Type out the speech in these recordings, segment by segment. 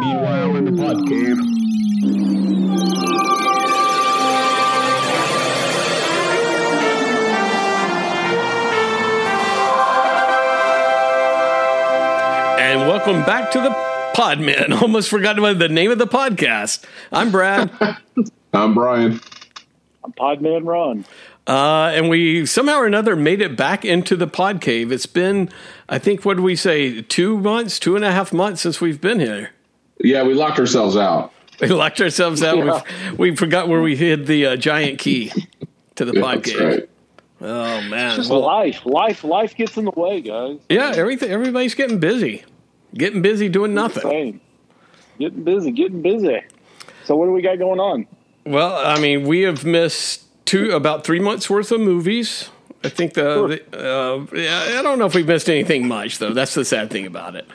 Meanwhile, in the pod cave. And welcome back to the Podman. Almost forgot about the name of the podcast. I'm Brad, I'm Brian. I'm Podman Ron. uh, and we somehow or another made it back into the pod cave. It's been, I think, what do we say, two months, two and a half months since we've been here. Yeah, we locked ourselves out. We locked ourselves out. Yeah. We we forgot where we hid the uh, giant key to the Yeah, pod that's cave. right. Oh man, Just Well, life. Life life gets in the way, guys. yeah, everything. Everybody's getting busy, getting busy doing nothing. Same. Getting busy, getting busy. So what do we got going on? Well, I mean, we have missed two about three months worth of movies. I think the, the uh, yeah, I don't know if we've missed anything much though. That's the sad thing about it.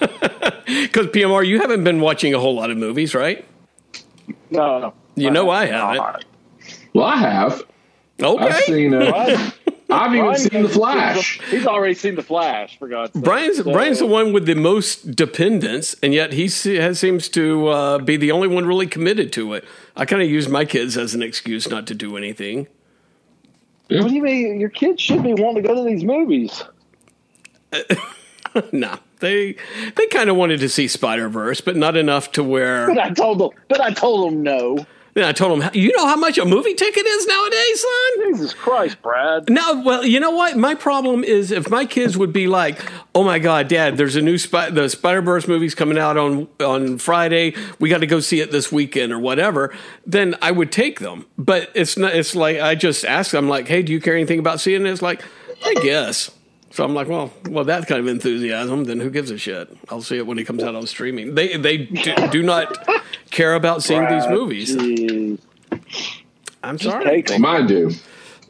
Because PMR, you haven't been watching a whole lot of movies, right? No, no. You know I haven't. Well, I have. I've Okay, seen. Uh, I've even Brian seen the has Flash. He's already seen the Flash, for God's sake. Brian's So- Brian's the one with the most dependence, and yet he has, seems to uh, be the only one really committed to it. I kind of use my kids as an excuse not to do anything. What do you mean? Your kids should be wanting to go to these movies. no, they they kind of wanted to see Spider Verse, but not enough to where. But I told them. But I told them no. Then I told him, you know how much a movie ticket is nowadays, son? Jesus Christ, Brad. No, well, you know what? My problem is if my kids would be like, "Oh my God, Dad, there's a new Spy- the Spider Verse movie's coming out on on Friday. We got to go see it this weekend or whatever." Then I would take them. But it's not. It's like I just ask them, like, "Hey, do you care anything about seeing it?" It's like, I guess. So I'm like, well, well, that kind of enthusiasm. Then who gives a shit? I'll see it when it comes out on streaming. They they do, do not care about seeing these movies. Jeez. I'm sorry, Take. Mine do.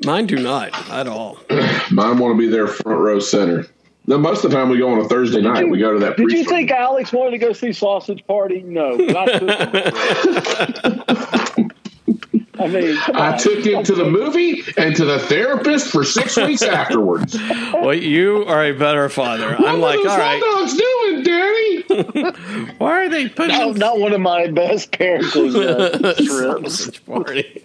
mine do not at all. Mine want to be there front row center. Now, most of the time we go on a Thursday night. we go to that. Did you pre-screen. think Alex wanted to go see Sausage Party? No. but I, took him. Mean, come I took him to the movie and to the therapist for six weeks afterwards. Well, you are a better father. I'm like, all what are right, those hot dogs doing, Daddy? why are they putting not, not one of my best parenting uh, trips. party?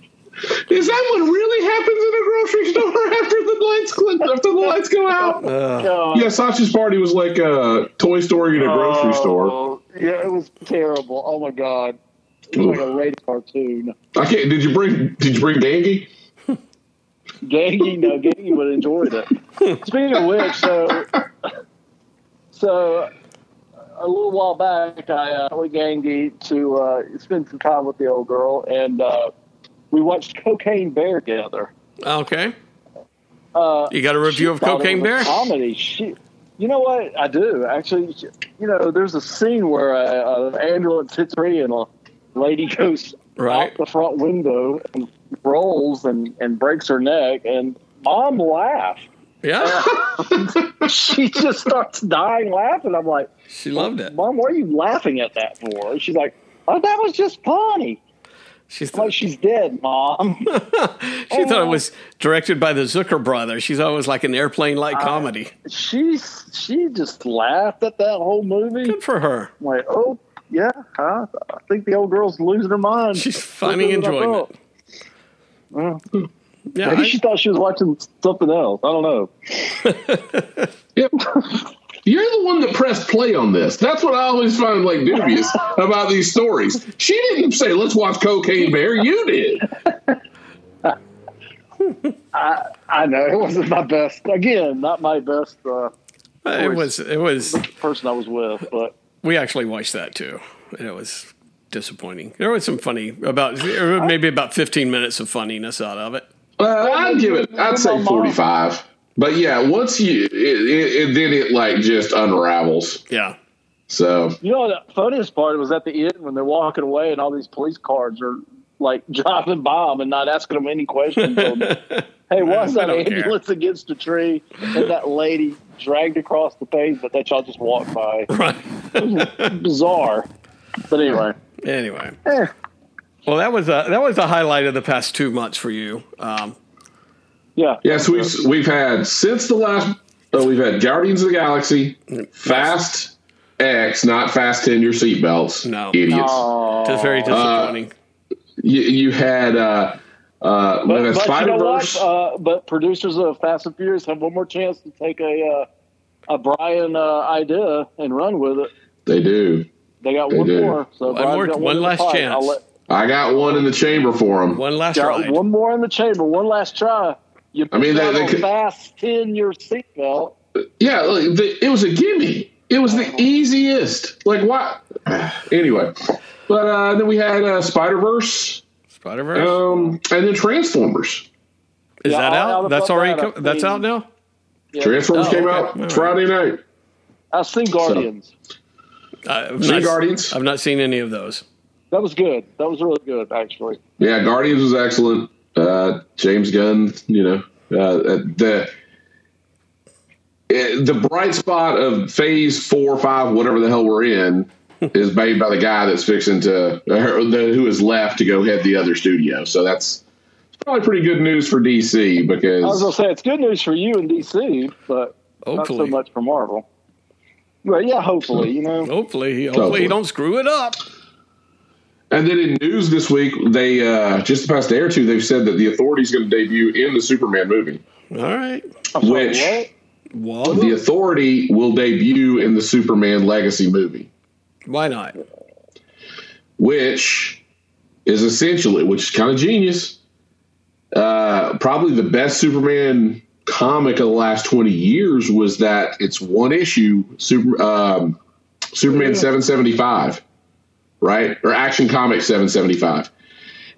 Is that what really happens in a grocery store after the lights click, after the lights go out? God. yeah, Sausage Party was like a Toy Story in a grocery store. Oh, Yeah, it was terrible. Oh my god, it was like a rated cartoon. I can't. Did you bring? Did you bring Gangy? Gangy, no, Gangy would have enjoyed it. Speaking of which, so so a little while back, I uh, with Gangy to uh, spend some time with the old girl, and uh, we watched Cocaine Bear together. Okay, Uh, you got a review of she thought it Cocaine Bear? Comedy. She, you know what? I do actually. she- You know, there's a scene where a, a ambulance hits her and a lady goes Right. out the front window and rolls and, and breaks her neck, and mom laughed. Yeah, she just starts dying laughing. I'm like, she loved it. Mom, what are you laughing at that for? And she's like, Oh, that was just funny. She's I'm like, she's dead, Mom. she thought it was directed by the Zucker brothers. She's always like an airplane-like comedy. she she just laughed at that whole movie. Good for her. I'm like, oh yeah, huh? I think the old girl's losing her mind. She's finding That's what I enjoyment. thought. Yeah, Maybe I- she thought she was watching something else. I don't know. Yep. You're the one that pressed play on this. That's what I always find like dubious about these stories. She didn't say, "Let's watch Cocaine Bear." You did. I know it wasn't my best. Again, not my best uh, it was. It was. person I was with, but We actually watched that too, and it was disappointing. There was some funny about maybe about 15 minutes of funniness out of it. Uh, I'd give it. I'd say forty-five. But yeah, once you, it, it, it, then it like just unravels. Yeah. So you know the funniest part was at the end when they're walking away and all these police cars are like driving by them and not asking them any questions. on, hey, why's that I don't care. ambulance against a tree and that lady dragged across the pavement that y'all just walked by? Right. Bizarre. But anyway, Anyway. eh, Well, that was a that was a highlight of the past two months for you. Um, yeah. yes, we've we've had since the last. Uh, we've had Guardians of the Galaxy, Fast, X, not fasten your seatbelts. No. idiots. Oh. Just very disappointing. You, you had uh, uh, But, when but you Spider know what? Uh, but producers of Fast and Furious have one more chance to take a uh, a Brian uh, idea and run with it. they do. They got They one do. more. So One Brian's more- got one in the last chance. I'll let- I got one in the chamber for them. One last got ride. one more in the chamber. One last try. You I mean, they- put they could- fast ten your seatbelt. Yeah, like, the, it was a gimme. It was the easiest. Like what? Anyway, but uh, then we had uh, Spider Verse, Spider Verse. um, and then Transformers. Is yeah, that out? That's already that co- up. that's out now. Yeah. Transformers Oh, came okay. out All right. Friday night. I've seen Guardians. I've Seen not, Guardians? I've not seen any of those. That was good. That was really good, actually. Yeah, Guardians was excellent. Uh, James Gunn, you know, uh, the eh, the bright spot of Phase Four, Five, whatever the hell we're in, is made by the guy that's fixing to or the, who is left to go head the other studio. So that's probably pretty good news for DC because I was gonna say it's good news for you in DC, but not so much for Marvel. Well, yeah, hopefully, you know. hopefully, hopefully Hopefully. he don't screw it up. And then in news this week, they uh, just the past day or two, they've said that the Authority is going to debut in the Superman movie. All right. Which- what? Well, The Authority will debut in the Superman Legacy movie. Why not? which is essentially, which is kind of genius. Uh, probably the best Superman comic of the last twenty years was that it's one issue, Super um, Superman Yeah. seven seventy five, right or Action Comic seven seventy five,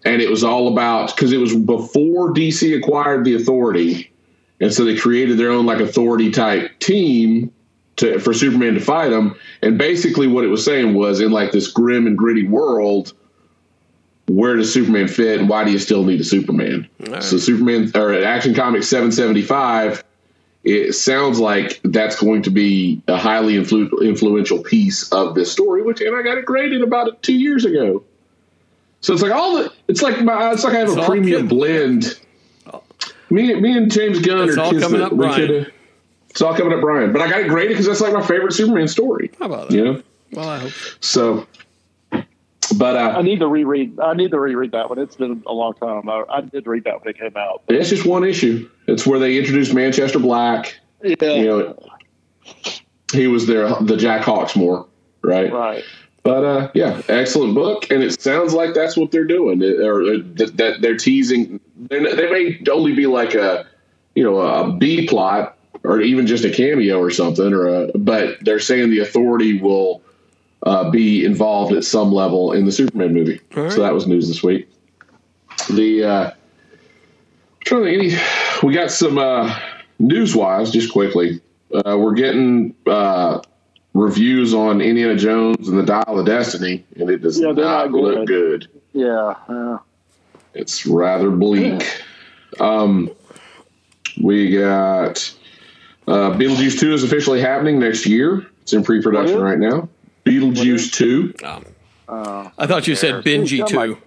and it was all about because it was before DC acquired the Authority, and so they created their own like Authority type team to for Superman to fight him. And basically, what it was saying was, in like this grim and gritty world, where does Superman fit, and why do you still need a Superman? right. So Superman or Action Comics seven seventy five. It sounds like that's going to be a highly influ- influential piece of this story, which and I got it graded about two years ago. So it's like all the it's like my it's like I have It's a premium good. blend. Me, me and James Gunn It's are all coming up, coulda- It's all coming up, Brian. But I got it graded because that's like my favorite Superman story. How about that? You know, Well, I hope. so. But I uh, need to reread. I need to reread that one. It's been a long time. I, I did read that when it came out. it's just one issue. It's where they introduced Manchester Black. Yeah, You know, he was their the Jack Hawksmoor, right? right. But uh, yeah, excellent book, and it sounds like that's what they're doing, It- or that, that they're teasing. They're, they may only be like a, you know, a B plot, or even just a cameo or something, or a. But they're saying the Authority will uh, be involved at some level in the Superman movie. All right. So that was news this week. The uh, trying to think, any, we got some uh, news wise, just quickly. Uh, we're getting uh, reviews on Indiana Jones and the Dial of Destiny, and it does Yeah, they're not not look good. good. Yeah, yeah. It's rather bleak. Um, we got uh, Beetlejuice 2 is officially happening next year. It's in pre production right now. Beetlejuice 2. Um, Uh, I thought you said Benji I'm I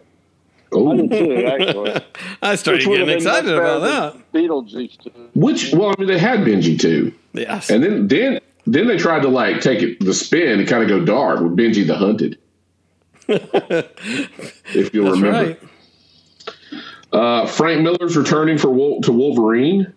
Oh, did too, actually. I started Which getting excited about that. Beetlejuice 2. which, well, I mean, they had Benji 2. Yes. And then, then, then they tried to like take it the spin and kind of go dark with Benji the Hunted. if you'll That's remember. right. Uh, Frank Miller's returning for Wol- to Wolverine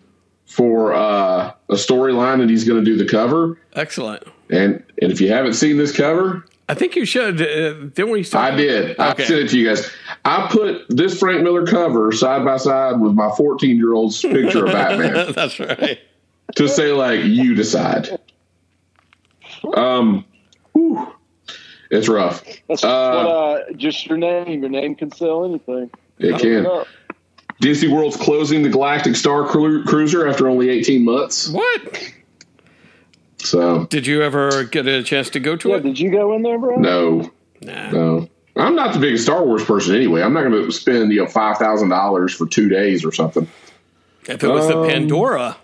for uh, a storyline, and he's going to do the cover. Excellent. And and if you haven't seen this cover, I think you should. Uh, didn't we? Start? I did. I sent it to you guys. I put this Frank Miller cover side by side with my 14 year old's picture of Batman That's right. to say like you decide. Um, whew, it's rough. That's Uh, what, uh, just your name. Your name can sell anything. It can. Disney World's closing the Galactic Star Cru- Cruiser after only 18 months. What? So Did you ever get a chance to go to Yeah, it? did you go in there, bro? no, Nah. no. I'm not the biggest Star Wars person anyway. I'm not going to spend you know five thousand dollars for two days or something. If it was the Um, Pandora,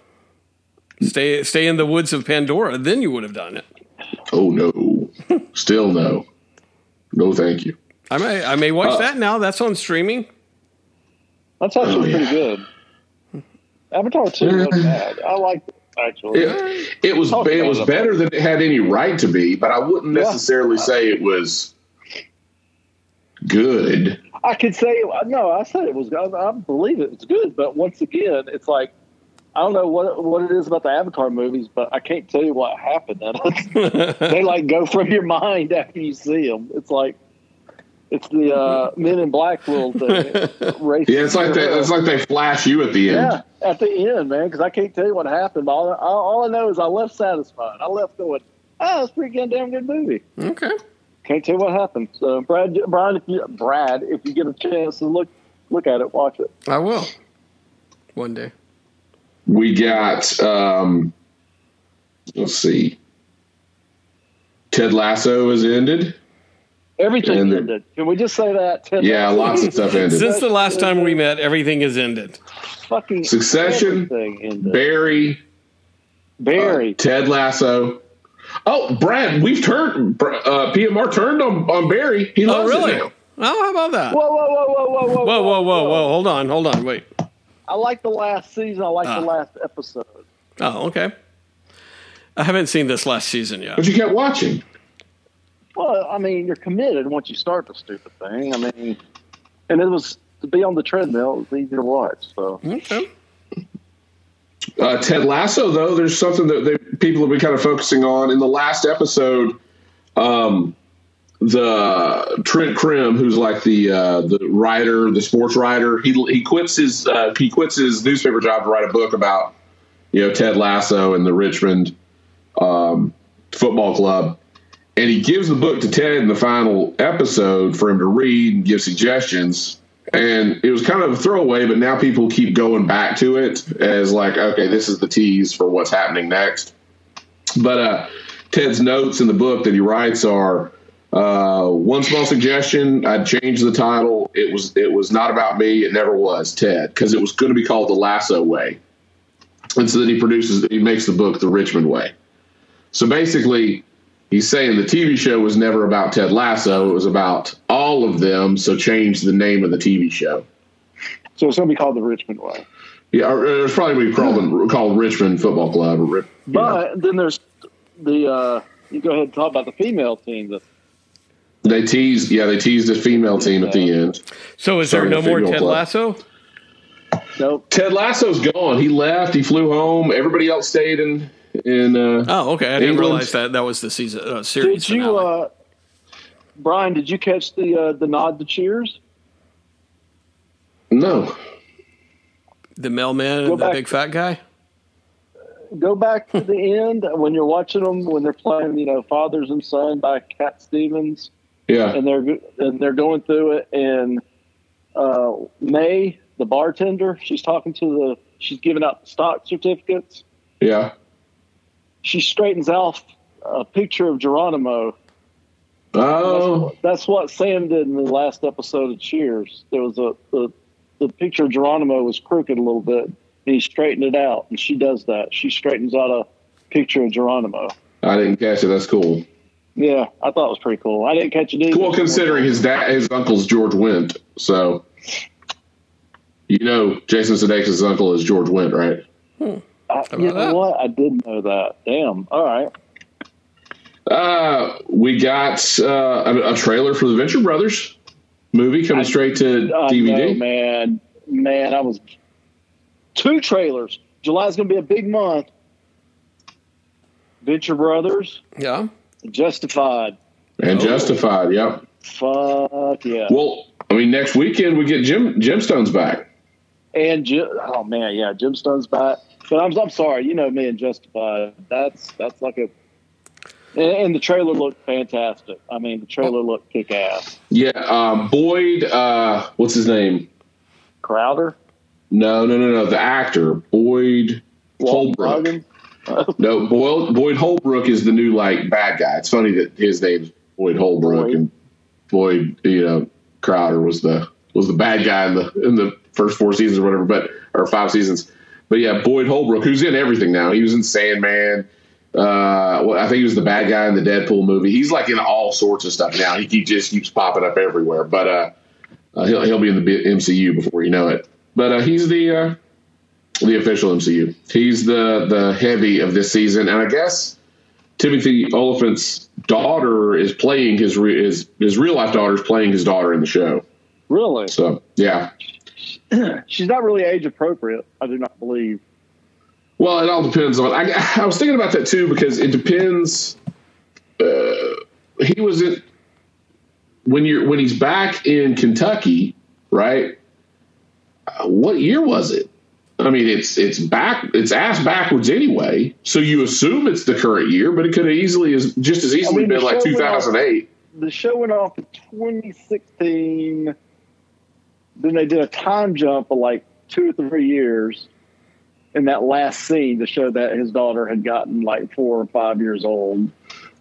stay stay in the woods of Pandora, then you would have done it. Oh no, still no, no, thank you. I may I may watch Uh, that now. That's on streaming. That's actually Oh, yeah. pretty good. Avatar 2 wasn't bad. I liked it. Actually, It, it was it was better than it had any right to be, but I wouldn't Yeah. necessarily say it was good. I could say no. I said it was. I, I believe it was good, but once again, it's like I don't know what what it is about the Avatar movies, but I can't tell you what happened. they like go from your mind after you see them. It's like it's the uh, Men in Black little thing. Race- Yeah, it's like they, it's like they flash you at the end. yeah, at the end, man, because I can't tell you what happened. All, all, all I know is I left satisfied. I left going, oh, it's a pretty goddamn good movie. Okay. Can't tell you what happened. So, Brad, Brian, if you, Brad, if you get a chance to look look at it, watch it. I will. One day. We got um, let's see. Ted Lasso has ended. Everything And the- ended. Can we just say that? Ted Yeah, Lasso? lots of stuff ended. Since the last time we met, everything has ended. Fucking Succession, ended. Barry, Barry. Ted Lasso. Oh, Brad, we've turned. Uh, PMR turned on, on Barry. He Oh, loves really? it now. Oh, how about that? whoa, whoa, whoa, whoa, whoa, whoa, Whoa, whoa, whoa, whoa. Hold on, hold on. Wait. I like the last season. I like Ah. the last episode. Oh, okay. I haven't seen this last season yet. But you kept watching. Well, I mean, you're committed once you start the stupid thing. I mean, and it was to be on the treadmill. It was easy to watch. So Okay. Uh, Ted Lasso, though, there's something that they, people have been kind of focusing on. In the last episode, um, the Trent Crimm, who's like the uh, the writer, the sports writer, he he quits his uh, he quits his newspaper job to write a book about you know Ted Lasso and the Richmond um, football club, and he gives the book to Ted in the final episode for him to read and give suggestions. And it was kind of a throwaway, but now people keep going back to it as like, okay, this is the tease for what's happening next. But uh, Ted's notes in the book that he writes are uh, one small suggestion. I'd change the title. It was it was not about me. It never was Ted because it was going to be called the Lasso Way. And so then he produces he makes the book the Richmond Way. So basically, he's saying the TV show was never about Ted Lasso. It was about all of them. So change the name of the TV show. So it's going to be called the Richmond Way. Yeah, or, or it's probably going to be called, called Richmond Football Club. Or, Rip- you know. But then there's the, uh, you go ahead and talk about the female team. The, They teased, yeah, they teased the female team at the end. So is there no the more Ted club. Lasso? nope. Ted Lasso's gone. He left. He flew home. Everybody else stayed in. In uh, Oh, okay. I didn't realize that that was the season uh, series. Did you, finale. uh, Brian, did you catch the uh, the nod to cheers? no, the mailman Go and the back- big fat guy? Go back to the end when you're watching them when they're playing, you know, Fathers and Son by Cat Stevens. yeah, and they're and they're going through it and uh, Mae the bartender she's talking to the she's giving out stock certificates yeah. She straightens out a picture of Geronimo. Oh, that's what Sam did in the last episode of Cheers. There was a the, the picture of Geronimo was crooked a little bit and he straightened it out and she does that. She straightens out a picture of Geronimo. I didn't catch it. That's cool. yeah I thought it was pretty cool. I didn't catch it either. Well, considering his dad, his uncle's George Wendt, so you know Jason Sudeikis' uncle is George Wendt, right? Hmm. I, you know that? what I didn't know that damn all right Uh, we got uh, a, a trailer for the Venture Brothers movie coming straight to I DVD. know, man. Man, I was two trailers. July's going to be a big month. Venture Brothers, Yeah. Justified. and Oh. Justified. Yep. Fuck yeah. Well, I mean, next weekend we get Jim Gemstones back. And Jim, oh man, yeah, Gemstones back. But I'm I'm sorry, you know me and Justified. That's that's like a. And, the trailer looked fantastic. I mean, the trailer looked kick ass. Yeah, um, Boyd. Uh, what's his name? Crowder, No, no, no, no. The actor Boyd Walton Holbrook. No, Boyd, Boyd Holbrook is the new like bad guy. It's funny that his name's Boyd Holbrook Boyd. and Boyd, you know, Crowder was the was the bad guy in the in the first four seasons or whatever, but or five seasons. But yeah, Boyd Holbrook, who's in everything now. He was in Sandman. Uh, well, I think he was the bad guy in the Deadpool movie. He's like in all sorts of stuff now. He, he just keeps popping up everywhere. But uh, uh, he'll he'll be in the MCU before you know it. But uh, he's the uh, the official MCU. He's the the heavy of this season, and I guess Timothy Olyphant's daughter is playing his re- his his real life daughter is playing his daughter in the show. Really? So yeah, She's not really age appropriate. I do not believe. Well, it all depends on. I, I was thinking about that too because it depends. Uh, he was in when you're when he's back in Kentucky, right? Uh, what year was it? I mean, it's it's back it's ass backwards anyway. So you assume it's the current year, but it could have easily as just as easily I mean, been like show went off- 2008. The show went off in 2016. Then they did a time jump of like two or three years in that last scene to show that his daughter had gotten like four or five years old.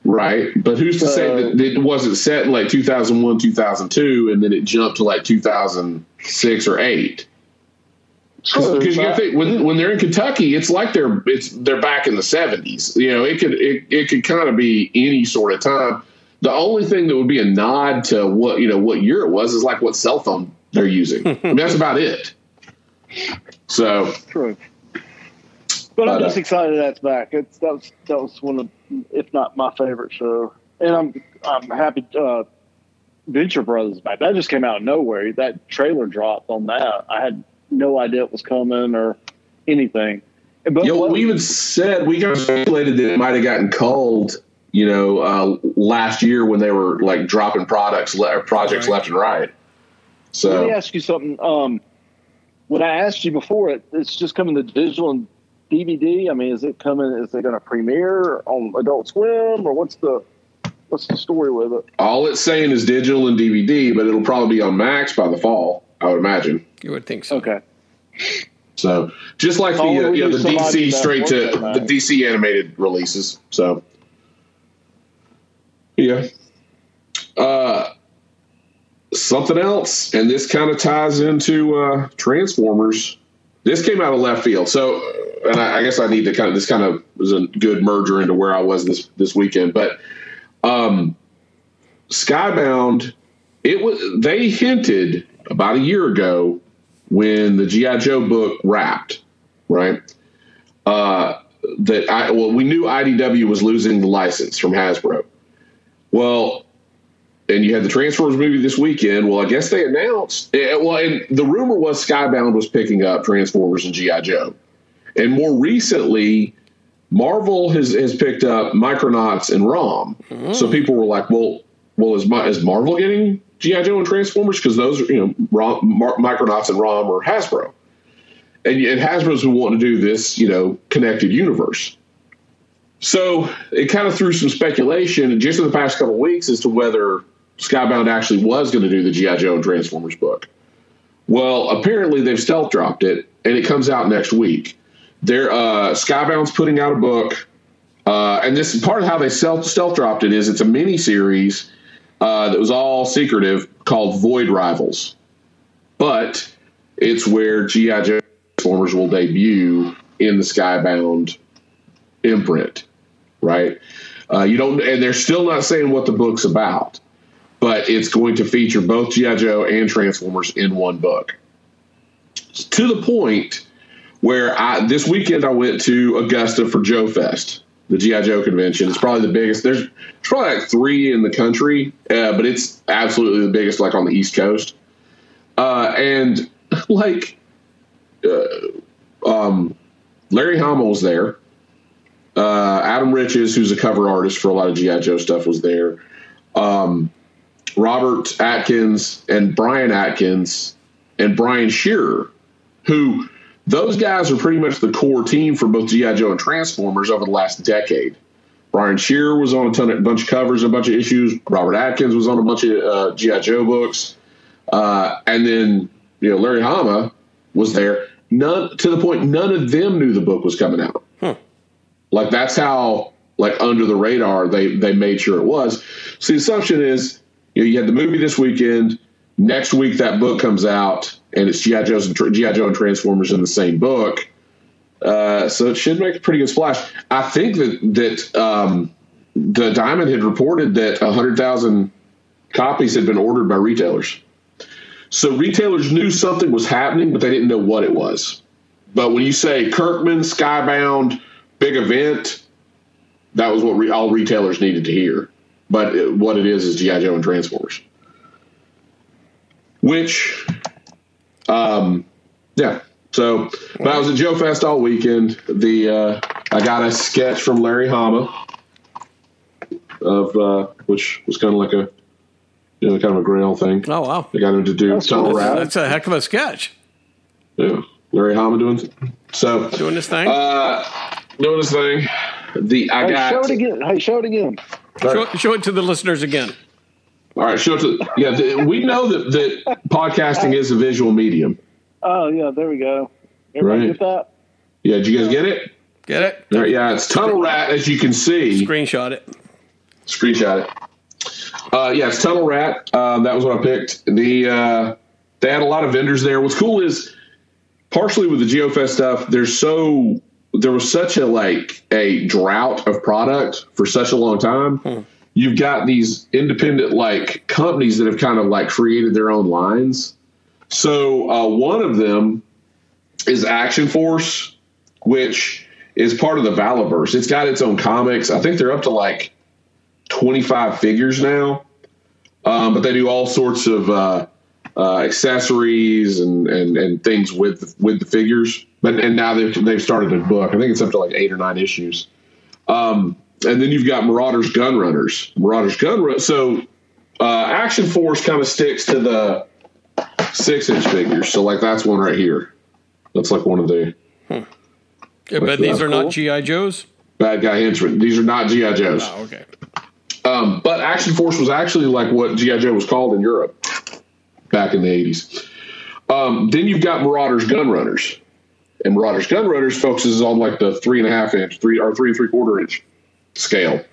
Right, but who's to say uh, that it wasn't set in like 2001, 2002, and then it jumped to like 2006 or eight? Because you uh, think when when they're in Kentucky, it's like they're it's they're back in the 70s. You know, it could it, it could kind of be any sort of time. The only thing that would be a nod to what you know what year it was is like what cell phone they're using. I mean, that's about it. So True. But I'm just uh, excited that's back. It's that was that was one of, if not my favorite show, and I'm I'm happy. Uh, Venture Brothers is back. That just came out of nowhere. That trailer dropped on that. I had no idea it was coming or anything. But you know, what- we even said we kind of speculated that it might have gotten cold. You know, uh, last year when they were like dropping products le- projects Right. left and right. Let me ask you something. Um, when I asked you before, it it's just coming to digital and DVD. I mean, is it coming? Is it going to premiere on Adult Swim, or what's the what's the story with it? all it's saying is digital and DVD, but it'll probably be on Max by the fall. I would imagine. You would think so. Okay. So just like the uh, we you know, the DC straight to the. DC animated releases. So yeah. Uh, something else, and this kind of ties into uh, Transformers. This came out of left field, so and I, I guess I need to kind of this kind of was a good merger into where I was this this weekend, but um, Skybound. It was they hinted about a year ago when the GI Joe book wrapped, right? Uh, that I well, we knew IDW was losing the license from Hasbro. Well, and you had the Transformers movie this weekend. Well, I guess they announced. Well, and the rumor was Skybound was picking up Transformers and GI Joe, and more recently, Marvel has has picked up Micronauts and Rom. Mm-hmm. So people were like, "Well, well, is my, is Marvel getting GI Joe and Transformers because those are you know Rom, Mar, Micronauts and Rom are Hasbro, and, and Hasbro's been wanting to do this you know connected universe." So it kind of threw some speculation just in the past couple of weeks as to whether Skybound actually was going to do the GI Joe and Transformers book. Well, apparently they've stealth dropped it, and it comes out next week. They're uh, Skybound's putting out a book, uh, and this part of how they stealth, stealth dropped it is it's a mini series uh, that was all secretive called Void Rivals, but it's where GI Joe Transformers will debut in the Skybound imprint, right? Uh, you don't, and they're still not saying what the book's about, but it's going to feature both GI Joe and Transformers in one book. To the point where I this weekend I went to Augusta for Joe Fest, the GI Joe convention. It's probably the biggest. There's, probably like three in the country, uh, but it's absolutely the biggest, like on the East Coast. Uh, and like, uh, um, Larry Hama was there. Uh, Adam Riches, who's a cover artist for a lot of GI Joe stuff, was there. Um, Robert Atkins and Brian Atkins and Brian Shearer, who those guys are pretty much the core team for both GI Joe and Transformers over the last decade. Brian Shearer was on a ton of bunch of covers, and a bunch of issues. Robert Atkins was on a bunch of uh, GI Joe books, uh, and then you know Larry Hama was there. None to the point, none of them knew the book was coming out. Like that's how like under the radar they they made sure it was. So the assumption is you know you had the movie this weekend. Next week that book comes out and it's GI Joe's and GI Joe and Transformers in the same book. Uh, so it should make a pretty good splash. I think that that um, the Diamond had reported that hundred thousand copies had been ordered by retailers. So retailers knew something was happening, but they didn't know what it was. but when you say Kirkman, Skybound, big event, that was what re- all retailers needed to hear. But it, what it is is GI Joe and Transformers, which, um, yeah. So but I was at Joe Fest all weekend. The uh, I got a sketch from Larry Hama of uh, which was kind of like a you know kind of a grail thing. Oh wow, I got him to do That's Tunnel cool. That's a heck of a sketch. Yeah, Larry Hama doing so Doing this thing. uh, doing his thing. The I Hey, got show it again. Hey, show it again. All show, show it to the listeners again. all right, show it to yeah. The, we know that that podcasting is a visual medium. Oh yeah, there we go. Everybody Right. get that? Yeah, did you guys get it? Get it? All right, yeah, it's Tunnel Rat as you can see. Screenshot it. Screenshot it. Uh, yeah, it's Tunnel Rat. Um, that was what I picked. The uh, they had a lot of vendors there. What's cool is partially with the Joe Fest stuff. There's so there was such a like a drought of product for such a long time. You've got these independent like companies that have kind of like created their own lines. So uh, one of them is Action Force, which is part of the Valaverse. It's got its own comics. I think they're up to like 25 figures now. Um, but they do all sorts of uh, uh, accessories and, and, and things with with the figures. But and now they've they've started a book. I think it's up to like eight or nine issues. Um, and then you've got Marauders Gun Runners. Marauders Gun Run. So uh, Action Force kind of sticks to the six inch figures. So like that's one right here. That's like one of the Yeah, but these are cool. not GI Joes. bad guy henchmen. These are not GI Joes. Oh, okay. Um, but Action Force was actually like what GI Joe was called in Europe back in the eighties. Um, then you've got Marauders Gun Runners, and Marauders Gun Runners focuses on like the three and a half inch, three or three and three quarter inch scale,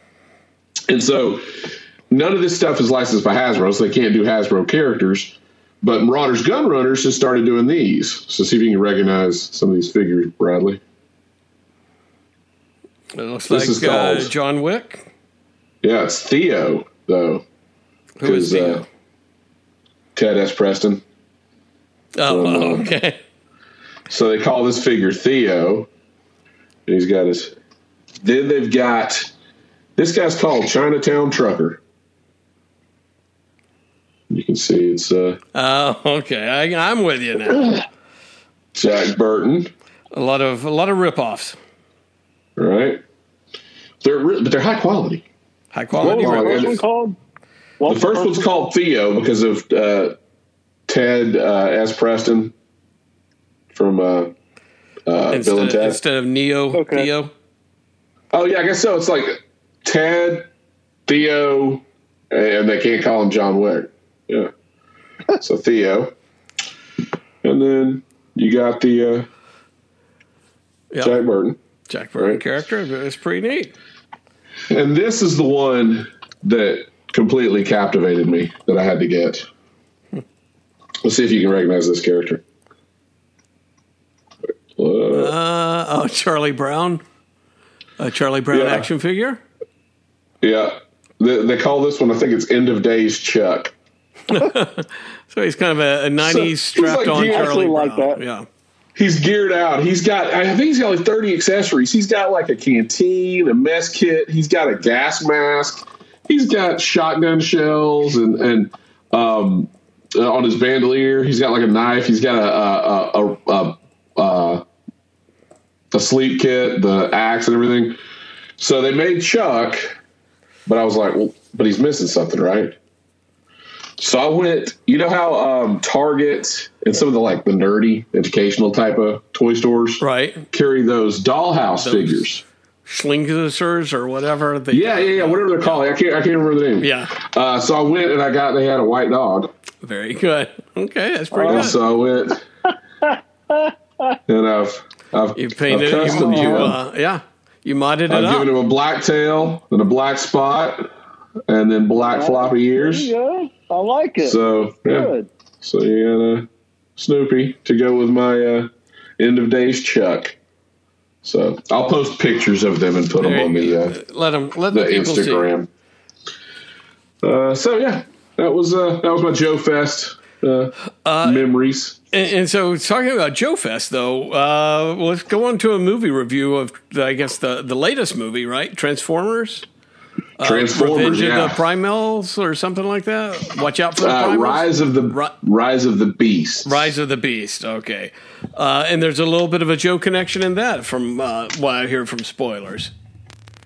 and so none of this stuff is licensed by Hasbro, so they can't do Hasbro characters. But Marauders Gun Runners has started doing these. So see if you can recognize some of these figures, Bradley. It looks This is like uh, John Wick. Yeah, it's Theo though. Who is Theo? uh, Ted S. Preston. oh, um, okay. So they call this figure Theo. And he's got his. Then they've got this guy's called Chinatown Trucker. You can see it's uh, Oh, okay. I, I'm with you now. Jack Burton, A lot of a lot of ripoffs. right? They're re- but they're high quality. High quality. What quality was the first one called? What The first one's called Theo because of uh, Ted uh, S. Preston from uh, uh, Bill and instead, Ted. instead of Neo. Okay. Theo. Oh yeah, I guess so. It's like Ted, Theo, and they can't call him John Wick. Yeah. So Theo, and then you got the uh, Yeah. Jack Burton, Jack Burton Right. character. It's pretty neat. and this is the one that completely captivated me that I had to get. Let's see if you can recognize this character. Uh, Uh, oh, Charlie Brown. A Charlie Brown Yeah. action figure. yeah, they, they call this one. I think it's End of Days Chuck. So he's kind of a, a 90s he's strapped like on Charlie like Brown. that. Yeah. He's geared out. He's got, I think he's got like 30 accessories. He's got like a canteen, a mess kit. He's got a gas mask. He's got shotgun shells and, and, um, uh, on his bandolier, he's got like a knife. He's got a, a, a, a, a, a sleep kit, the axe and everything. So they made Chuck, but I was like, well, but he's missing something, right? So I went, you know how um, Target and some of the like the nerdy educational type of toy stores Right. carry those dollhouse Those- figures. Schlingersers or whatever. They, Yeah, yeah, yeah, whatever they're called. I can't, I can't remember the name. Yeah. Uh, so I went and I got. They had a white dog. Very good. Okay, that's pretty Uh, good. so I went, and I've, I've, you painted I've it. You, you, him. uh, yeah. You modded it I've up. given him a black tail and a black spot, and then black floppy ears. you go. I like it. So yeah, Good. so you got a Snoopy to go with my uh, end of days Chuck. So I'll post pictures of them and put them on the uh, let them let the the. Instagram. Uh, so yeah, that was uh, that was my Joe Fest. uh, memories. And, and so, talking about Joe Fest, though, uh, let's go on to a movie review of, I guess, the, the latest movie, right? Transformers? Transformers, Revenge yeah. of the Primals or something like that? Watch out for the uh? Rise of the Ri- Rise of the Beast. Rise of the Beast. Okay, uh, and there's a little bit of a Joe connection in that from uh, what I hear from spoilers.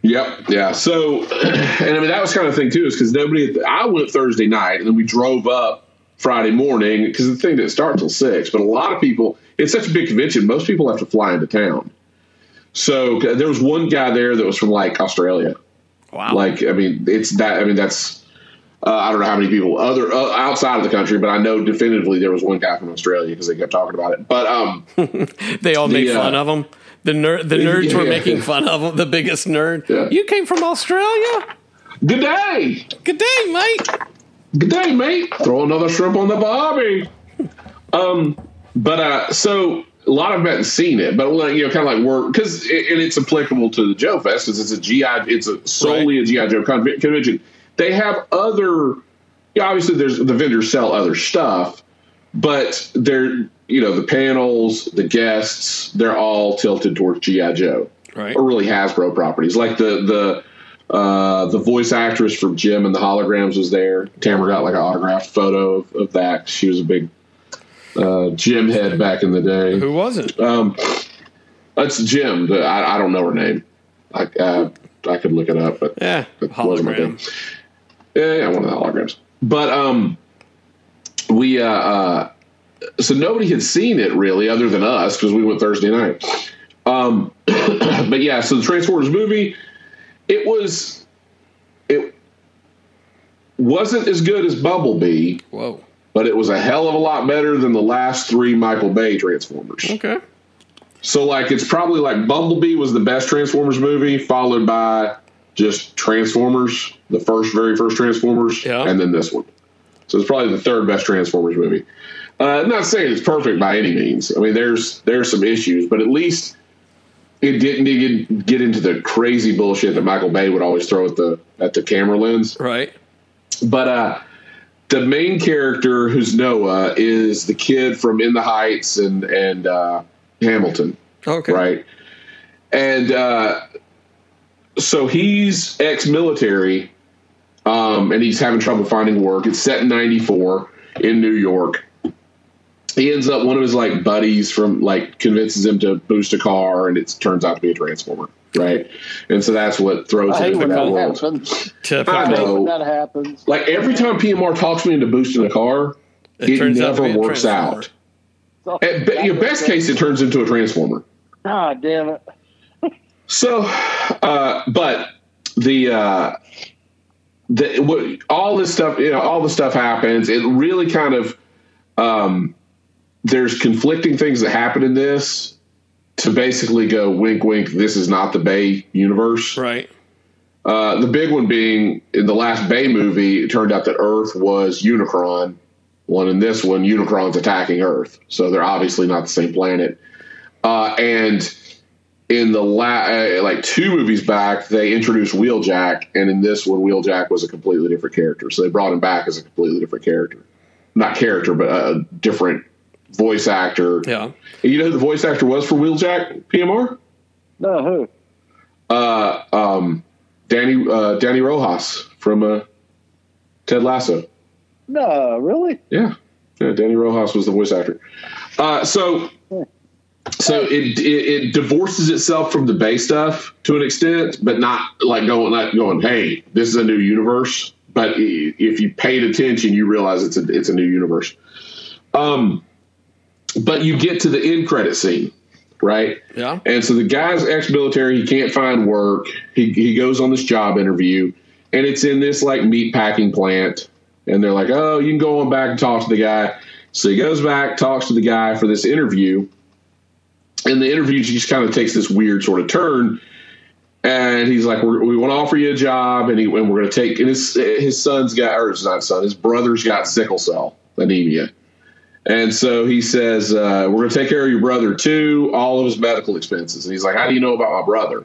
Yep. Yeah. So, and I mean that was kind of the thing too, is because nobody. I went Thursday night, and then we drove up Friday morning because the thing didn't start till six. But a lot of people, it's such a big convention. Most people have to fly into town. So there was one guy there that was from like Australia. Wow. Like, I mean, it's that. I mean, that's. Uh, I don't know how many people other uh, outside of the country, but I know definitively there was one guy from Australia because they kept talking about it. But um, they all made the, uh, fun of him. The the nerds were Yeah. making fun of him. The biggest nerd. Yeah. You came from Australia. good day, Good day, mate. Good day, mate. Throw another shrimp on the barbie. Um, but uh, so a lot of them hadn't seen it, but like, you know, kind of like we're because it, and it's applicable to the Joe Fest because it's a GI, it's a solely a GI Joe con- convention. They have other, yeah, obviously there's the vendors sell other stuff, but they're you know the panels, the guests, they're all tilted towards GI Joe Right. or really Hasbro properties. Like the the uh, the voice actress from Jem and the holograms was there. Tamara got like an autographed photo of, of that. She was a big uh, Jem head back in the day. Who was it? Um, that's Jem. I, I don't know her name. I uh, I could look it up, but Yeah, it wasn't my thing. Yeah, yeah, one of the holograms. But um, we uh, uh, so nobody had seen it really, other than us, because we went Thursday night. Um, but yeah, so the Transformers movie, it was it wasn't as good as Bumblebee, Whoa. but it was a hell of a lot better than the last three Michael Bay Transformers. Okay. So like it's probably like Bumblebee was the best Transformers movie, followed by just Transformers, the first very first Transformers, Yeah. and then this one. So it's probably the third best Transformers movie. Uh, not saying it's perfect by any means. I mean, there's there's some issues, but at least it didn't even get into the crazy bullshit that Michael Bay would always throw at the at the camera lens. Right. But uh, the main character, who's Noah, is the kid from In the Heights and and uh, Hamilton Okay. right? And uh, so he's ex-military, um, and he's having trouble finding work. It's set in '94 in New York. He ends up one of his like buddies from like convinces him to boost a car, and it turns out to be a transformer, right? And so that's what throws I him hate into when that that world. happens. Typical. I I know. when that happens. Like every time PMR talks me into boosting a car, It it, turns out never works transformer. out. At be- your best case, it turns into a transformer. God damn it. So, uh, but the uh, the what, all this stuff, you know, all the stuff happens. It really kind of um, there's conflicting things that happen in this to basically go wink, wink. This is not the Bay universe. Right. Uh, the big one being in the last Bay movie, it turned out that Earth was Unicron. One in this one, Unicron's attacking Earth, so they're obviously not the same planet. Uh, and in the la- uh, like two movies back, they introduced Wheeljack, and in this one, Wheeljack was a completely different character. So they brought him back as a completely different character, not character, but a different voice actor. Yeah. And you know who the voice actor was for Wheeljack? PMR. No, who? Uh, um, Danny uh, Danny Rojas from uh, Ted Lasso. No, really? Yeah, yeah. Danny Rojas was the voice actor. Uh, so, so it, it it divorces itself from the Bay stuff to an extent, but not like going like going, hey, this is a new universe. But if you paid attention, you realize it's a it's a new universe. Um, but you get to the end credit scene, right? Yeah. And so the guy's ex-military. He can't find work. He he goes on this job interview, and it's in this like meat packing plant. And they're like, "Oh, you can go on back and talk to the guy." So he goes back, talks to the guy for this interview, and the interview just kind of takes this weird sort of turn. And he's like, we're, "We want to offer you a job, and, he, and we're going to take." And his his son's got, or it's not son, his brother's got sickle cell anemia. And so he says, uh, We're going to take care of your brother too, all of his medical expenses. And he's like, How do you know about my brother?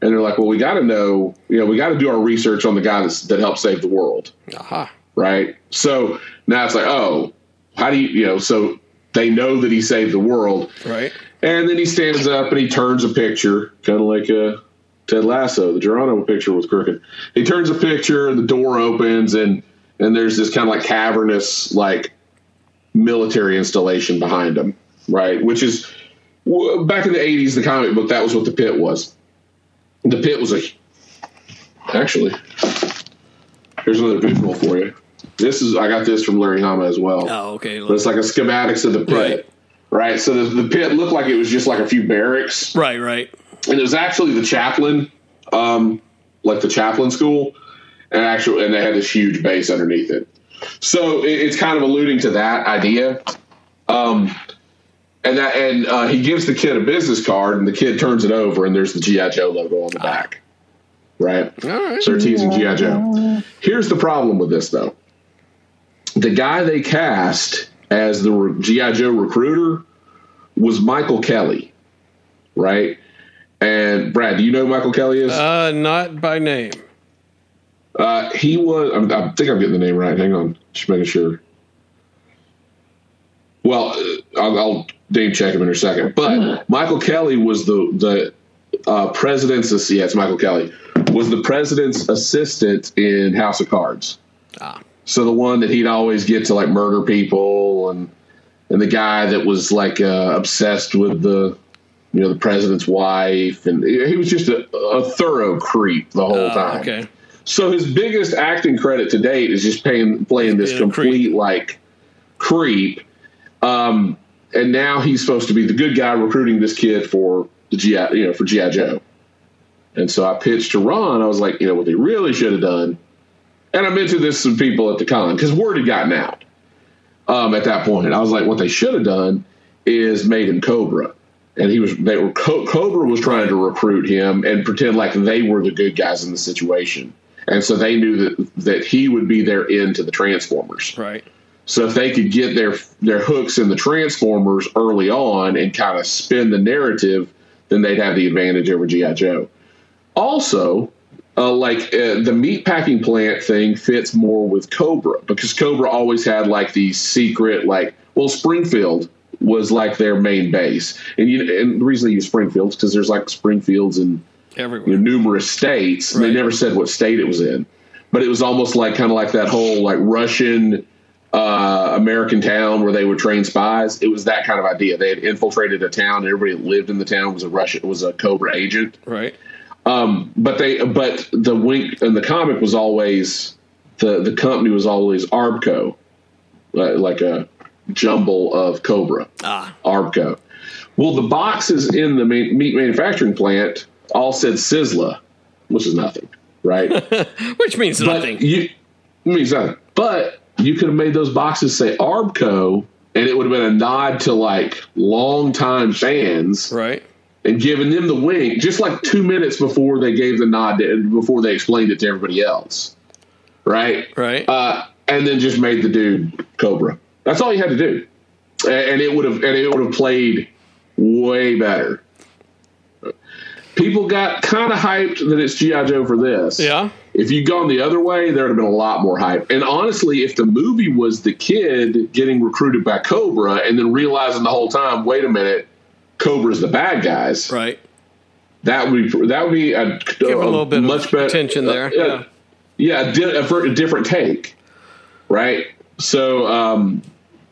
And they're like, Well, we got to know, you know, we got to do our research on the guy that's, that helped save the world. Aha. Right. So now it's like, Oh, how do you you know so they know that he saved the world Right. and then he stands up and he turns a picture kind of like a ted lasso the geronimo picture was crooked he turns a picture and the door opens and and there's this kind of like cavernous like military installation behind them, right which is back in the 80s the comic book that was what the pit was the pit was a actually here's another visual for you this is i got this from larry hama as well Oh, okay. but it's like a schematics of the pit Right. right, so the, the pit looked like it was just like a few barracks Right, right. and it was actually the chaplain um like the chaplain school and actually and they had this huge base underneath it so it, it's kind of alluding to that idea. Um and that and uh, he gives the kid a business card and the kid turns it over and there's the gi joe logo on the back. Right? Right. so they're teasing gi joe. Here's the problem with this though. The guy they cast as the gi joe recruiter was michael kelly. Right? And brad do you know who michael kelly is? Uh, not by name. Uh, he was. I'm, I think I'm getting the name right. Hang on, just making sure. Well, uh, I'll, I'll name check him in a second. But Michael Kelly was the the uh, president's. Yeah, it's Michael Kelly was the president's assistant in House of Cards. Ah. So the one that he'd always get to like murder people and and the guy that was like uh, obsessed with the you know the president's wife and he was just a, a thorough creep the whole Oh, time. okay. So his biggest acting credit to date is just playing playing this complete like creep. Um, and now he's supposed to be the good guy recruiting this kid for the GI, you know, for GI Joe. And so I pitched to Ron. I was like, you know, what they really should have done. And I mentioned this to some people at the con because word had gotten out um, at that point. And I was like, what they should have done is made him Cobra. And he was they were Co- Cobra was trying to recruit him and pretend like they were the good guys in the situation. And so they knew that that he would be their end to the Transformers. Right. So if they could get their their hooks in the Transformers early on and kind of spin the narrative, then they'd have the advantage over GI Joe. Also, uh, like uh, the meatpacking plant thing fits more with Cobra because Cobra always had like these secret, like well, Springfield was like their main base, and you and the reason they use Springfield is because there's like Springfields in Everywhere. you know, numerous states. and They never said what state it was in, but it was almost like kind of like that whole like Russian uh, American town where they would train spies. It was that kind of idea. They had infiltrated a town, and everybody that lived in the town was a Russian was a Cobra agent. Right. Um, but they but the wink in the comic was always the the company was always Arbco, like, like a jumble of Cobra. Ah. Arbco. Well, the boxes in the meat manufacturing plant all said Sizzla, which is nothing, right? Which means but nothing. you it means nothing. But you could have made those boxes say Arbco, and it would have been a nod to like longtime fans Right. and giving them the wink just like two minutes before they gave the nod to, before they explained it to everybody else, right? Right. uh, and then just made the dude Cobra. That's all you had to do, and, and it would have and it would have played way better. People got kind of hyped that it's GI Joe for this. yeah. If you'd gone the other way, there would have been a lot more hype. And honestly, if the movie was the kid getting recruited by Cobra and then realizing the whole time, wait a minute, Cobra's the bad guys, Right. that would be that would be a, Give it a little bit much of better attention there. uh, yeah. yeah, a, di- a, a different take, right? So, um,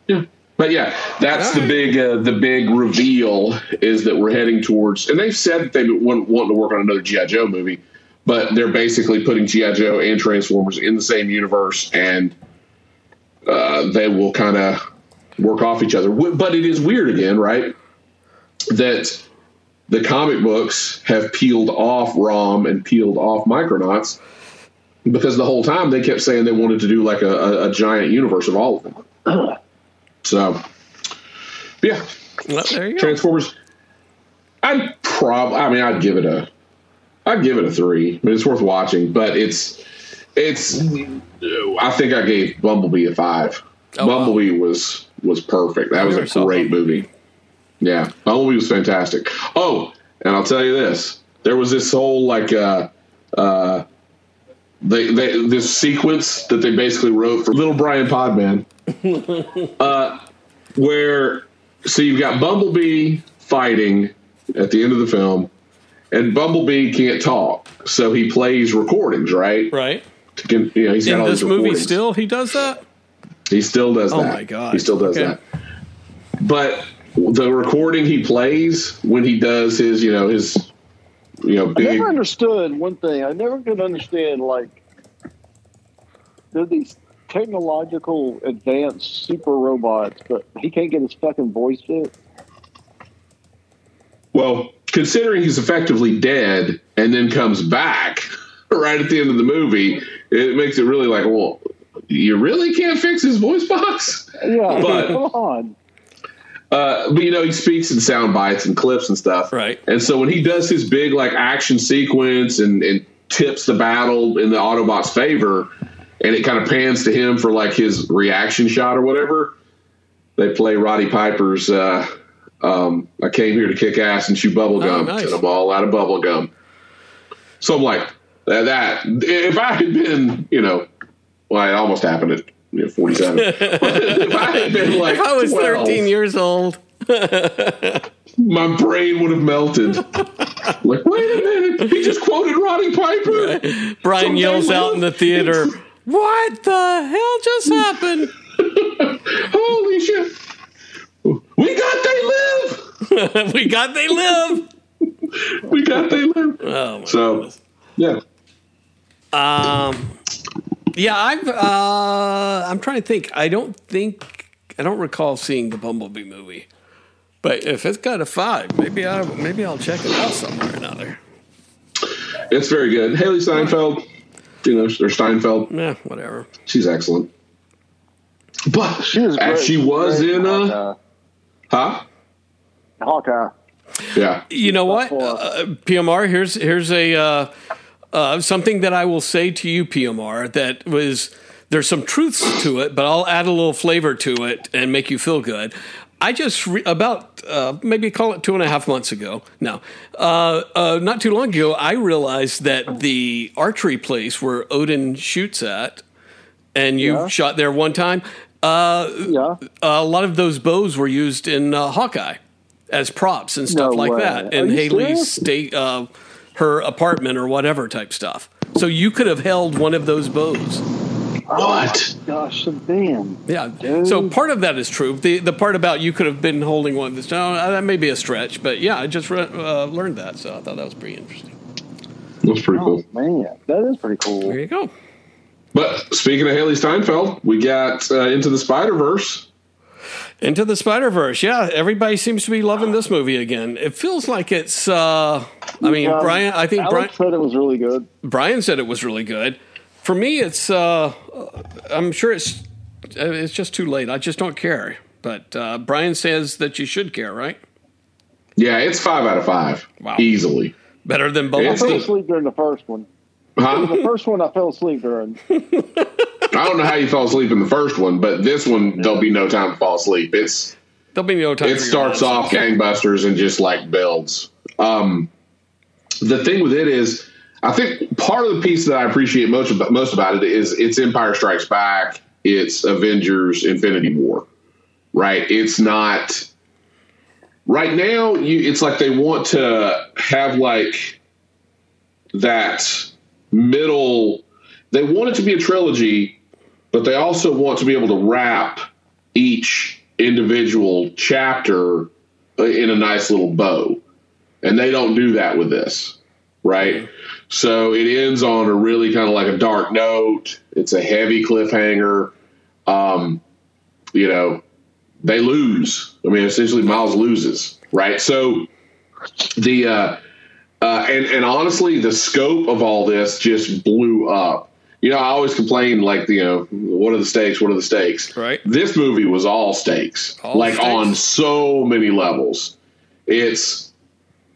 yeah, but yeah, that's the big uh, the big reveal is that we're heading towards, and they've said that they want wanting to work on another GI Joe movie, but they're basically putting GI Joe and Transformers in the same universe, and uh, they will kind of work off each other. But it is weird again, right? That the comic books have peeled off ROM and peeled off Micronauts because the whole time they kept saying they wanted to do like a, a, a giant universe of all of them. So, yeah, Well, there you go. Transformers. I'd probably. I mean, I'd give it a. I'd give it a three. I mean, it's worth watching, but it's it's. I think I gave Bumblebee a five. Oh, wow. Bumblebee was was perfect. That was a great Bumblebee. movie. Yeah, Bumblebee was fantastic. Oh, and I'll tell you this: there was this whole like uh, uh, they, they this sequence that they basically wrote for Little Brian Podman. uh, where so you've got Bumblebee fighting at the end of the film, and Bumblebee can't talk, so he plays recordings, right? Right. To you know, he's got In all this movie, recordings. still he does that. He still does Oh that. my God. He still does Okay. that. But the recording he plays when he does his, you know, his, you know, I never understood one thing. I never could understand like they're these technological advanced super robots, but he can't get his fucking voice fit. Well, considering he's effectively dead and then comes back right at the end of the movie, it makes it really like, well, you really can't fix his voice box. Yeah, But- come on. Uh, but you know, he speaks in sound bites and clips and stuff. Right. And so when he does his big like action sequence and, and tips the battle in the Autobots' favor, and it kind of pans to him for like his reaction shot or whatever, they play Roddy Piper's uh, um, "I came here to kick ass and chew bubble Oh, gum," nice. and I'm all out of bubble gum. So I'm like, that, that if I had been, you know, well, it almost happened at you know, 47. if I had been like, If I was 12, 13 years old, my brain would have melted. like, wait a minute, he just quoted Roddy Piper. Brian Someday yells out in the theater, "What the hell just happened?" Holy shit! We got they live. we got they live. We got they live. Oh my So, goodness. yeah. Um, yeah, I've. Uh, I'm trying to think. I don't think I don't recall seeing the Bumblebee movie, but if it's got a five, maybe I maybe I'll check it out somewhere or another. It's very good. Hailee Steinfeld, you know, or Steinfeld, Yeah, whatever. she's excellent. But She was as great. she was Great in uh, Hawkeye. huh? Hawkeye. Yeah. You know what, uh, PMR? Here's here's a uh, uh, something that I will say to you, PMR. That was there's some truths to it, but I'll add a little flavor to it and make you feel good. I just re- about uh, maybe call it two and a half months ago. No, uh, uh, not too long ago, I realized that the archery place where Odin shoots at, and you Yeah. shot there one time. Uh, Yeah. a lot of those bows were used in uh, Hawkeye as props and stuff No like way. that, in Hailee's state, uh, her apartment or whatever type stuff. So you could have held one of those bows. What? Gosh, damn. Yeah. Dude. So part of that is true. The the part about you could have been holding one of this, no, that may be a stretch, but yeah, I just re- uh, learned that, so I thought that was pretty interesting. That's pretty Oh, cool. man. That is pretty cool. There you go. But speaking of Hailee Steinfeld, we got uh, into the Spider Verse. Into the Spider Verse, yeah. Everybody seems to be loving this movie again. It feels like it's. Uh, I mean, Um, Brian. I think Brian. Said it was really good. Brian said it was really good. For me, it's. Uh, I'm sure it's. uh, It's just too late. I just don't care. But uh, Brian says that you should care, right? Yeah, it's five out of five. Wow. Easily. Better than both. I fell Bumblebee. asleep during the first one. Huh? The first one I fell asleep during. I don't know how you fell asleep in the first one, but this one, there'll be no time to fall asleep. It's There'll be no time. it starts off gangbusters and just like builds. Um, the thing with it is, I think part of the piece that I appreciate most about, most about it is it's Empire Strikes Back, it's Avengers: Infinity War, right? It's not right now. You, it's like they want to have like that middle. They want it to be a trilogy, but they also want to be able to wrap each individual chapter in a nice little bow. And they don't do that with this, right? So it ends on a really kind of like a dark note. It's a heavy cliffhanger. Um, you know, they lose. I mean, essentially, Miles loses, right? So the uh, uh, and and honestly, the scope of all this just blew up. You know, I always complain like, you know, what are the stakes? What are the stakes? Right. This movie was all stakes, All like stakes. on so many levels. It's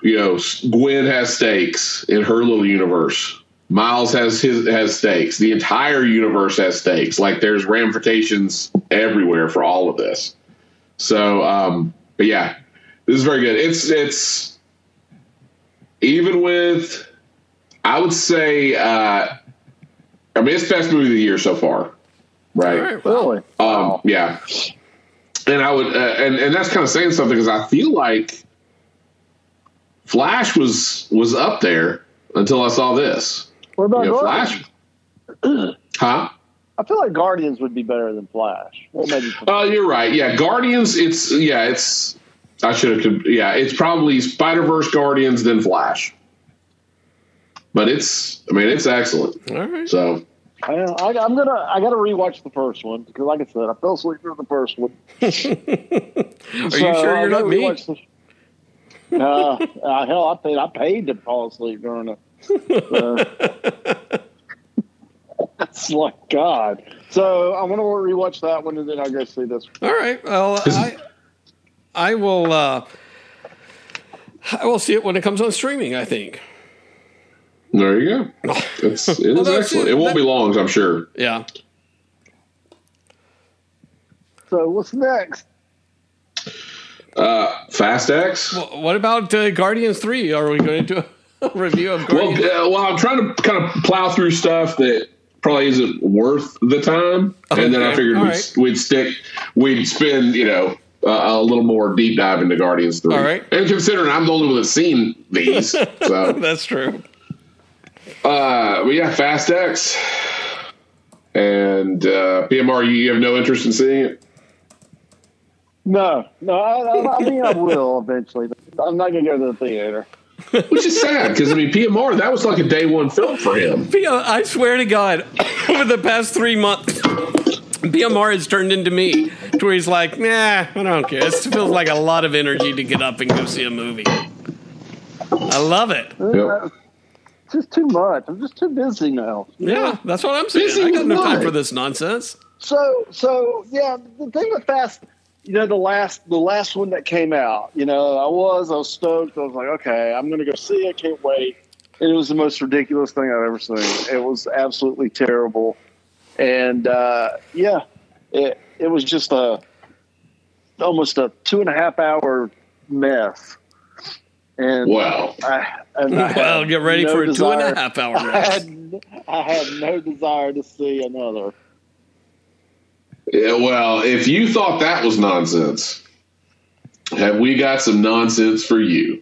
you know, Gwen has stakes in her little universe. Miles has his has stakes. The entire universe has stakes. Like there's ramifications everywhere for all of this. So, um, but yeah, this is very good. It's it's even with I would say uh, I mean it's the best movie of the year so far, right? All right, Really? Um, yeah. and I would, uh, and and that's kind of saying something because I feel like Flash was was up there until I saw this. What about You know, Flash, huh? I feel like Guardians would be better than Flash. Well, maybe. Oh, you're right. Yeah, Guardians. It's yeah, it's. I should have. Yeah, it's probably Spider Verse Guardians then Flash. But it's. I mean, it's excellent. All right. So I, I, I'm gonna. I got to rewatch the first one because, like I said, I fell asleep during the first one. Are you sure you're not me? Uh, uh, hell, I paid. I paid to fall asleep during it. Uh, it's like God. So I'm gonna rewatch that one, and then I'll go see this. All right. Well, I, I will. Uh, I will see it when it comes on streaming. I think. There you go. It's it is Well, that's excellent. it. It won't That- be long, I'm sure. Yeah. So what's next? Uh, Fast X. Well, what about uh, Guardians Three? Are we going to do a review of Well, uh, well, I'm trying to kind of plow through stuff that probably isn't worth the time, and then I figured we'd, right. we'd stick, we'd spend, you know, uh, a little more deep dive into Guardians Three. All right. And considering I'm the only one that's seen these, so That's true. Uh, we got Fast X and uh, PMR. You, you have no interest in seeing it. No, no. I, I, I mean, I will eventually. I'm not gonna go to the theater. Which is sad because I mean PMR that was like a day one film for him. I swear to God, over the past three months, PMR has turned into me, to where he's like, nah, I don't care. It feels like a lot of energy to get up and go see a movie. I love it. Yep. It's just too much. I'm just too busy now. Yeah, that's what I'm saying. Busy I got no time what? for this nonsense. So, so yeah. The thing with Fast, you know, the last, the last one that came out, you know, I was, I was stoked. I was like, okay, I'm gonna go see it. Can't wait. And it was the most ridiculous thing I've ever seen. It was absolutely terrible. And uh, yeah, it it was just a almost a two and a half hour mess. And Wow. I, and I Well, get ready no for a two desire- half hour I had, I had no desire to see another. Yeah, well, if you thought that was nonsense, have we got some nonsense for you?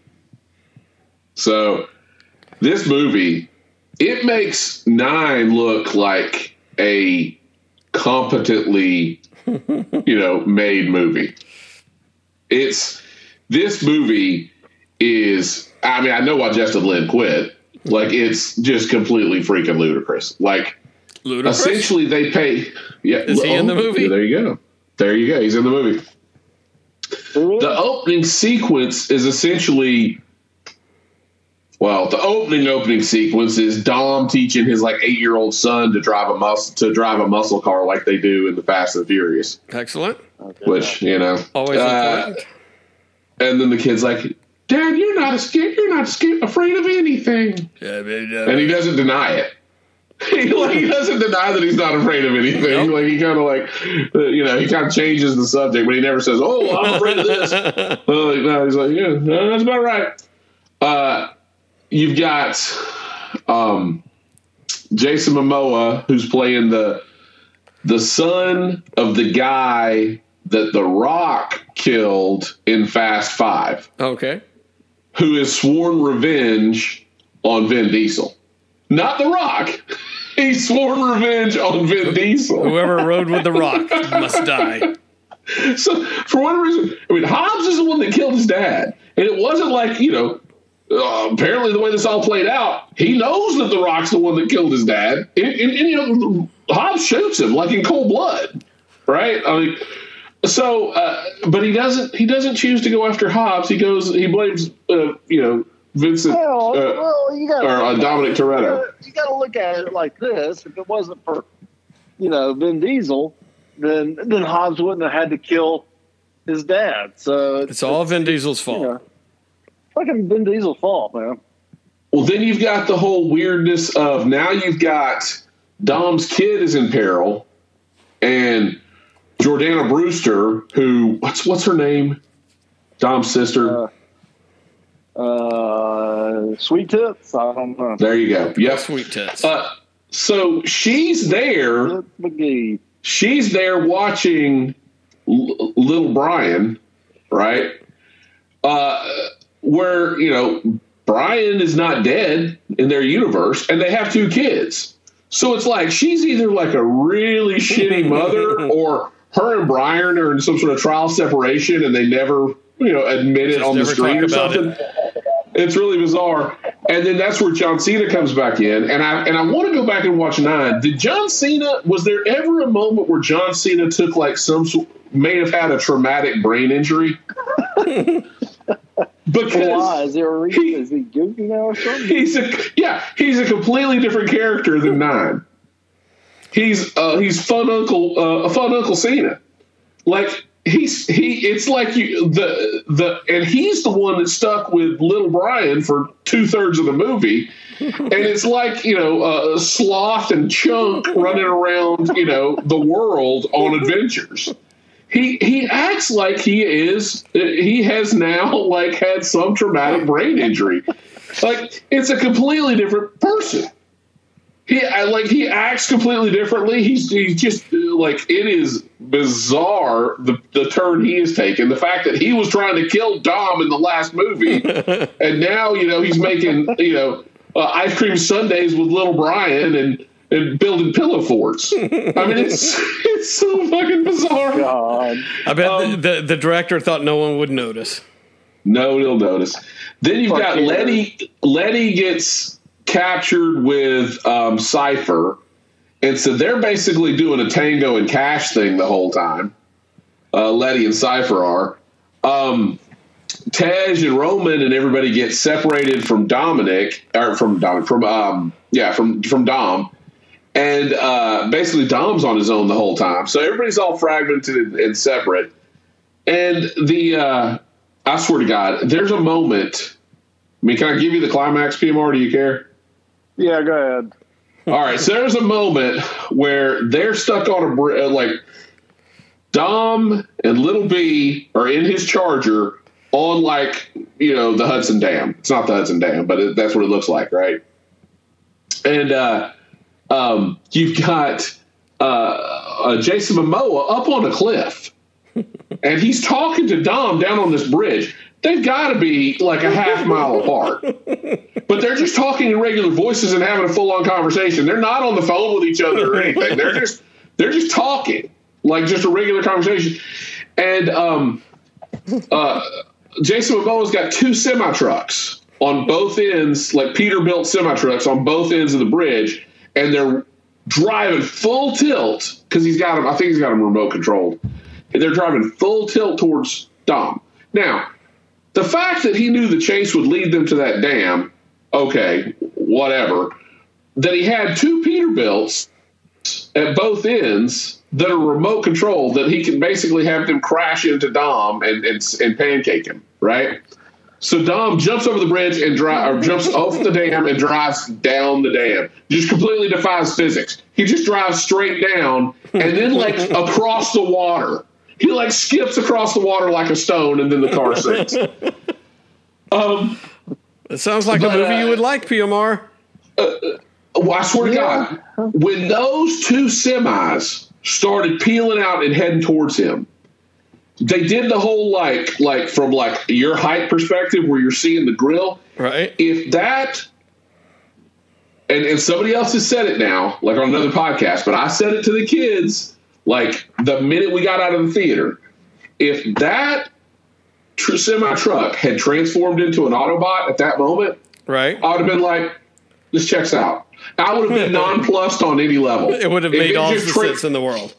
So, this movie, it makes Nine look like a competently, you know, made movie. It's this movie is. I mean, I know why Justin Lin quit. Like, it's just completely freaking ludicrous. Like, Ludicrous. essentially they pay yeah Is he in the movie? there you go there you go he's in the movie the opening sequence is essentially well the opening opening sequence is dom teaching his like eight year old son to drive a muscle to drive a muscle car like they do in the fast and furious Excellent. which you know Always uh, important. and then the kid's like dad you're not scared you're not scared afraid of anything Yeah, and he doesn't deny it. He, like, he doesn't deny that he's not afraid of anything. Nope. Like he kind of like, uh, you know, he kind of changes the subject, but he never says, "Oh, I'm afraid of this." uh, no, he's like, "Yeah, no, that's about right." Uh, you've got um, Jason Momoa, who's playing the the son of the guy that The Rock killed in Fast Five Okay. Who has sworn revenge on Vin Diesel. Not The Rock. He sworn revenge on Vin Diesel. Whoever rode with the rock must die. So, for one reason, I mean, Hobbs is the one that killed his dad. And it wasn't like, you know, uh, apparently the way this all played out, he knows that The Rock's the one that killed his dad. And, and, and, you know, Hobbs shoots him like in cold blood. Right? I mean, so, uh, but he doesn't. He doesn't choose to go after Hobbs. He goes. He blames, uh, you know, Vincent Well, uh, well, you got or uh, Dominic Toretto. you got to look at it like this. If it wasn't for, you know, Vin Diesel, then then Hobbs wouldn't have had to kill his dad. So It's all Vin Diesel's you fault. know, fucking Vin Diesel's fault, man. Well, then you've got the whole weirdness of now you've got Dom's kid is in peril, and Jordana Brewster, who what's what's her name? Dom's sister. Uh, Uh, sweet tits. I don't know. there you go. Yep. Sweet tits. Uh, so she's there. McGee. She's there watching L- little Brian, right? Uh, where you know Brian is not dead in their universe, and they have two kids. So it's like she's either like a really shitty mother, or her and Brian are in some sort of trial separation, and they never you know admit it on the screen or talk about something. It's really bizarre. And then that's where John Cena comes back in. And I and I want to go back and watch nine. Did John Cena was there ever a moment where John Cena took like some sort may have had a traumatic brain injury? because Why? Is there a reason? he- Is he goofy now or something? he's a yeah, he's a completely different character than nine. He's uh he's fun uncle uh a fun uncle Cena. Like he's he it's like you the the and he's the one that stuck with little Brian for two thirds of the movie. and it's like you know uh, sloth and chunk running around you know the world on adventures he he acts like he is he has now like had some traumatic brain injury like it's a completely different person he I, like he acts completely differently he's he's just uh, like it is bizarre the the turn he has taken the fact that he was trying to kill dom in the last movie and now you know he's making you know uh, ice cream sundaes with little brian and and building pillow forts. I mean, it's it's so fucking bizarre. God. I bet Um, the, the the director thought no one would notice. No, he'll notice. Then you've Fuck got yeah. Letty. Letty gets captured with um, Cipher, and so they're basically doing a Tango and Cash thing the whole time. Uh, Letty and Cipher are. Um, Tej and Roman and everybody get separated from Dominic or from Dominic from um yeah from from Dom, and uh, basically Dom's on his own the whole time. So everybody's all fragmented and, separate. And the uh, I swear to God, there's a moment. I mean, can I give you the climax, PMR? Do you care? Yeah, go ahead. All right, so there's a moment where they're stuck on a br- uh, like Dom and Little B are in his Charger on like you know the Hudson Dam. It's not the Hudson Dam, but it, that's what it looks like, right? And uh, um, you've got uh, uh, Jason Momoa up on a cliff, and he's talking to Dom down on this bridge. They've got to be like a half mile apart but they're just talking in regular voices and having a full on conversation. They're not on the phone with each other or anything. They're just they're just talking like just a regular conversation. And um, uh, Jason Momoa's got two semi trucks on both ends, like Peterbilt semi trucks on both ends of the bridge, and they're driving full tilt because he's got them. I think he's got them remote controlled. And they're driving full tilt towards Dom. Now, the fact that he knew the chase would lead them to that dam, okay, whatever. That he had two Peterbilts at both ends that are remote controlled, that he can basically have them crash into Dom and and, and pancake him, right? So Dom jumps over the bridge and or jumps off the dam and drives down the dam. Just completely defies physics. He just drives straight down and then like across the water. He like skips across the water like a stone, and then the car sinks. Um, It sounds like But, a movie uh, you would like, PMR. well, I swear to God, when those two semis started peeling out and heading towards him, they did the whole like like from like your height perspective where you're seeing the grill. Right? if that and, and somebody else has said it now, like on another podcast, but I said it to the kids like the minute we got out of the theater. If that tr- semi truck had transformed into an Autobot at that moment, Right? I would have been like, this checks out. I would have been nonplussed on any level. It would have If made all the tra- sense in the world.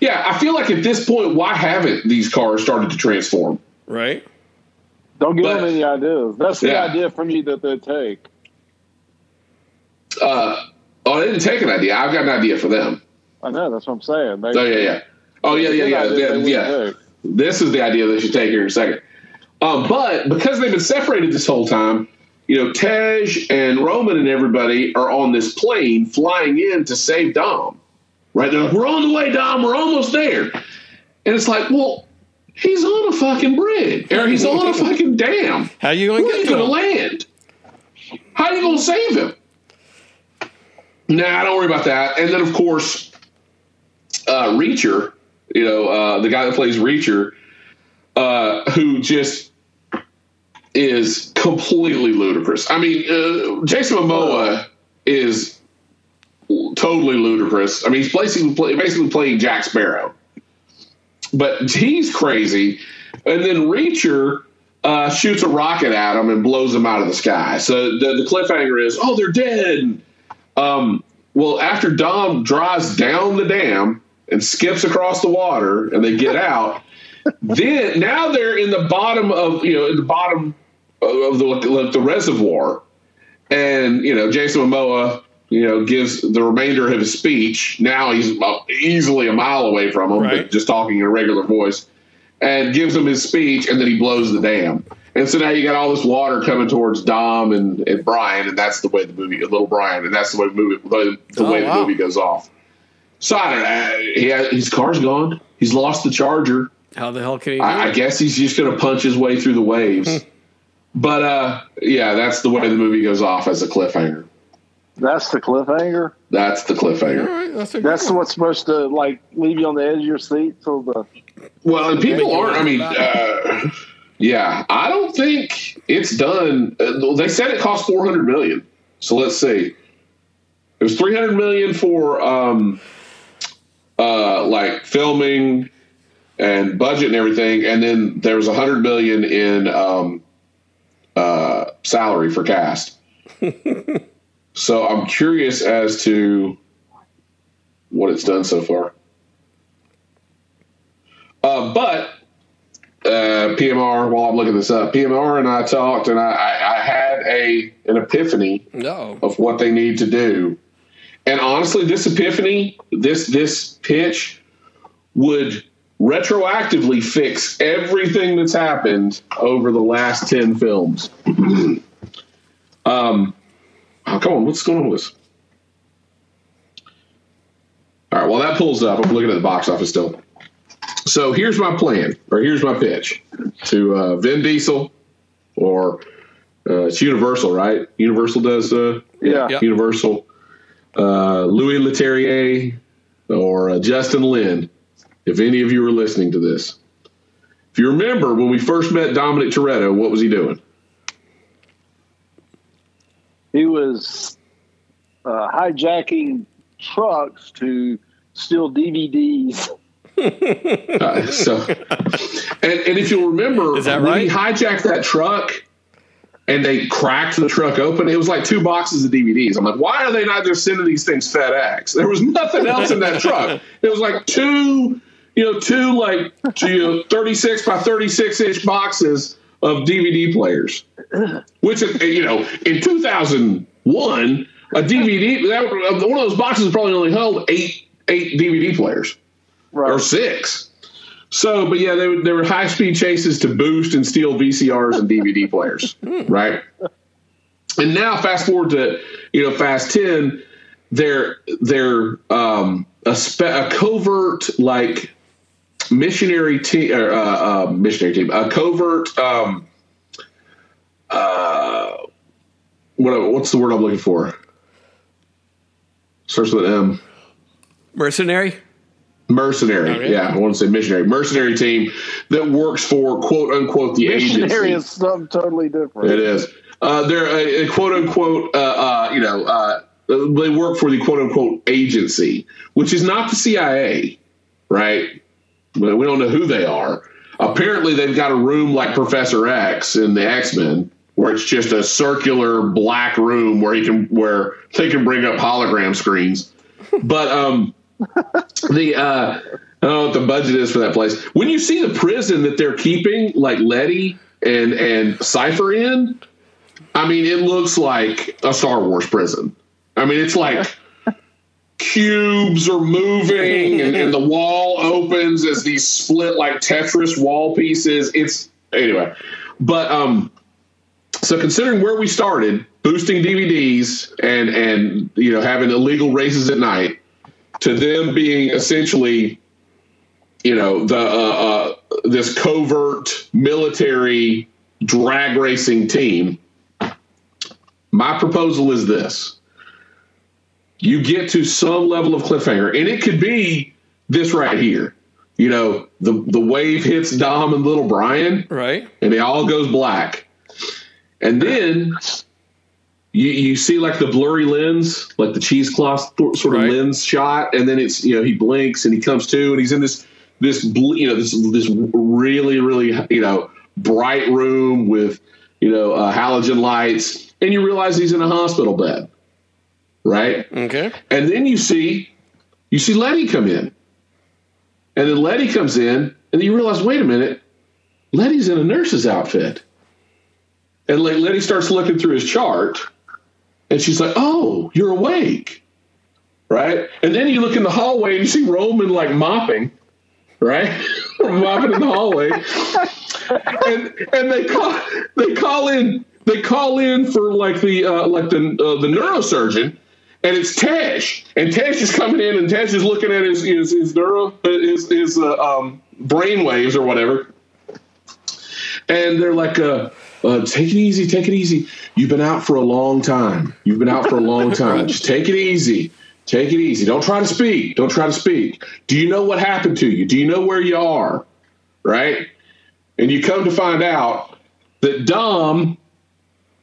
Yeah, I feel like at this point, why haven't these cars started to transform? Right? Don't give But- them any ideas. That's the Yeah. idea from you that they take. Uh, oh, they didn't take an idea. I've got an idea for them. I know. That's what I'm saying. They, Oh yeah, yeah. Oh yeah, yeah, yeah, yeah. yeah. This is the idea that should take here in a second. Um, but because they've been separated this whole time, you know, Tej and Roman and everybody are on this plane flying in to save Dom. Right? They're like, we're on the way, Dom. We're almost there. And it's like, well, he's on a fucking bridge, or he's on a fucking dam. How you going to are you get to going to land? How are you going to save him? Nah, don't worry about that. And then, of course, uh, Reacher you know, uh, the guy that plays Reacher, uh, who just is completely ludicrous. I mean, uh, Jason Momoa is totally ludicrous. I mean, he's basically basically playing Jack Sparrow, but he's crazy. And then Reacher uh, shoots a rocket at him and blows him out of the sky. So the, the cliffhanger is, oh, they're dead. Um, well, after Dom drives down the dam and skips across the water, and they get out, then now they're in the bottom of you know in the bottom of the the reservoir, and you know Jason Momoa you know gives the remainder of his speech. Now he's easily a mile away from him, right. but just talking in a regular voice, and gives him his speech, and then he blows the dam. And so now you got all this water coming towards Dom and, and Brian, and that's the way the movie, little Brian, and that's the way the movie, the, the oh, way wow. the movie goes off. So I don't know. He has, his car's gone. He's lost the charger. How the hell can he? I, I, guess he's just going to punch his way through the waves. Hmm. but uh, yeah, that's the way the movie goes off as a cliffhanger. That's the cliffhanger. That's the cliffhanger. that's, that's what's supposed to like leave you on the edge of your seat till the. Well, and people aren't. I mean, uh, yeah, I don't think it's done. Uh, they said it cost four hundred million. So let's see. It was three hundred million for um, uh, like filming and budget and everything, and then there was a hundred million in um, uh, salary for cast. so I'm curious as to what it's done so far. Uh, but uh, PMR, while I'm looking this up, PMR and I talked, and I, I, I had a an epiphany no. of what they need to do. And honestly, this epiphany, this this pitch, would retroactively fix everything that's happened over the last ten films. um, oh, come on, what's going on with this? All right, well that pulls up. I'm looking at the box office still. So here's my plan, or here's my pitch to uh, Vin Diesel, or uh, it's Universal, right? Universal does, uh, yeah, yeah. Universal. Uh, Louis Leterrier or uh, Justin Lin, if any of you are listening to this. If you remember when we first met Dominic Toretto, what was he doing? He was uh, hijacking trucks to steal DVDs uh, so, and, and, if you'll remember, Is that when right? he hijacked that truck and they cracked the truck open, it was like two boxes of DVDs. I'm like, why are they not just sending these things FedEx? There was nothing else in that truck. It was like two, you know, two like you know, 36 by 36 inch boxes of DVD players, which you know, in 2001, a DVD that, one of those boxes probably only held eight eight DVD players right. or six. So, but yeah, they, there were high speed chases to boost and steal VCRs and DVD players, hmm. right? And now, fast forward to you know, Fast Ten, they're they're um, a, spe- a covert like missionary team, or uh, uh, missionary team, a covert. Um, uh, what what's the word I'm looking for? Starts with M. Mercenary. Mercenary, okay. yeah, I want to say missionary, mercenary team that works for quote unquote the missionary agency. is something totally different. It is. Uh, they're a, a, quote unquote, uh, uh, you know, uh, they work for the quote unquote agency, which is not the CIA, right? But We don't know who they are. Apparently, they've got a room like Professor X in the X Men, where it's just a circular black room where he can where they can bring up hologram screens. But um, the uh, I don't know what the budget is for that place. When you see the prison that they're keeping, like Letty and and Cipher in, I mean, it looks like a Star Wars prison. I mean, it's like cubes are moving and, and, the wall opens as these split like Tetris wall pieces. It's anyway, but um, so considering where we started, boosting DVDs and and you know having illegal races at night to them being essentially, you know, the uh, uh, this covert military drag racing team. My proposal is this: you get to some level of cliffhanger, and it could be this right here. you know, the the wave hits Dom and little Brian, Right. and it all goes black. And then you, you see like the blurry lens, like the cheesecloth th- sort of Right. lens shot, and then it's you know he blinks and he comes to, and he's in this this bl- you know this this really really you know bright room with you know uh, halogen lights, and you realize he's in a hospital bed, right? Okay. And then you see you see Letty come in. And then Letty comes in, and then you realize, wait a minute, Letty's in a nurse's outfit. And like Letty starts looking through his chart, and she's like, "Oh, you're awake." Right? And then you look in the hallway and you see Roman like mopping, right? mopping in the hallway. and and they call they call in they call in for like the uh, like the uh, the neurosurgeon and it's Tesh, and Tesh is coming in, and Tesh is looking at his his his neuro his his uh, um, brain waves or whatever, and they're like, uh, uh, "Take it easy, take it easy. You've been out for a long time. You've been out for a long time. Just take it easy." Take it easy. Don't try to speak. Don't try to speak. Do you know what happened to you? Do you know where you are? Right? And you come to find out that Dom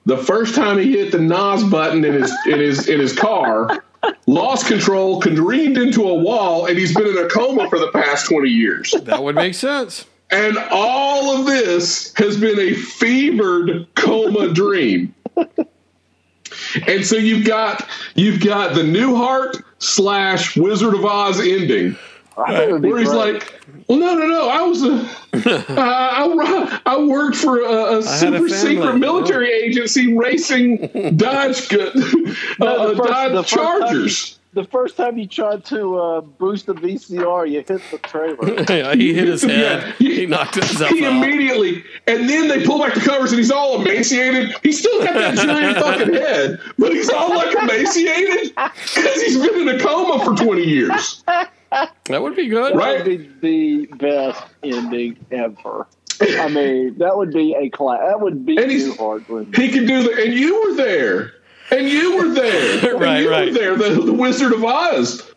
the first time he hit the NOS button in his in his in his car, lost control, careened into a wall, and he's been in a coma for the past twenty years. That would make sense. And all of this has been a fevered coma dream. And so you've got you've got the Newhart slash Wizard of Oz ending I think it would be where he's like, "Well, no, no, no. I was a, uh, I, I worked for a, a had a super secret military agency racing Dodge, uh, No, the first- Dodge the first time Chargers." The first time you tried to uh, boost the VCR, you hit the trailer. Yeah, he hit his head. Yeah. He knocked himself He out. immediately, and then they pull back the covers, and he's all emaciated. He's still got that giant fucking head, but he's all like emaciated because he's been in a coma for twenty years. That would be good. Right. That would be the best ending ever. I mean, that would be a class. That would be And he's- too hard. He could do the, and you were there, and you were there, Right, you right. were there, the, the Wizard of Oz.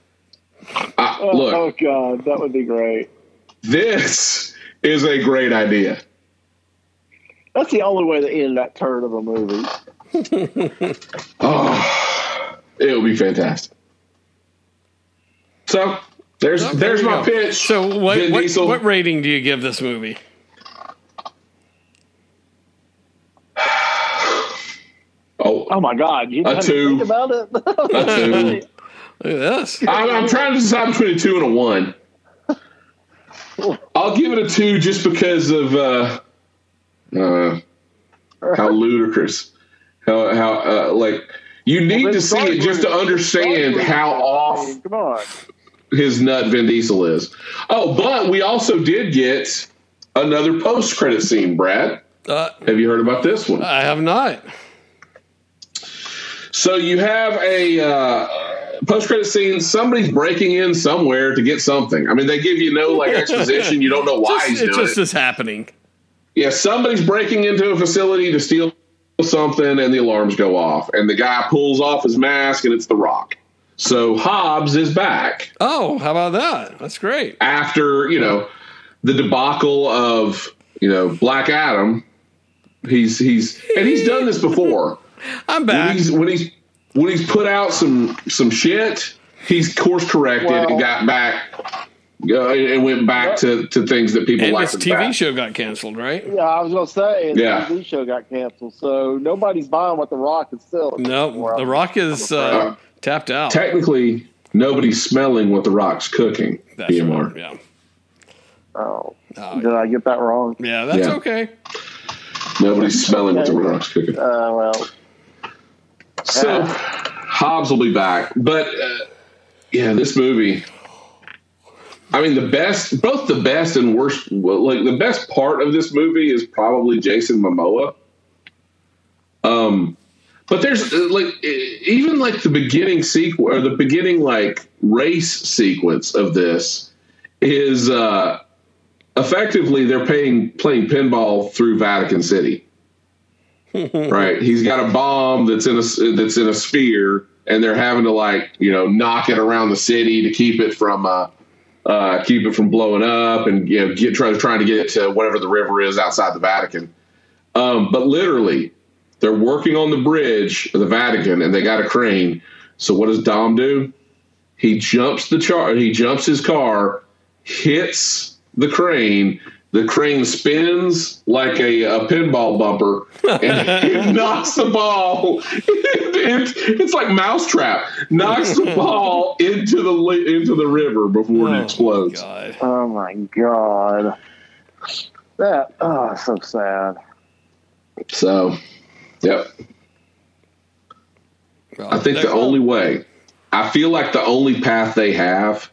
I, Oh, look, oh god, that would be great. this is a great idea. That's the only way to end that turn of a movie. Oh, it would be fantastic. So there's Oh, there's there my go. pitch. So, what, what, what rating do you give this movie? Oh, Oh my god, you A to two. think about it. a two. Look at this. I'm, I'm trying to decide between a two and a one. I'll give it a two just because of uh, uh, how ludicrous, how how uh, like you need then to see it just to understand how off Come on. his nut Vin Diesel is. Oh, but we also did get another post credit scene. Brad, Uh, have you heard about this one? I have not. So you have a uh, post credit scene. Somebody's breaking in somewhere to get something. I mean, they give you no like exposition. You don't know why Just, he's it doing just it. is happening. Yeah, somebody's breaking into a facility to steal something, and the alarms go off, and the guy pulls off his mask, and it's The Rock. So Hobbs is back Oh, how about that? That's great. after you know the debacle of you know Black Adam. He's he's and he's done this before. I'm when back. he's when he's when he's put out some some shit, he's course corrected Well- and got back uh, and went back to, to things that people And like. his TV show got canceled, right? Yeah, I was gonna say the Yeah. TV show got canceled, so nobody's buying what The Rock is selling. No, Well, The Rock is I'm uh, tapped out. Technically, nobody's smelling what the rock's cooking. That's PMR. right. Yeah. Oh, Oh, did I get that wrong? yeah, that's Yeah. okay. Nobody's smelling what the rock's cooking. Uh, well, So Hobbs will be back, but uh, yeah, this movie. I mean, the best, both the best and worst. Like the best part of this movie is probably Jason Momoa. Um, but there's uh, like even like the beginning sequence or the beginning like race sequence of this is uh effectively they're paying playing pinball through Vatican City right? He's got a bomb that's in a that's in a sphere, and they're having to like you know knock it around the city to keep it from uh, uh, keep it from blowing up, and you know, get try trying to get it to whatever the river is outside the Vatican. Um, but literally, they're working on the bridge of the Vatican, and they got a crane. So what does Dom do? He jumps the char. He jumps his car, hits the crane. The crane spins like a, a pinball bumper and it knocks the ball. It, it's like mousetrap. Knocks the ball into the into the river before it oh, explodes. God. Oh my god. That oh so sad. So, yep. Well, I think there- the only way, I feel like the only path they have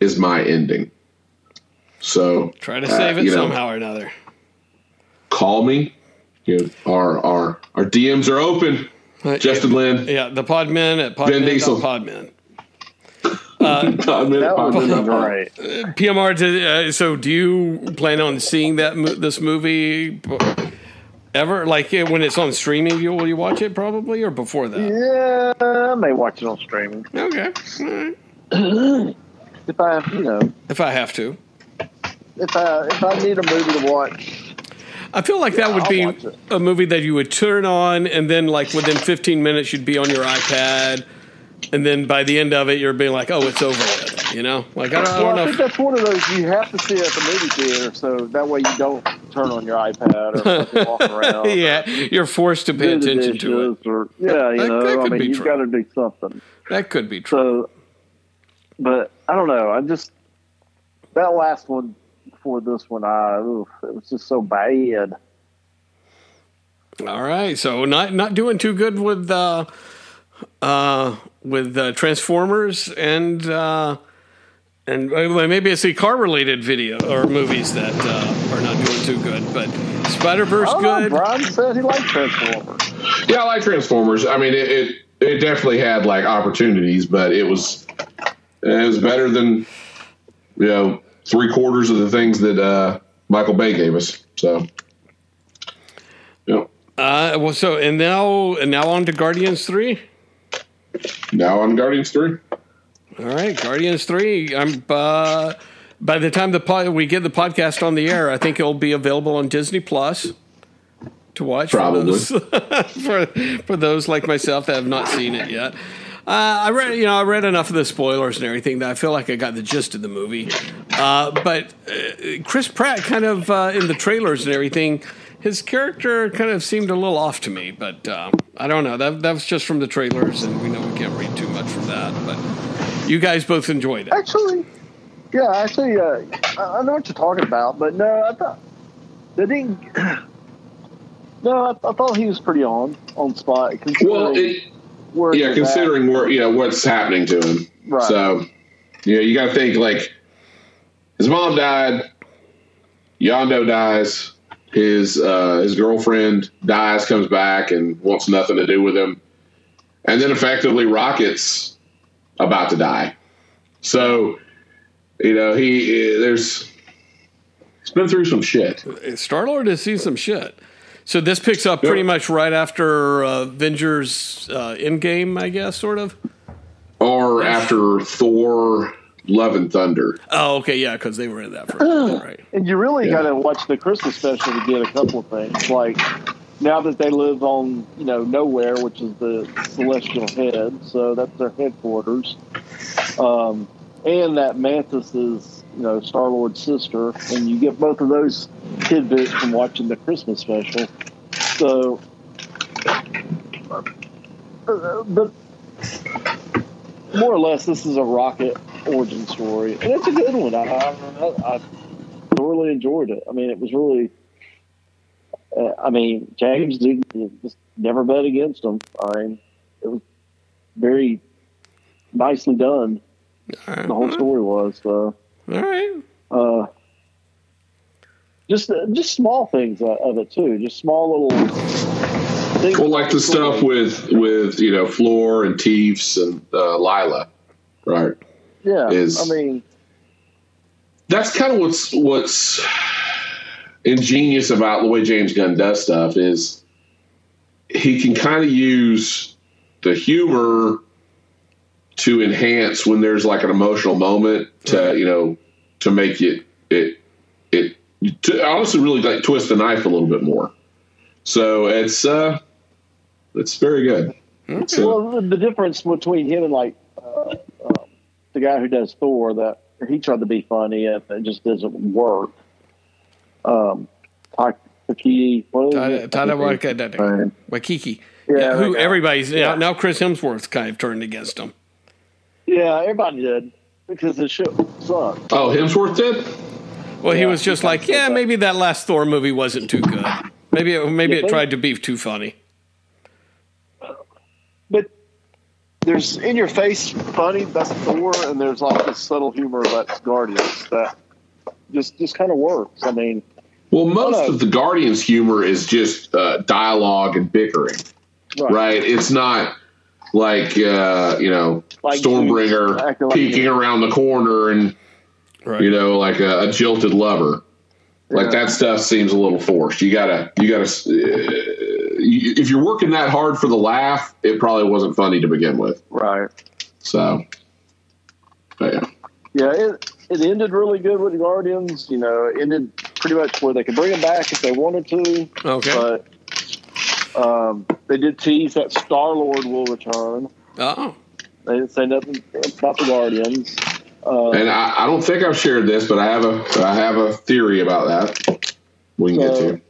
is my ending. So try to uh, save it know, somehow or another. Call me. You know, our our our DMs are open. Uh, Justin Lin. Yeah, the Podmen at Vin Diesel. Podmen. That would be great. PMR. To, uh, so, do you plan on seeing that mo- this movie ever? Like uh, when it's on streaming, you will you watch it probably or before that? Yeah, I may watch it on streaming. Okay, all right. If I you know, If I have to, if I if I need a movie to watch I feel like that would I'll be a movie that you would turn on, and then like within 15 minutes, you'd be on your iPad, and then by the end of it, you're being like, "Oh, it's over with," you know? Like I don't, I don't I think that's one of those you have to see at the movie theater, so that way you don't turn on your iPad or walk around. yeah, you're forced to pay attention to it. Or, yeah, you That- know, that I mean, you've got to do something. That could be true. So, but I don't know. I just that last one before this one, I oof, it was just so bad. All right, so not not doing too good with uh, uh, with uh, Transformers and uh, and uh, maybe it's the car related video or movies that uh, are not doing too good. But Spider Verse I know. good. Brian said he liked Transformers. Yeah, I like Transformers. I mean, it, it it definitely had like opportunities, but it was it was better than you know three quarters of the things that uh, Michael Bay gave us. So, know, Uh, well, so and now and now on to Guardians three. now on Guardians three. All right, Guardians three. I'm uh, by the time the pod, we get the podcast on the air, I think it'll be available on Disney Plus to watch. Probably. for those, for, for those like myself that have not seen it yet. Uh, I read, you know, I read enough of the spoilers and everything that I feel like I got the gist of the movie. Uh, but uh, Chris Pratt, kind of uh, in the trailers and everything, his character kind of seemed a little off to me. But uh, I don't know. That that was just from the trailers, and we know we can't read too much from that. But you guys both enjoyed it. Actually, yeah, actually, uh, I I know what you're talking about, but no, I thought they didn't. No, I, I thought he was pretty on on spot. Well, it, where yeah, he at. considering where you know what's happening to him. Right. So, you know, you got to think like his mom died, Yondu dies, his uh, his girlfriend dies, comes back and wants nothing to do with him, and then effectively Rocket's about to die. So, you know, he there's he's been through some shit. Star Lord has seen some shit. So this picks up pretty much right after uh, Avengers uh, Endgame, I guess, sort of. Or after Thor, Love and Thunder. Oh, okay, yeah, because they were in that for right. And you really Yeah. got to watch the Christmas special to get a couple of things. Like now that they live on, you know, nowhere, which is the celestial head, so that's their headquarters. Um, and that Mantis is, you know, Star Lord's sister, and you get both of those tidbits from watching the Christmas special. So, uh, but more or less, this is a rocket origin story, and it's a good one. I, I, I thoroughly enjoyed it. I mean, it was really. Uh, I mean, James did just never bet against him. I mean, it was very nicely done. All right. The whole story was. So, All right. uh, just just small things of of it too. Just small little. Things Well, like the stuff with with you know Floor and Teefs and uh, Lylla, right? Yeah, is- I mean, That's kind of what's what's ingenious about the way James Gunn does stuff is he can kind of use the humor to enhance when there's like an emotional moment to you know to make it it it to honestly really like twist the knife a little bit more. So it's uh it's very good. It's, uh, Well, the, the difference between him and like the guy who does Thor, that he tried to be funny and it just doesn't work. Um, Taki, what is Taika it? Waikiki. Yeah, Yeah, who everybody's Yeah. now, now Chris Hemsworth's kind of turned against him. Yeah, everybody did because the shit sucked. oh, Hemsworth did. Well, he was just he like, yeah, maybe that last Thor movie wasn't too good. Maybe it, maybe Yeah, it tried to be too funny. But there's in your face funny that's Thor, and there's like this subtle humor that's Guardians that just just kind of works. I mean, Well, most of the Guardians humor is just uh, dialogue and bickering, right? right? It's not like uh, you know Like Stormbreaker dudes like peeking dudes. around the corner and Right. you know like a, a jilted lover. Like that stuff seems a little forced. You gotta, you gotta. Uh, you, if you're working that hard for the laugh, it probably wasn't funny to begin with. Right. So, but yeah. Yeah, it it ended really good with the Guardians. You know, it ended pretty much where they could bring them back if they wanted to. Okay. But um, they did tease that Star Lord will return. oh. They didn't say nothing about the Guardians. Uh, And I, I don't think I've shared this, but I have a, I have a theory about that. We can get So- to.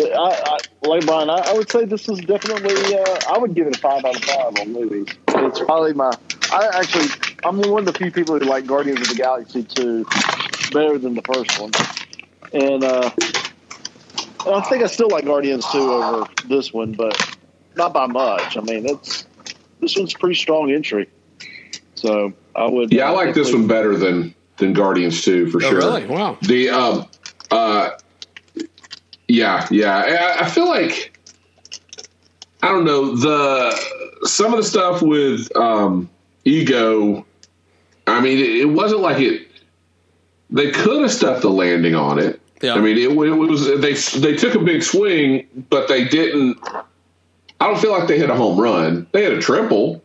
But I, I, like Brian, I, I would say this is definitely. Uh, I would give it a five out of five on movies. It's probably my. I actually, I'm one of the few people who like Guardians of the Galaxy two better than the first one, and uh, I think I still like Guardians two over this one, but not by much. I mean, it's this one's a pretty strong entry. So I would. Yeah, I like this one better than than Guardians Two for Oh, sure. really? Wow. The um, uh, yeah, yeah. I, I feel like I don't know the some of the stuff with um, ego. I mean, it, it wasn't like it. They could have stuck the landing on it. Yeah. I mean, it, it was they they took a big swing, but they didn't. I don't feel like they hit a home run. They hit a triple,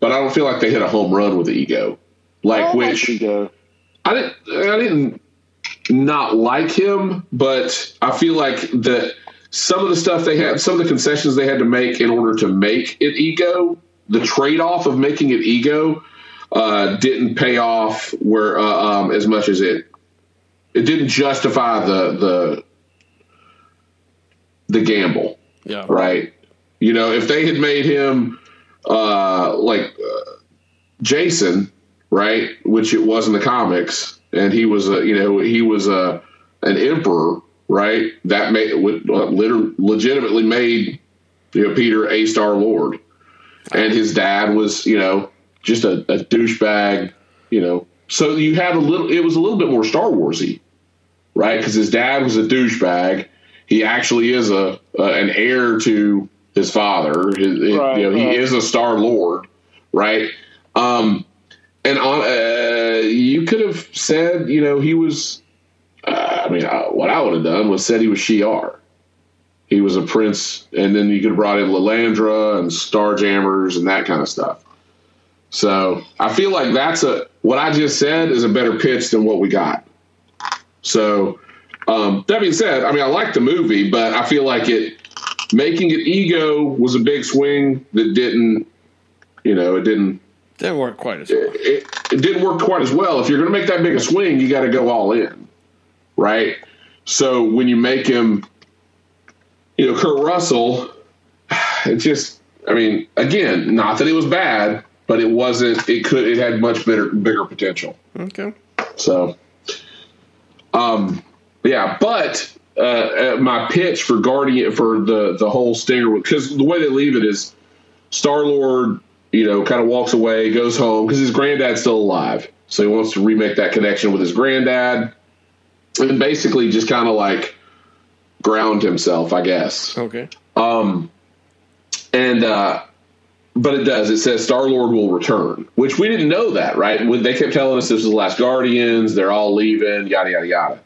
but I don't feel like they hit a home run with the ego. Like I like which Ego. I didn't I didn't not like him, but I feel like that some of the stuff they had, some of the concessions they had to make in order to make it ego, the trade off of making it ego, uh, didn't pay off where uh, um, as much as it it didn't justify the the the gamble Yeah. right? You know, if they had made him uh, like uh, J'son, right, which it was in the comics, and he was a you know he was a an emperor, right? That made would uh, legitimately made you know Peter a Star Lord, and his dad was you know just a, a douchebag, you know. So you had a little. It was a little bit more Star Warsy, right? Because his dad was a douchebag. He actually is a uh, an heir to his father. His, you Right, he is a Star Lord, right? Um, and uh, you could have said, you know, he was. Uh, I mean, uh, what I would have done was said he was Shi'ar. He was a prince, and then you could have brought in Lilandra and Starjammers and that kind of stuff. So I feel like that's a what I just said is a better pitch than what we got. So um, that being said, I mean I like the movie, but I feel like it making it ego was a big swing that didn't, you know, it didn't Didn't work quite as well. it, it didn't work quite as well. If you're going to make that big a swing, you got to go all in, right? So when you make him, you know, Kurt Russell, it just, I mean, again, not that it was bad, but it wasn't. It could, it had much better, bigger potential. Okay. So, um, yeah, but uh, my pitch for Guardian for the the whole stinger because the way they leave it is Star Lord, you know, kind of walks away, goes home because his granddad's still alive, so he wants to remake that connection with his granddad, and basically just kind of like ground himself, I guess. Okay. Um, and uh, but it does. It says Star Lord will return, which we didn't know that, right? When they kept telling us this was the last Guardians, they're all leaving, yada yada yada.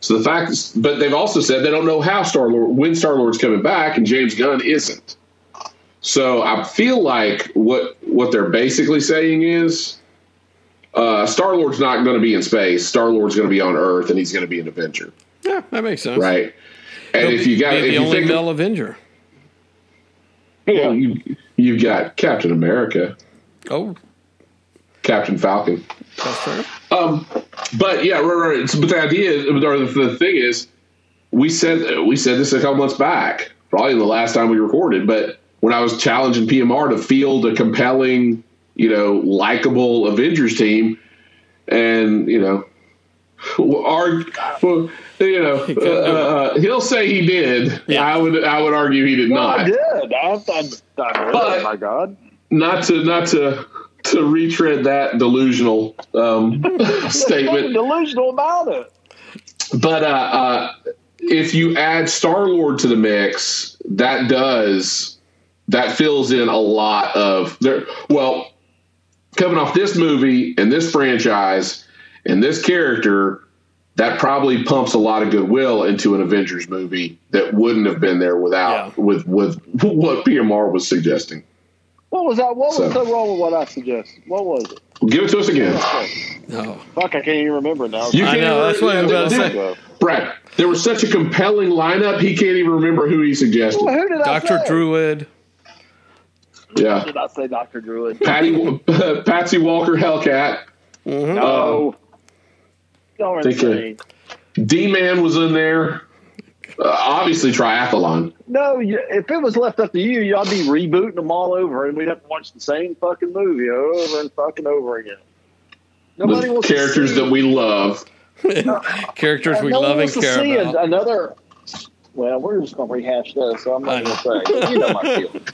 So the fact, is, but they've also said they don't know how Star Lord, when Star Lord's coming back, and James Gunn isn't. So I feel like what what they're basically saying is uh, Star Lord's not going to be in space. Star Lord's going to be on Earth, and he's going to be an Avenger, Yeah, that makes sense. right? And He'll if you got if the you only think male Avenger. Yeah. well, you you've got Captain America, Oh, Captain Falcon. that's fair. Um, but yeah, right, right. So, But the idea, is, or the, the thing is, we said we said this a couple months back, probably the last time we recorded. But when I was challenging PMR to field a compelling, you know, likable Avengers team, and you know, our, well, you know, uh, uh, he'll say he did. Yeah. I would I would argue he did No, I did. I, I, I, But- oh my God. Not to not to to retread that delusional um, statement. delusional about it. But uh, uh, if you add Star Lord to the mix, that does that fills in a lot of there. Well, coming off this movie and this franchise and this character, that probably pumps a lot of goodwill into an Avengers movie that wouldn't have been there without Yeah. with with what PMR was suggesting. What was that? What was So- so wrong with what I suggested? What was it? Give it to us again, No. Fuck, I can't even remember now. You can't know, that's what I was about to remember- say. Brad. There was such a compelling lineup, he can't even remember who he suggested. who did I Doctor say? Druid. Yeah. Did I say Doctor Druid? Patty Patsy Walker Hellcat. No. Y'all are uh, insane. D Man was in there. Uh, obviously, triathlon. No, you, if it was left up to you, y'all be rebooting them all over, and we'd have to watch the same fucking movie over and fucking over again. Nobody With wants characters to see, that we love. Characters we no love and wants care about. another. Well, we're just going to rehash this, so I'm not going to say. You know my feeling.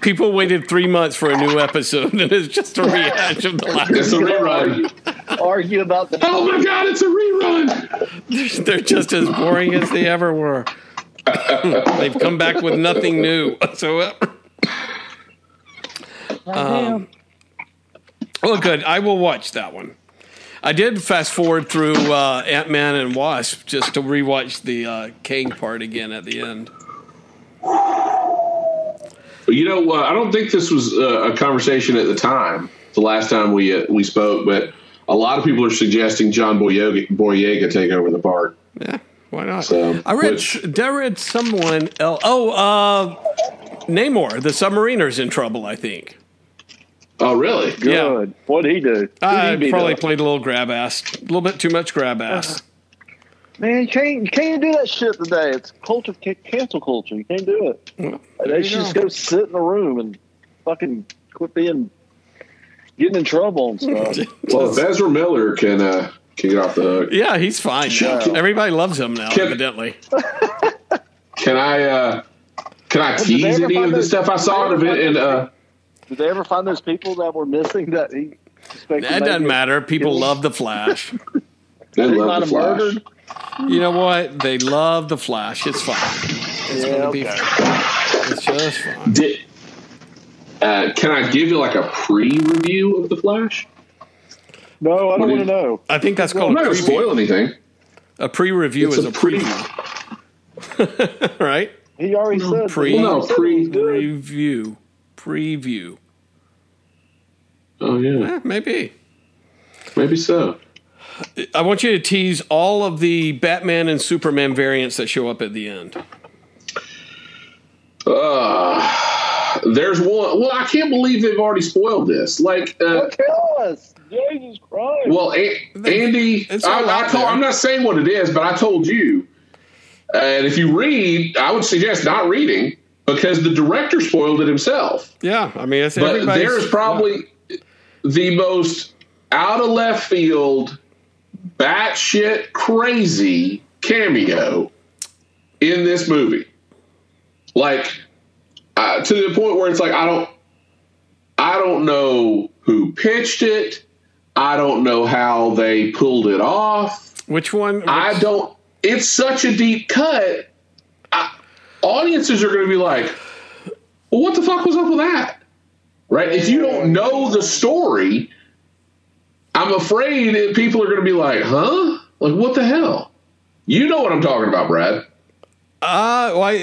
People waited three months for a new episode, and it's just a rehash of the last. It's a You can rerun. Argue, argue about the. Oh my God, it's a rerun. They're just as boring as they ever were. They've come back with nothing new whatsoever. Um, well, good. I will watch that one. I did fast forward through uh, Ant Man and Wasp just to rewatch the uh, Kang part again at the end. But you know, uh, I don't think this was uh, a conversation at the time. The last time we uh, we spoke, but a lot of people are suggesting John Boyega, Boyega take over the part. Yeah, why not? So, I read. which- I read someone. Else, oh, uh, Namor, the submariner's in trouble. I think. Oh, really? Yeah. Good. What'd he do? Who'd I he probably up? played a little grab ass, a little bit too much grab ass. Man, you can't, you can't do that shit today. It's culture, ca- cancel culture. You can't do it. Well, They should just go. go sit in a room and fucking quit being getting in trouble and stuff. Well, if Ezra Miller can uh, can get off the hook, Yeah, he's fine. Shut up. Everybody loves him now, Can- evidently. can I uh, can I did tease any of the those- stuff I saw did in, they ever uh, Did they ever find those people that were missing that he? That doesn't matter. People killed? love the Flash. they They love the Flash. murdered. You know what? They love the Flash. It's fine. It's Yeah, gonna be okay. fine. It's just fine. Did, uh, can I give you like a pre-review of the Flash? No, I What don't want to know. I think that's called. I'm called a not going to spoil anything. A pre-review It's is a a pre- preview, right? He already said. pre- he Well, no, already said pre- it was good. Preview, preview. Oh yeah, Eh, maybe. maybe so. I want you to tease all of the Batman and Superman variants that show up at the end. Uh, there's one. Well, I can't believe they've already spoiled this. Like, uh, Don't tell us. Jesus Christ. well, a- Andy, I, I told, I'm not saying what it is, but I told you. And if you read, I would suggest not reading because the director spoiled it himself. Yeah, I mean, it's But there is probably the most out of left field, batshit crazy cameo in this movie. Like uh, to the point where it's like I don't, I don't know who pitched it. I don't know how they pulled it off. which one? I don't. It's such a deep cut. I, audiences are going to be like, "Well, what the fuck was up with that?" Right? If you don't know the story, I'm afraid that people are going to be like, "Huh? Like what the hell?" You know what I'm talking about, Brad? Uh, why?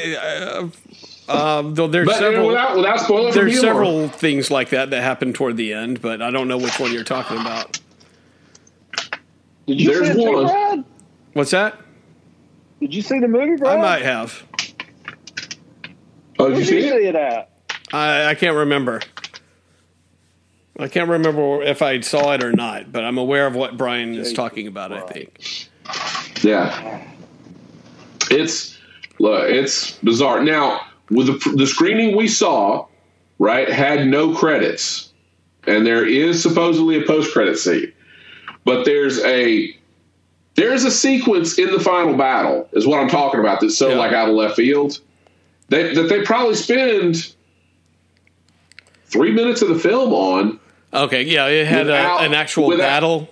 Uh, um, though there's But several. without, without spoiling there's you, or- several things like that that happen toward the end, but I don't know which one you're talking about. Did you There's see one. Brad? What's that? Did you see the movie, Brad? I might have. Oh, did you did you see it? see it at? I, I can't remember. I can't remember if I saw it or not, but I'm aware of what Brian is talking about. I think. Yeah. It's look, it's bizarre. Now, with the, the screening we saw, right, had no credits, and there is supposedly a post credit scene, but there's a there's a sequence in the final battle, is what I'm talking about. That's so Yeah. like out of left field. They, that they probably spend three minutes of the film on. Okay, yeah, it had Without- a, an actual without- battle.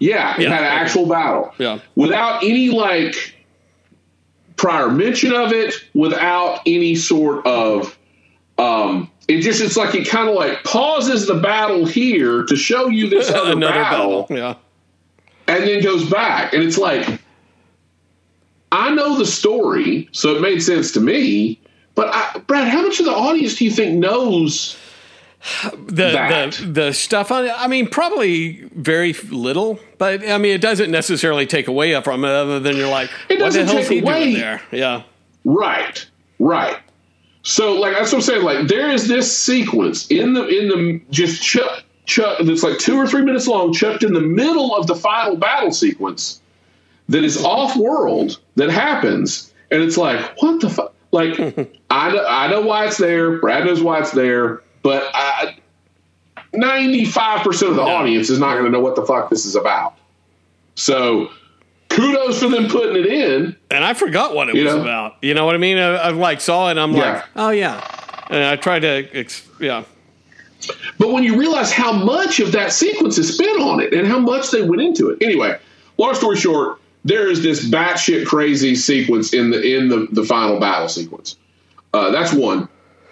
Yeah, it Yeah, had an actual battle. Yeah. without any like prior mention of it, without any sort of um it just it's like it kind of like pauses the battle here to show you this other Another battle, battle. Yeah. and then goes back and it's like I know the story, so it made sense to me. But I, Brad, how much of the audience do you think knows? The that. the the stuff on it. I mean, probably very little, but I mean, it doesn't necessarily take away from it. Other than you're like, It doesn't take away. there? Yeah, Right, right. So, like that's what I'm saying. Like there is this sequence in the in the just chuck chuck that's like two or three minutes long, chucked in the middle of the final battle sequence that is off world that happens, and it's like what the fuck. Like I know, I know why it's there. Brad knows why it's there, but ninety five percent of the audience is not going to know what the fuck this is about. So, kudos for them putting it in. and I forgot what it was know? about. You know what I mean? I, I like saw it. and I'm Yeah. like, oh yeah, and I tried to, ex- yeah, But when you realize how much of that sequence is spent on it and how much they went into it. Anyway, long story short, there is this batshit crazy sequence in the in the, the final battle sequence. Uh, that's one.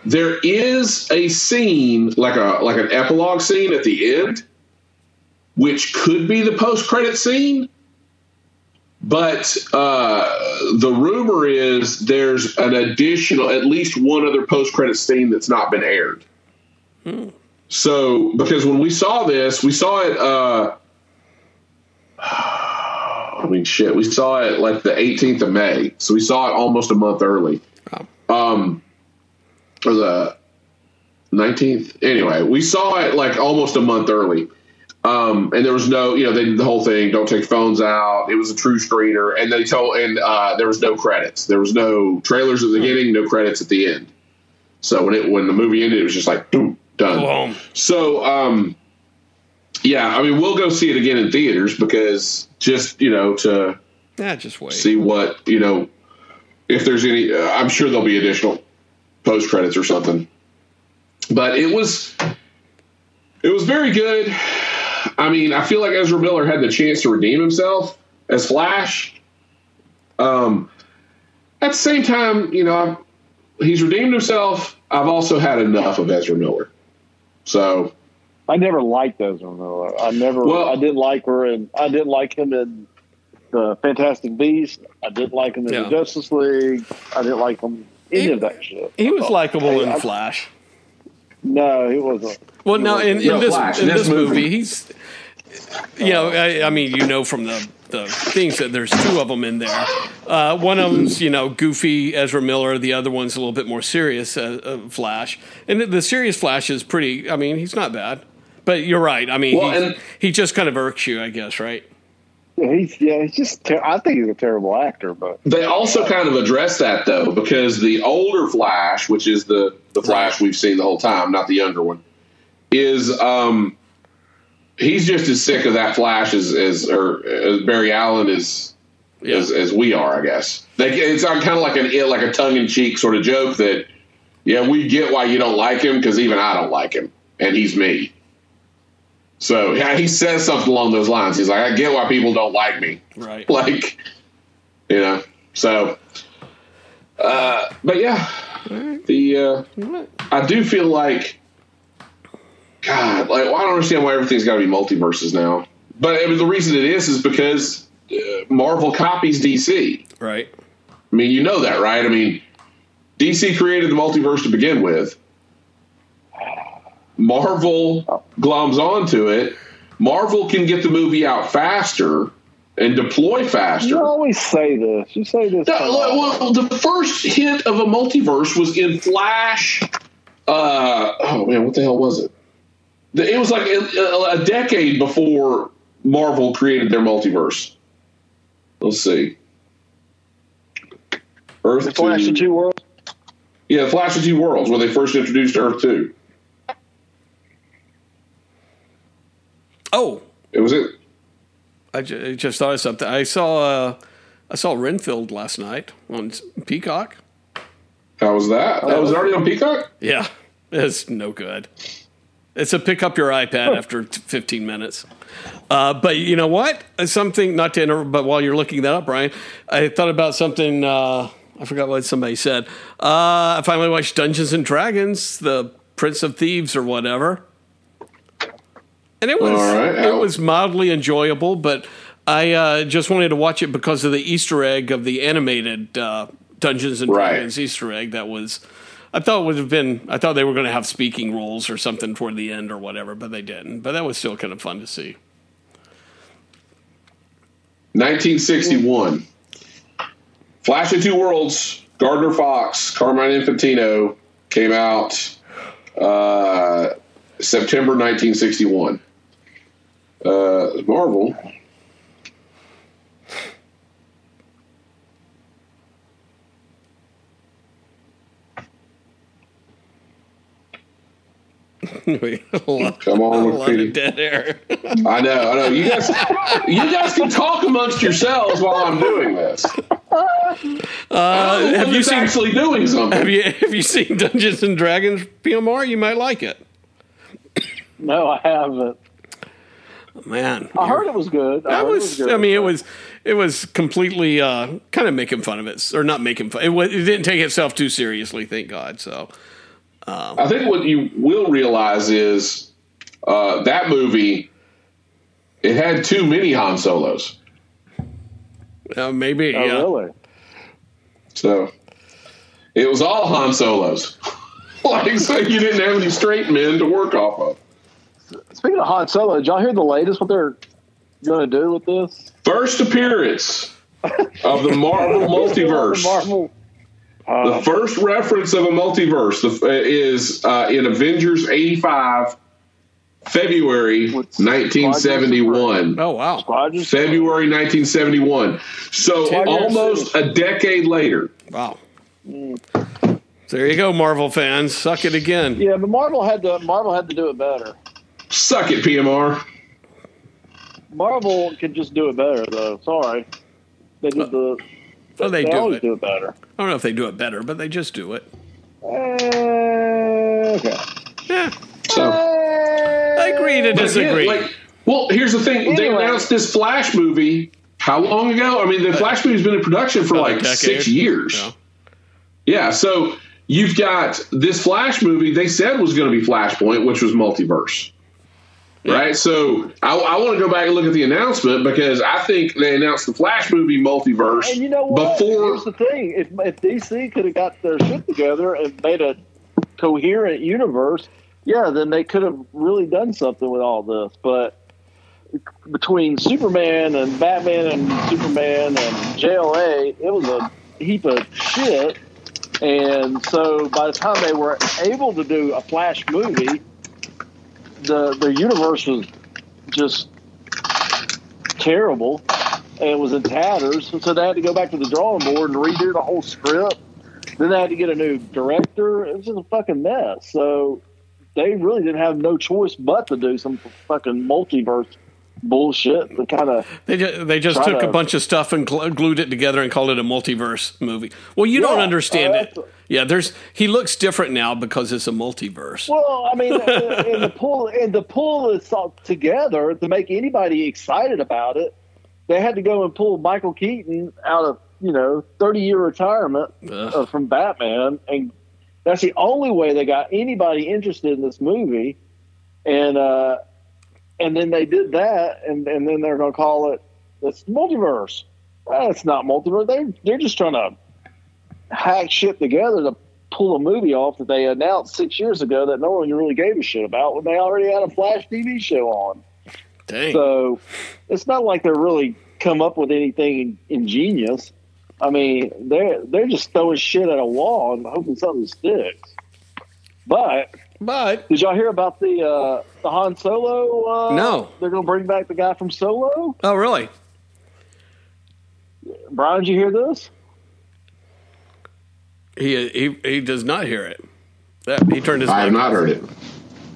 There is a scene like a like an epilogue scene at the end, which could be the post credit scene. But uh, the rumor is there's an additional, at least one other post credit scene that's not been aired. So, because when we saw this, we saw it. Uh, I mean, shit, we saw it like the 18th of May, so we saw it almost a month early. Um, or the 19th. Anyway, we saw it like almost a month early. Um, and there was no, you know, they did the whole thing. Don't take phones out. It was a true screener, and they told, and uh, there was no credits. There was no trailers at the beginning, no credits at the end. So when it when the movie ended, it was just like boom, done. So, um, yeah, I mean, we'll go see it again in theaters because just you know to Yeah, just wait. see what you know if there's any. Uh, I'm sure there'll be additional post credits or something. But it was it was very good. I mean, I feel like Ezra Miller had the chance to redeem himself as Flash. Um, at the same time, you know, he's redeemed himself. I've also had enough of Ezra Miller. So I never liked Ezra Miller. I never. Well- I didn't like her, and I didn't like him in the Fantastic Beast. I didn't like him in Yeah. the Justice League. I didn't like him any He- of that shit. He was likable in I- Flash. No, he wasn't. Well, no, in, in No, this Flash, in this this movie, movie. he's you know, I, I mean, you know from the the things that there's two of them in there. Uh, one of them's you know goofy Ezra Miller. The other one's a little bit more serious uh, uh, Flash. And the, the serious Flash is pretty. I mean, he's not bad. But you're right. I mean, Well, he, and- he just kind of irks you, I guess, right? He's yeah. He's just. Ter- I think he's a terrible actor, but They also kind of address that though, because the older Flash, which is the the Flash we've seen the whole time, not the younger one, is um he's just as sick of that Flash as as or as Barry Allen is Yeah. as, as we are, I guess. Like it's kind of like an like a tongue in cheek sort of joke that yeah, we get why you don't like him because even I don't like him, and he's me. So yeah, he says something along those lines. He's like, I get why people don't like me Right. like you know so uh but yeah the uh i do feel like god like well, i don't understand why everything's got to be multiverses now but I mean, the reason it is is because uh, marvel copies dc Right. i mean, you know that, right? I mean, DC created the multiverse to begin with. Marvel gloms onto it. Marvel can get the movie out faster and deploy faster. You always say this. You say this. No, well, the first hint of a multiverse was in Flash. Uh, oh man, what the hell was it? It was like a, a decade before Marvel created their multiverse. Let's see. Earth the Flash two, of Two Worlds. Yeah, Flash of Two Worlds, where they first introduced Earth Two. Oh, it was it. I just thought of something. I saw uh, I saw Renfield last night on Peacock. How was that? That was already on Peacock. Yeah, it's no good. It's a pick up your iPad after 15 minutes. Uh, but you know what? Something not to interrupt, but while you're looking that up, Brian, I thought about something. Uh, I forgot what somebody said. Uh, I finally watched Dungeons and Dragons, the Prince of Thieves or whatever, and it was right. it was mildly enjoyable. But I uh, just wanted to watch it because of the Easter egg of the animated uh, Dungeons and right. Dragons Easter egg that was I thought would have been. I thought they were going to have speaking roles or something toward the end or whatever, but they didn't. But that was still kind of fun to see. 1961. Flash of Two Worlds. Gardner Fox, Carmine Infantino came out uh, September 1961. Uh, Marvel Come on, Wikipedia. Dead air. I know, I know. You guys, you guys can talk amongst yourselves while I'm doing this. Uh, have you seen actually doing something? Have you have you seen Dungeons and Dragons PMR? You might like it. No, I haven't. Man, I heard it was good. I, was, was good. I mean, it was it was completely uh, kind of making fun of it, or not making fun. It, was, it didn't take itself too seriously, thank God. So um, I think what you will realize is uh, that movie it had too many Han Solos. Uh, maybe, oh, yeah. Really? So it was all Han Solos. like, so you didn't have any straight men to work off of. Speaking of Han Solo, did y'all hear the latest? What they're going to do with this? First appearance of the Marvel multiverse. Marvel the uh, first reference of a multiverse is uh, in Avengers 85, February 1971. Oh, wow. February 1971. So almost a decade later. Wow. Mm. There you go, Marvel fans. Suck it again. Yeah, but Marvel had to Marvel had to do it better. Suck it, PMR. Marvel could just do it better, though. Sorry, they did the well, they, they do it. do it better. I don't know if they do it better, but they just do it. Uh, okay. Yeah. So uh, I agree to disagree. Again, like, well, here's the thing: anyway. they announced this Flash movie how long ago? I mean, the Flash movie's been in production for like six years. Yeah. yeah. So you've got this Flash movie. They said was going to be Flashpoint, which was multiverse. Right. So I, I, want to go back and look at the announcement because I think they announced the Flash movie multiverse. And you know what? Before Here's the thing: if, if DC could have got their shit together and made a coherent universe, yeah, then they could have really done something with all this. But between Superman and Batman and Superman and JLA, it was a heap of shit. And so by the time they were able to do a Flash movie the the universe was just terrible and it was in tatters. So they had to go back to the drawing board and redo the whole script. Then they had to get a new director. It was just a fucking mess. So they really didn't have no choice but to do some fucking multiverse bullshit. The kind of they just, they just took to, a bunch of stuff and glued it together and called it a multiverse movie. Well, you yeah, don't understand uh, it. Yeah, there's he looks different now because it's a multiverse. Well, I mean, and the pull and the pull is all together to make anybody excited about it. They had to go and pull Michael Keaton out of you know thirty year retirement uh, from Batman, and that's the only way they got anybody interested in this movie. And uh, and then they did that, and and then they're going to call it it's multiverse. Well, it's not multiverse. They they're just trying to hack shit together to pull a movie off that they announced six years ago that no one really gave a shit about when they already had a Flash TV show on. Dang. So it's not like they're really come up with anything ingenious. I mean, they're they're just throwing shit at a wall and hoping something sticks. But but did y'all hear about the uh, the Han Solo? Uh, No. they're going to bring back the guy from Solo. oh, really? Brian, did you hear this? He he he does not hear it. That, he turned his. I have not off. heard it.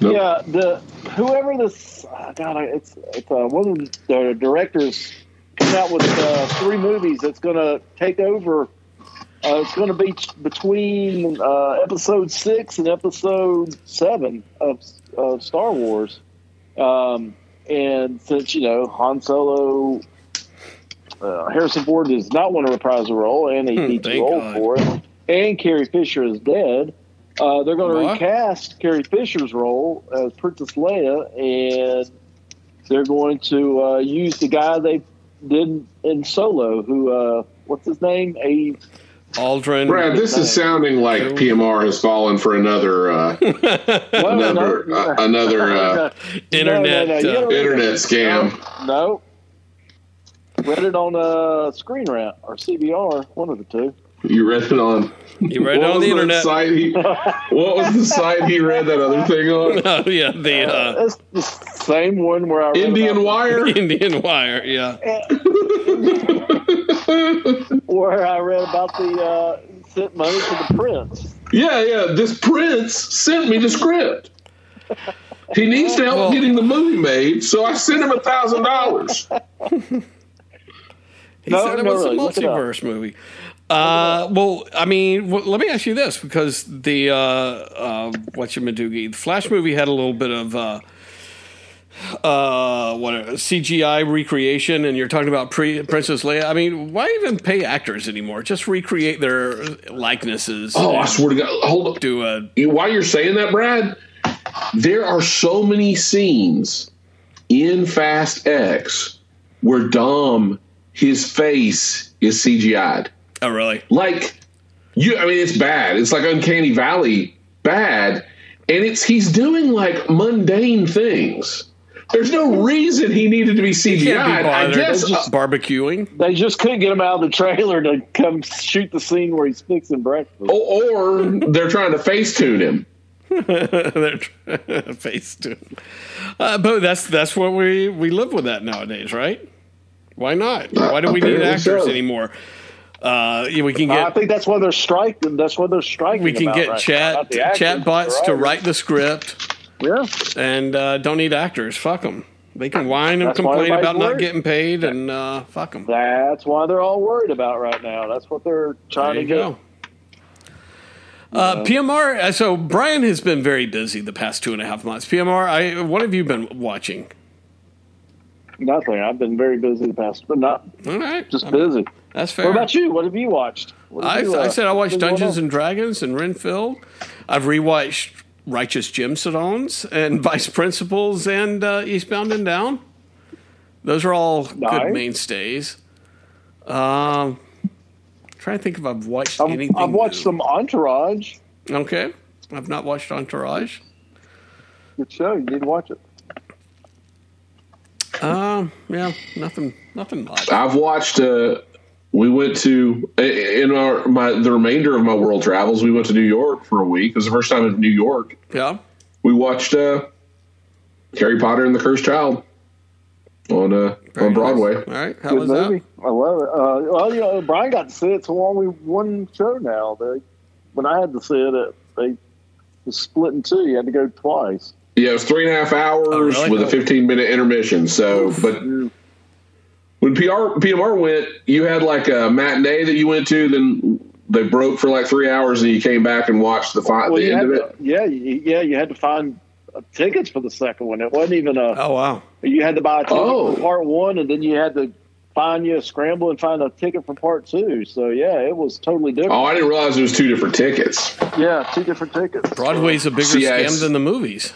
Nope. Yeah, the whoever this uh, God, it's it's uh, one of the directors coming out with uh, three movies that's going to take over. Uh, it's going to be between uh, episode six and episode seven of, of Star Wars. Um, and since you know Han Solo, uh, Harrison Ford does not want to reprise the role, and he'd be too old God. for it, and Carrie Fisher is dead. Uh, they're going to recast Carrie Fisher's role as Princess Leia, and they're going to uh, use the guy they did in Solo. Who, uh, what's his name? A Aldrin. Brad, this is sounding like PMR has fallen for another uh, another uh, another uh, Internet, you uh, don't- internet scam. No. Read it on uh, Screen Rant or CBR, one of the two. You read it on. You read it what on was the internet. Site he, what was the site he read that other thing on? Oh yeah, the uh, It's the same one where I read Indian about- Wire. Indian Wire. Yeah. where I read about the uh, sent money to the prince. Yeah, yeah. This prince sent me the script. He needs to help Well- getting the movie made, so I sent him a thousand dollars. He No, said it no, was really, a look it multiverse movie. Uh, well, I mean, well, let me ask you this because the uh, uh, what you the Flash movie had a little bit of uh, uh, what CGI recreation, and you're talking about pre- Princess Leia. I mean, why even pay actors anymore? Just recreate their likenesses. Oh, I swear to God! Hold up. do a While you're saying that, Brad, there are so many scenes in Fast X where Dom, his face is CGI'd. Oh really? like you i mean it's bad it's like uncanny valley bad and it's he's doing like mundane things there's no reason he needed to be cgi'd Can't be i guess Just uh, barbecuing. They just couldn't get him out of the trailer to come shoot the scene where he's fixing breakfast. or, or they're trying to face tune him They're tr- face to. Uh, but that's that's what we we live with that nowadays, right? Why not? Why do we need actors so. anymore? Uh, we can get. I think that's why they're striking. That's why they're striking. we can get right chat actors, chat bots to write the script Yeah, and uh, don't need actors. Fuck them. They can whine and That's complain about not getting paid and uh, fuck them. that's why they're all worried about right now. That's what they're trying to get. go. Uh, PMR. uh, So Brian has been very busy the past two and a half months. PMR. I what have you been watching? Nothing. I've been very busy the past, but not All right, just busy. That's fair. What about you? What have you watched? Have I, you, I uh, said I watched Dungeons and Dragons and Renfield. I've rewatched Righteous Gemstones and Vice Principals and uh, Eastbound and Down. Those are all good Nice. mainstays. Um, trying to think if I've watched I've, anything. I've watched new. some Entourage. Okay, I've not watched Entourage. Good show. You need to watch it. Um, yeah, nothing, nothing much. i've watched uh we went to in our my the remainder of my world travels we went to new york for a week it was the first time in new york Yeah, we watched uh harry potter and the cursed child on uh Very on nice. broadway All right, how Good was movie. I love it. Uh, well, you know, Brian got to see it. It's only one show now. They, when I had to see it, it they was split in two. You had to go twice. Yeah, it was three and a half hours Oh, really? with a 15 minute intermission. So, but when PR, PMR went, you had like a matinee that you went to, then they broke for like three hours and you came back and watched the, fi- Well, the end of it. to, yeah, you, yeah, you had to find uh, tickets for the second one. It wasn't even a. Oh wow, You had to buy a ticket Oh. for part one, and then you had to find you a scramble and find a ticket for part two. So yeah, it was totally different. Oh, I didn't realize it was two different tickets. yeah, two different tickets. Broadway's a bigger See, scam than the movies.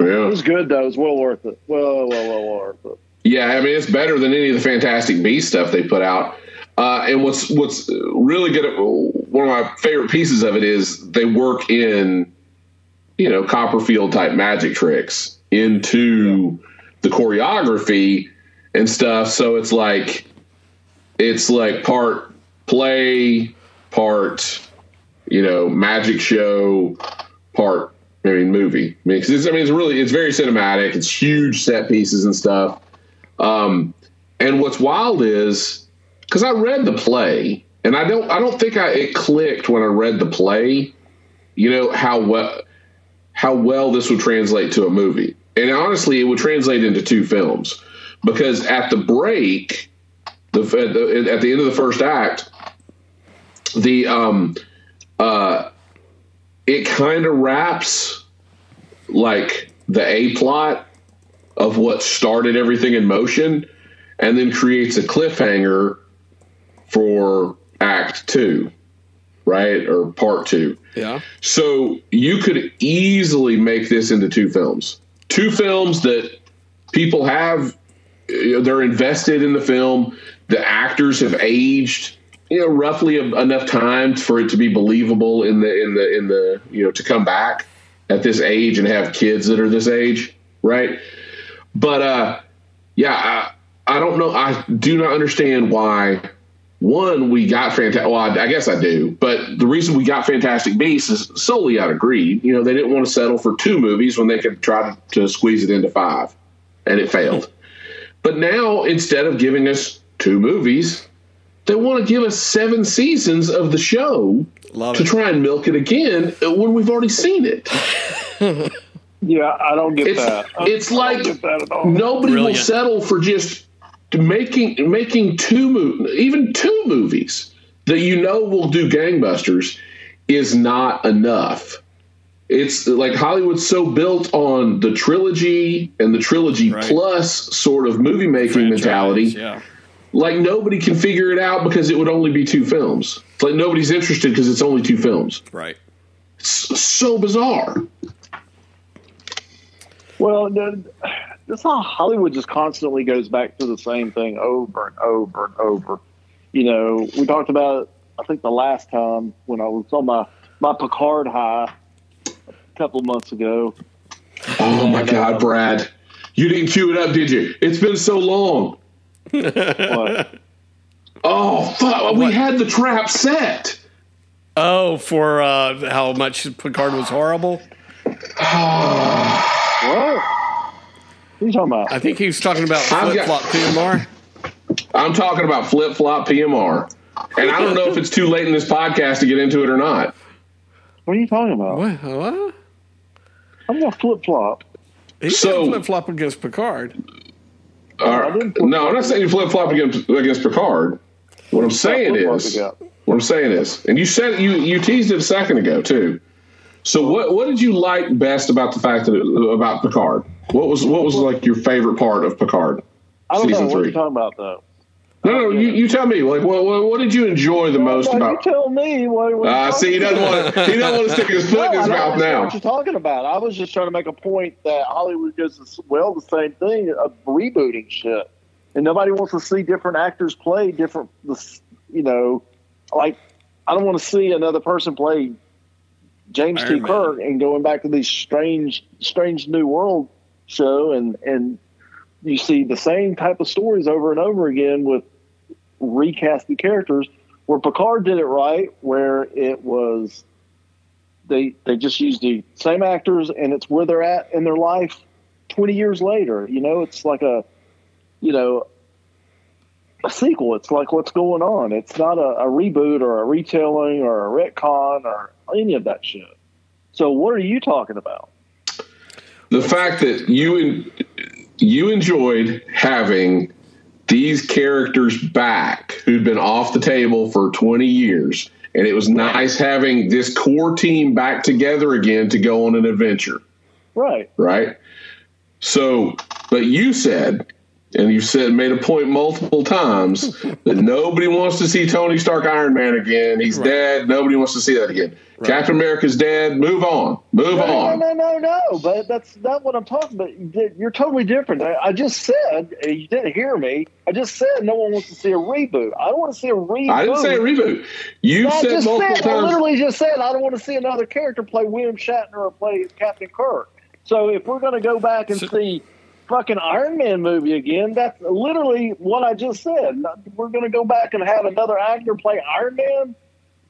Yeah. It was good though. It was well worth it. Well, well, well, well worth it. Yeah, I mean, it's better than any of the Fantastic Beast stuff they put out. Uh, and what's what's really good, one of my favorite pieces of it is they work in, you know, Copperfield type magic tricks into the choreography and stuff. So it's like, it's like part play, part, you know, magic show, part I mean, movie. I mean, it's, I mean, it's really it's very cinematic. It's huge set pieces and stuff. Um, and what's wild is because I read the play, and I don't I don't think I it clicked when I read the play. You know how well how well this would translate to a movie, and honestly, it would translate into two films because at the break, the, the at the end of the first act, the um uh it kind of wraps like the A plot of what started everything in motion and then creates a cliffhanger for act two, right? Or part two. Yeah. So you could easily make this into two films. Two films that people have, know, they're invested in the film. The actors have aged you know roughly enough time for it to be believable in the in the in the you know to come back at this age and have kids that are this age right but uh yeah i, I don't know i do not understand why one we got fantastic well I, I guess i do but the reason we got fantastic beasts is solely out of greed you know they didn't want to settle for two movies when they could try to, squeeze it into five and it failed but now instead of giving us two movies they want to give us seven seasons of the show Love to it. try and milk it again when we've already seen it. Yeah, I don't get It's that. I- it's I like get that at all. nobody will settle for just making making two mo- even two movies that you know will do gangbusters is not enough. It's like Hollywood's so built on the trilogy and the trilogy Right. plus sort of movie making mentality. Yeah. like nobody can figure it out because it would only be two films. It's like nobody's interested because it's only two films. Right. It's so bizarre. Well, the- that's how Hollywood just constantly goes back to the same thing over and over and over. You know, we talked about it, I think the last time when I was on my my Picard high a couple months ago. Oh my God, Brad. You didn't cue it up, did you? It's been so long. But Oh, fuck. We had the trap set. Oh, for uh, how much Picard was horrible. what? What are you talking about? I think he was talking about I've flip got- flop PMR. I'm talking about flip flop PMR. And I don't know if it's too late in this podcast to get into it or not. What are you talking about? What? what? I'm gonna flip flop. He So- flip flop against Picard. Uh, All right. No, I'm not saying you flip flop against, against Picard. What I'm saying is, what I'm saying is, and you said you you teased it a second ago too. So what what did you like best about the fact that it, about Picard? What was what was like your favorite part of Picard? I don't Season know what you're talking about though. No, no, you, you tell me. Like, what, what what did you enjoy the most No, about? you tell me what. what Ah, see, he doesn't want to. He doesn't want to stick his foot in his I don't mouth now. What you're talking about? I was just trying to make a point that Hollywood does this, well the same thing of rebooting shit, and nobody wants to see different actors play different. You know, like I don't want to see another person play James T. Iron Man. Kirk and going back to these strange, strange new world show, and and you see the same type of stories over and over again with recasted characters. Where Picard did it right, where it was they they just used the same actors and it's where they're at in their life 20 years later you know it's like a you know a sequel. It's like what's going on. It's not a, a reboot or a retelling or a retcon or any of that shit. So what are you talking about? The fact that you en- you enjoyed having these characters back who'd been off the table for 20 years and it was nice having this core team back together again to go on an adventure. Right. Right? So but you said and you've said made a point multiple times that nobody wants to see Tony Stark Iron Man again. He's right. dead. Nobody wants to see that again. Right. Captain America's dead. Move on. Move no, on. No, no, no, no. But that's not what I'm talking about. You're totally different. I, I just said you didn't hear me. I just said no one wants to see a reboot. I don't want to see a reboot. I didn't say a reboot. You said multiple said, times. I literally just said I don't want to see another character play William Shatner or play Captain Kirk. So if we're going to go back and so, see fucking Iron Man movie again. That's literally what I just said. We're going to go back and have another actor play Iron Man.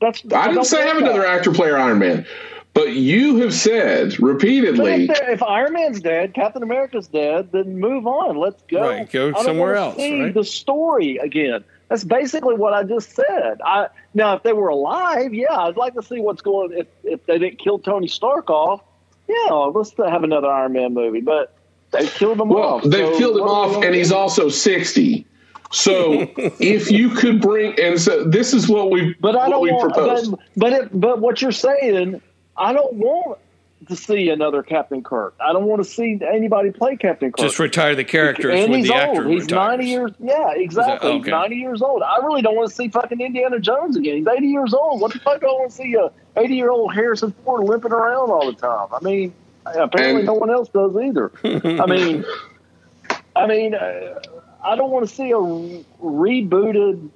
That's I didn't say have that. another actor play Iron Man, but you have said repeatedly if, if, Iron Man's dead, Captain America's dead, then move on. Let's go. Right, go somewhere else. See right? the story again. That's basically what I just said. I now if they were alive, yeah, I'd like to see what's going. If if they didn't kill Tony Stark off, yeah, let's have another Iron Man movie. But they killed him well, off. They've so killed him off, and he's also sixty. So if you could bring, and so this is what we, but I don't we want, proposed. But but, it, but what you're saying, I don't want to see another Captain Kirk. I don't want to see anybody play Captain Kirk. Just retire the character. And he's old. He's retires. ninety years. Yeah, exactly. That, okay. He's ninety years old. I really don't want to see fucking Indiana Jones again. He's eighty years old. What the fuck? do I want to see a eighty year old Harrison Ford limping around all the time. I mean, apparently and, no one else does either. I mean. I mean, uh, I don't want to see a rebooted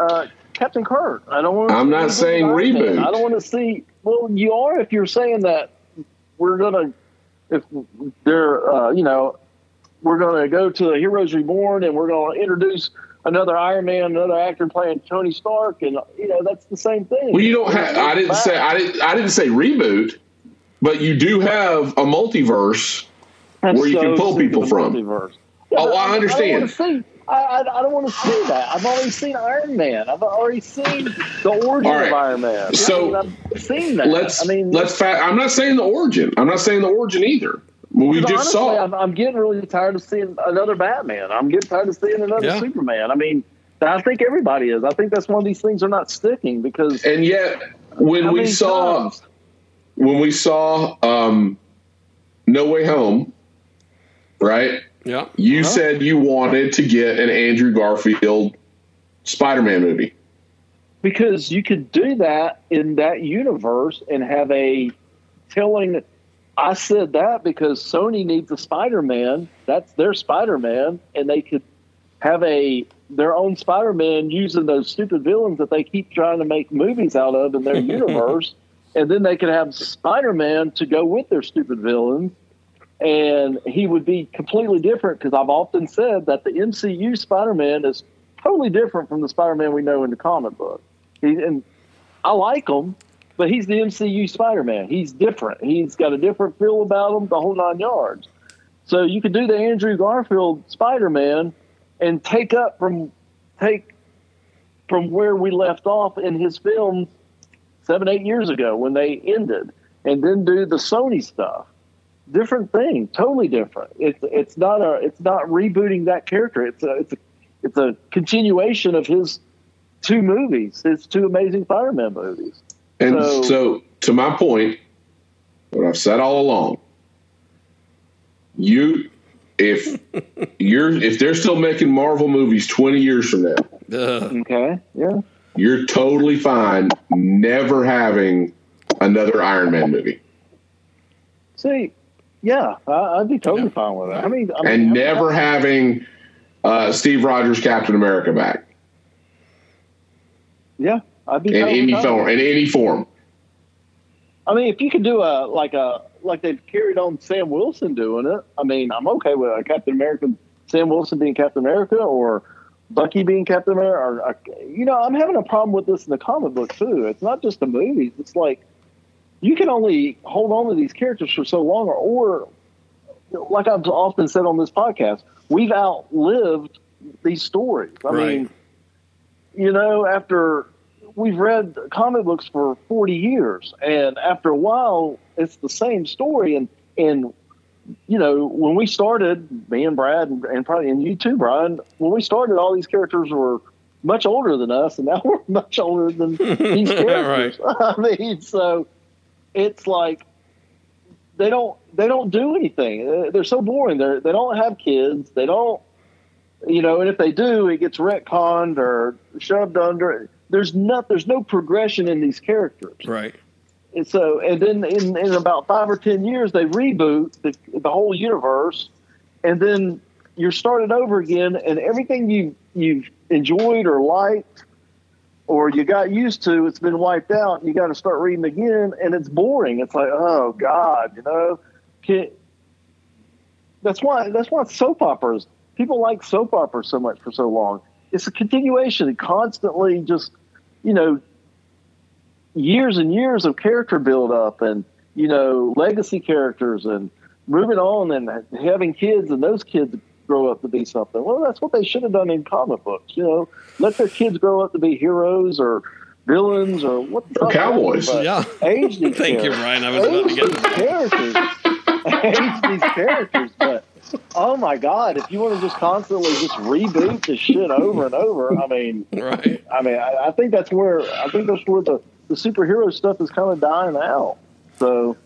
uh, Captain Kirk. I don't want. I'm not saying reboot. I don't want to see. Well, you are if you're saying that we're gonna if they're uh, you know we're gonna go to the Heroes Reborn and we're gonna introduce another Iron Man, another actor playing Tony Stark, and you know that's the same thing. Well, you don't have. I didn't say. I didn't. I didn't say reboot, but you do have a multiverse where you can pull people from. Yeah, oh, I understand. I, I, I, don't want to see that. I've already seen Iron Man. I've already seen the origin right. of Iron Man. So I mean, I've seen that. Let's. I mean, let's. Fa- I'm not saying the origin. I'm not saying the origin either. Well, we just honestly, saw. I'm, I'm, getting really tired of seeing another Batman. I'm getting tired of seeing another yeah. Superman. I mean, I think everybody is. I think that's one of these things are not sticking because. And yet, when we saw, times? When we saw um, No Way Home, right? Yeah. You uh-huh. said you wanted to get an Andrew Garfield Spider Man movie. Because you could do that in that universe and have a telling. I said that because Sony needs a Spider Man. That's their Spider Man, and they could have a their own Spider Man using those stupid villains that they keep trying to make movies out of in their universe, and then they could have Spider Man to go with their stupid villains and he would be completely different because I've often said that the MCU Spider-Man is totally different from the Spider-Man we know in the comic book. He, and I like him, but he's the MCU Spider-Man. He's different. He's got a different feel about him, the whole nine yards. So you could do the Andrew Garfield Spider-Man and take up from take from where we left off in his film seven, eight years ago when they ended, and then do the Sony stuff different thing, totally different. It's it's not a it's not rebooting that character. It's a it's a it's a continuation of his two movies, his two Amazing Spider-Man movies. And so, so to my point, what I've said all along, you if you're if they're still making Marvel movies twenty years from now, uh. okay, yeah, you're totally fine never having another Iron Man movie. See, yeah, I'd be totally yeah. fine with that. I mean, I mean and never having uh, Steve Rogers Captain America back. Yeah, I'd be in any form. In any form. I mean, if you could do a like a like they've carried on Sam Wilson doing it, I mean, I'm okay with a Captain America, Sam Wilson being Captain America, or Bucky being Captain America. Or, uh, you know, I'm having a problem with this in the comic book too. It's not just the movies. It's like you can only hold on to these characters for so long, or, or like I've often said on this podcast, we've outlived these stories. I right. mean, you know, after we've read comic books for 40 years, and after a while, it's the same story. And, and you know, when we started, me and Brad, and, probably and you too, Brian, when we started, all these characters were much older than us, and now we're much older than these characters. right. I mean, so it's like they don't they don't do anything. They're so boring. They they don't have kids. They don't, you know. And if they do, it gets retconned or shoved under. There's not there's no progression in these characters. Right. And so, and then in, in about five or ten years, they reboot the, the whole universe, and then you're started over again, and everything you you've enjoyed or liked or you got used to, it's been wiped out. You got to start reading again, and it's boring. It's like, oh God, you know. Can, that's why that's why soap operas. People like soap operas so much for so long. It's a continuation, constantly just, you know, years and years of character build up, and you know, legacy characters, and moving on, and having kids, and those kids grow up to be something. Well, that's what they should have done in comic books. You know, let their kids grow up to be heroes or villains or what or cowboys. Yeah. Age these Thank you, Ryan. I was about to get these characters. age these characters, but oh my god, if you want to just constantly just reboot the shit over and over, I mean, right. I mean, I, I think that's where I think that's where the the superhero stuff is kind of dying out. So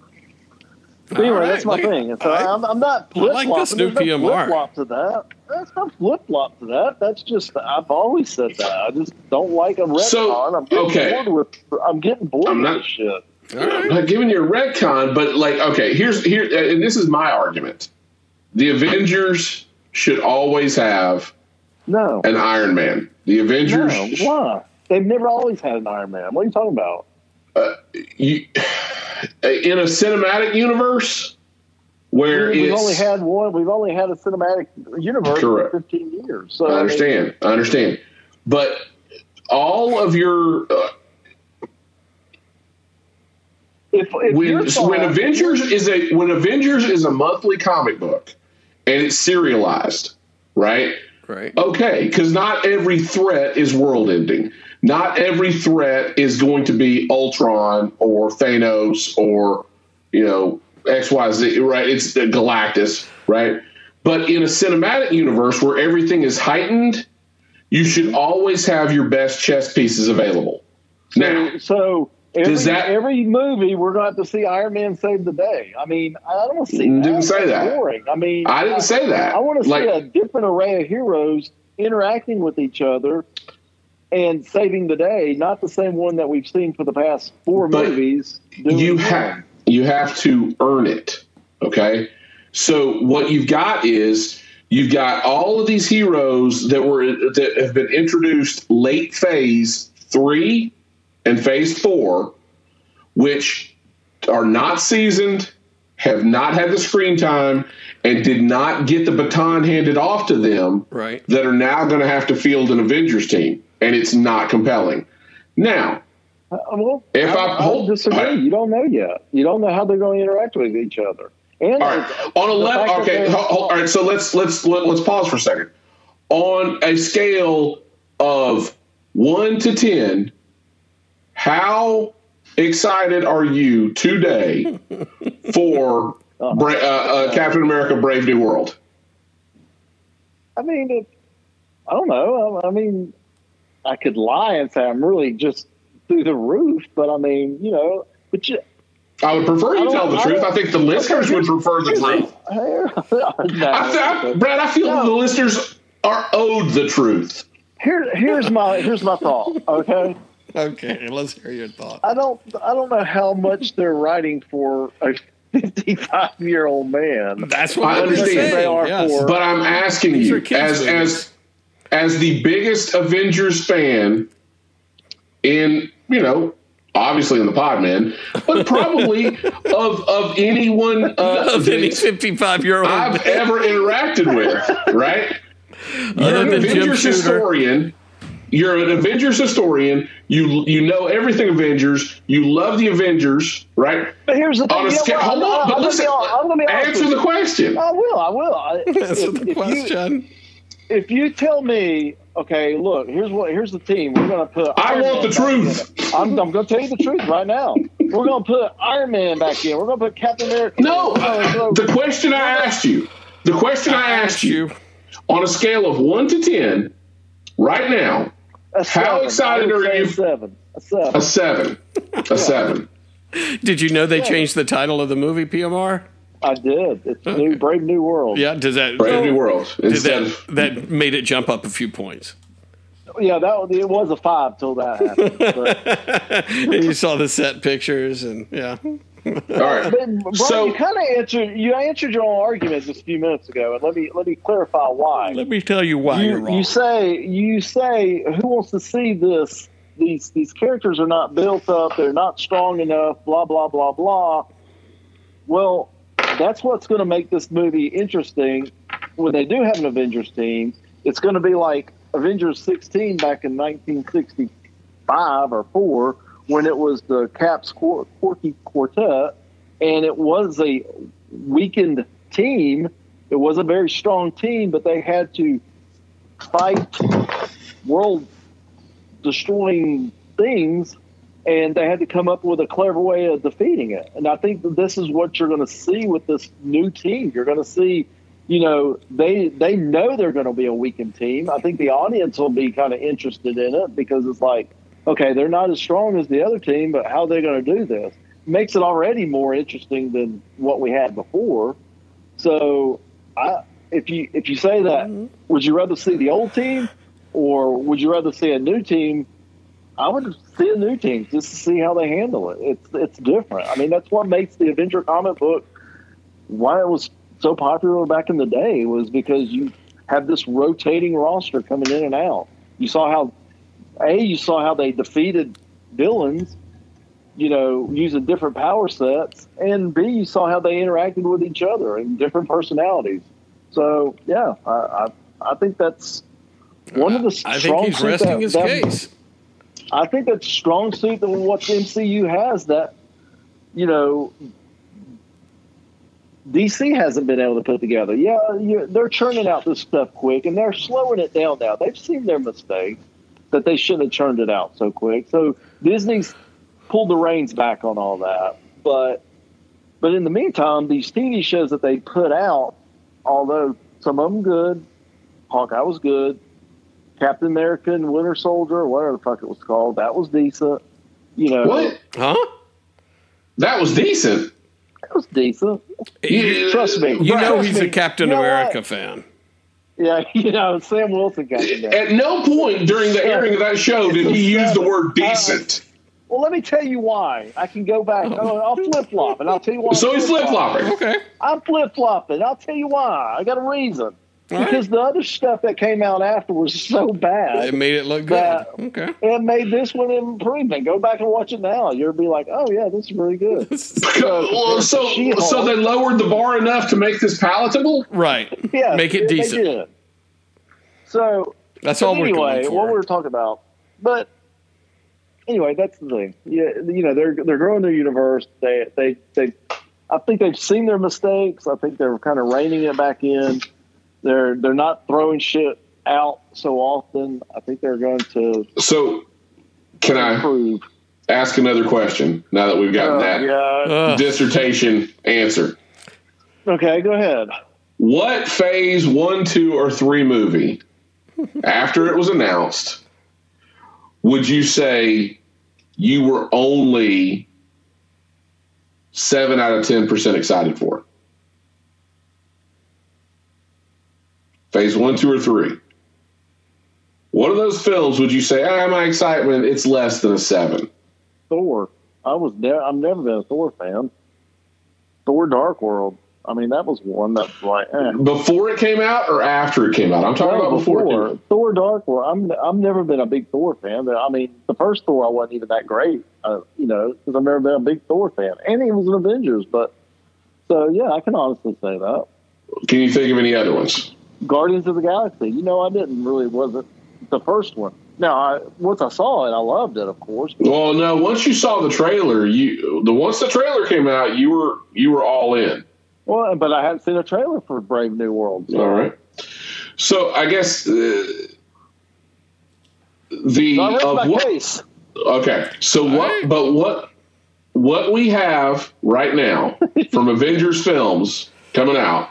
anyway, right, that's my like- thing. So I- I'm, I'm not flip like flopping. this new There's no PMR. flip flop to that. That's not flip flop to that. That's just I've always said that. I just don't like a retcon. So, I'm getting okay. bored with I'm getting bored I'm with not- this shit. All I'm not giving you a retcon, but like, okay, here's here, and this is my argument: the Avengers should always have No, an Iron Man. The Avengers, no. Why? They've never always had an Iron Man. What are you talking about? you, in a cinematic universe where We've it's, only had one. We've only had a cinematic universe Correct. for 15 years. So I understand, I understand, but all of your uh, If, if when your thought- when Avengers is a when Avengers is a monthly comic book and it's serialized, right? Right. Okay, because not every threat is world ending. Not every threat is going to be Ultron or Thanos or you know X Y Z. Right? It's Galactus, right? But in a cinematic universe where everything is heightened, you should always have your best chess pieces available. Now, So, so every, Does that- every movie we're going to have to see Iron Man save the day. I mean, I don't see that. Didn't say That's that. Boring. I mean, I didn't say that. I want to Like- see a different array of heroes interacting with each other and saving the day, not the same one that we've seen for the past four But movies. doing you have you have to earn it okay so what you've got is you've got all of these heroes that were that have been introduced late phase 3 and phase 4 which are not seasoned have not had the screen time and did not get the baton handed off to them Right. that are now going to have to field an avengers team and it's not compelling now Uh, well, If I, I- I hold- disagree. I- you don't know yet. You don't know how they're going to interact with each other. And All right. On a the fact level, okay. they're- ho- ho- all right. So let's let's let, let's pause for a second. On a scale of one to ten, how excited are you today for Bra- uh, uh, Captain America: Brave New World? I mean, it, I don't know. I, I mean, I could lie and say I'm really just through the roof, but I mean, you know, but you, I would prefer I you tell the I truth. I think the listeners would prefer the truth. no, I, I, Brad, I feel No. the listeners are owed the truth. Here, here's my here's my thought. Okay, Okay. Let's hear your thought. I don't I don't know how much they're writing for a 55 year old man. That's what I understand. saying. They are yes. for- But I'm asking you, are kids' as as as the biggest Avengers fan in you know, obviously in the pod, man, but probably of of anyone uh, of any 55 year old. I've ever interacted with, right? You're an Avengers historian. You're an Avengers historian. You you know everything Avengers. You love the Avengers, right? But here's the thing. On a you know hold I'm- on, I'm but gonna be I'm gonna be Answer the question. I will. I will. Answer if- the if you- question. If you tell me, okay, look, here's what here's the team. We're gonna put. I Iron want Man the truth. I'm, I'm gonna tell you the truth right now. We're gonna put Iron Man back in. We're gonna put Captain America. No, We're uh, the question I asked you, the question I asked you, on a scale of one to ten, right now, a how excited are you- A seven. A seven. a seven, a seven. Did you know they changed the title of the movie, PMR? I did. It's new, Brave New World. Yeah, does that Brave New World. Did Instead that, of, that made it jump up a few points. Yeah, that was- it was a five till that happened. And you saw the set pictures and yeah. all right. but Brian, So- you kind of answered you answered your own argument just a few minutes ago, and let me let me clarify why. Let me tell you why you, are wrong. you say you say who wants to see this these these characters are not built up they're not strong enough blah blah blah blah well that's what's going to make this movie interesting when they do have an avengers team. It's going to be like avengers 16 back in 1965 or 4 when it was the caps quirky quartet and it was a weakened team. It was a very strong team but they had to fight world destroying things and they had to come up with a clever way of defeating it. And i think that this is what you're going to see with this new team. You're going to see you know they they know they're going to be a weakened team. I think the audience will be kind of interested in it because it's like okay they're not as strong as the other team but how are they going to do this? Makes it already more interesting than what we had before. So I, if you if you say that, mm-hmm. would you rather see the old team, or would you rather see a new team? I would see a new team just to see how they handle it. It's it's different. I mean, that's what makes the Avenger comic book why it was so popular back in the day was because you have this rotating roster coming in and out. You saw how a you saw how they defeated villains you know, using different power sets, and B, you saw how they interacted with each other and different personalities. So, yeah, I, I, I think that's one of the I strong think he's resting that- his that- case. I think that's a strong suit that what the MCU has that, you know, DC hasn't been able to put together. Yeah, they're churning out this stuff quick, and they're slowing it down now. They've seen their mistakes that they shouldn't have churned it out so quick. So Disney's pulled the reins back on all that. But but in the meantime, these TV shows that they put out, although some of them good, Hawkeye was good, Captain America and Winter Soldier, or whatever the fuck it was called, that was decent. You know, What? Huh? That was decent. That was decent. You, Trust me. you know Trust he's me. a Captain You know America what? fan. Yeah, you know, Sam Wilson got in there. At no point during the airing of that show did he use the word decent. Uh, well, let me tell you why. I can go back. Oh. I'll, I'll flip flop, and I'll tell you why. So he's flip flopping. Okay. I'm flip flopping. I'll tell you why. I got a reason. Right. Because the other stuff that came out after was so bad. It made it look good. That- Okay. it made this one an improvement. Go back and watch it now. You'll be like, oh yeah, this is really good. Well, so so they lowered the bar enough to make this palatable. Right. yeah, Make it they decent. did. So That's so all we're anyway, going what we for. were talking about, but anyway, that's the thing. Yeah, you know, they're they're growing their universe. They they they. I think they've seen their mistakes. I think they're kind of reining it back in. They're they're not throwing shit out so often. I think they're going to So can I ask another question now that we've gotten Oh, that yeah. Dissertation answer? Okay, go ahead. What phase one, two, or three movie after it was announced would you say you were only seven out of ten percent excited for? Phase one, two, or three. One of those films would you say, ah, my excitement, it's less than a seven? Thor. I was ne- I've never been a Thor fan. Thor: Dark World. I mean, that was one that's like eh. Before it came out or after it came out? I'm talking No, about before. came Thor. Dark World. I'm I've never been a big Thor fan. I mean, the first Thor I wasn't even that great. Uh, you know, because I've never been a big Thor fan, and he was an Avengers. But so yeah, I can honestly say that. Can you think of any other ones? Guardians of the Galaxy. You know, I didn't really wasn't the first one. Now, I, once I saw it, I loved it, of course. Well, no. Once you saw the trailer, you the once the trailer came out, you were you were all in. Well, but I hadn't seen a trailer for Brave New World. So. All right. So I guess uh, the So I of my what, case. okay. So what? right. But what? What we have right now from Avengers films coming out,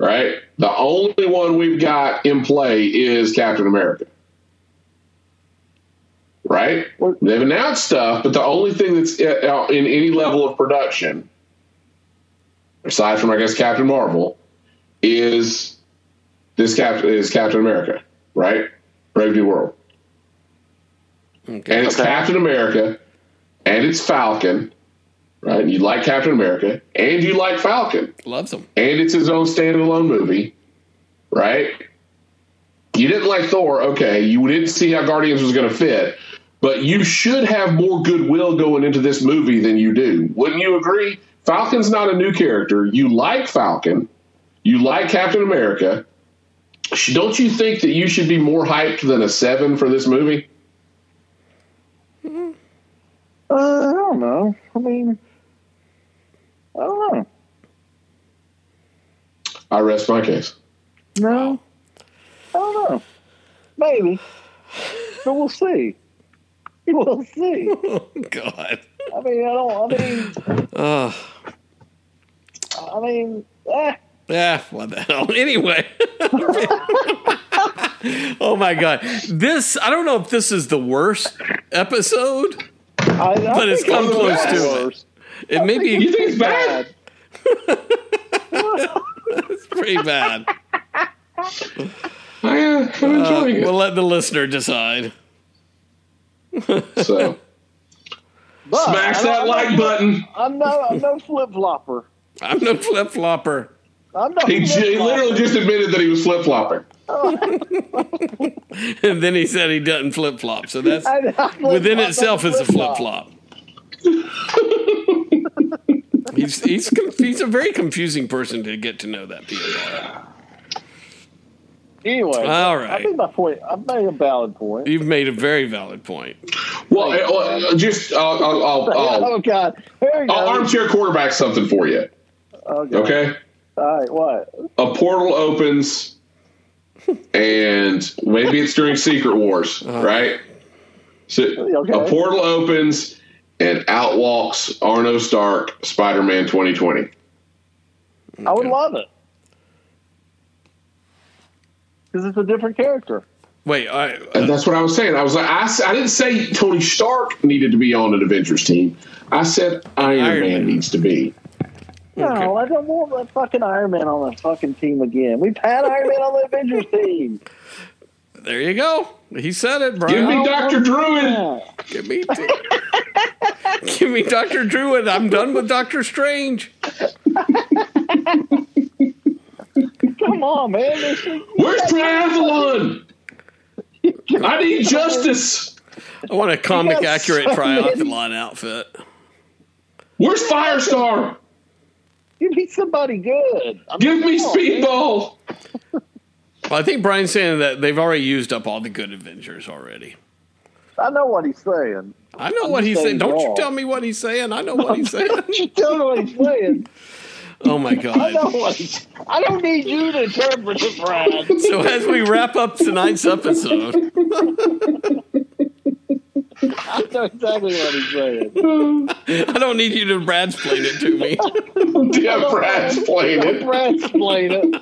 right? The only one we've got in play is Captain America, right? right? They've announced stuff, but the only thing that's uh, in any level of production, aside from I guess Captain Marvel, is this Cap is Captain America, right? Brave New World, Okay. and it's Okay. Captain America, and it's Falcon, right? You like Captain America, and you like Falcon, Loves him. and it's his own standalone movie, right? You didn't like Thor, okay. You didn't see how Guardians was going to fit, but you should have more goodwill going into this movie than you do. Wouldn't you agree? Falcon's not a new character. You like Falcon, you like Captain America. Don't you think that you should be more hyped than a seven for this movie? Uh, I don't know. I mean, I don't know. I rest my case. No, I don't know. Maybe, but we'll see. We'll see. Oh, God. I mean, I don't. I mean, Uh, I mean, eh. yeah, what the hell? Anyway. oh, my God. This, I don't know if this is the worst episode. I, I But it's come close to it. Worse. It may be You think it's bad? it's pretty bad. I, uh, I'm Uh, enjoying it. we'll let the listener decide. So But smash I that don't- like button. I'm no, I'm no flip flopper. I'm no flip flopper. I'm no. He, j- he literally just admitted that he was flip flopping. And then he said he doesn't flip flop. So that's I, I within itself on is a flip flip-flop. flop. he's he's he's a very confusing person to get to know that PMR. Anyway, All I right. made my point. I made a valid point. You've made a very valid point. Well, uh, uh, just I'll, I'll, I'll, I'll, oh God! Here you I'll go. armchair quarterback something for you. Okay. Okay, All right. What? a portal opens, and maybe it's during Secret Wars, right? So Okay. a portal opens, and out walks Arno Stark, Spider Man 2020. I would love it because it's a different character. Wait, I, uh, And that's what I was saying. I was like, I, s- I didn't say Tony Stark needed to be on an Avengers team. I said Iron, Iron Man, Man. needs to be. No, I don't want that fucking Iron Man on the fucking team again. We've had Iron Man on the Avengers team. there you go. He said it, Give me Doctor Druid. Give me, give me Doctor Druid. I'm done with Doctor Strange. Come on, man. Is- Where's Triathlon? I need justice. I want a comic accurate so many- triathlon outfit. Where's Firestar? Give me somebody good. I mean, Give me come on, man. Speedball. Well, I think Brian's saying that they've already used up all the good Avengers already. I know what he's saying. I know what he's saying saying. Don't you tell me what he's saying. I know what he's saying. Don't you tell me what he's saying. Oh my I god. what. I don't need you to interpret it, Brad. So as we wrap up tonight's episode, I know exactly what he's saying. I don't need you to Brad's explain it to me. Yeah, Brad's playing it. Brad explain it.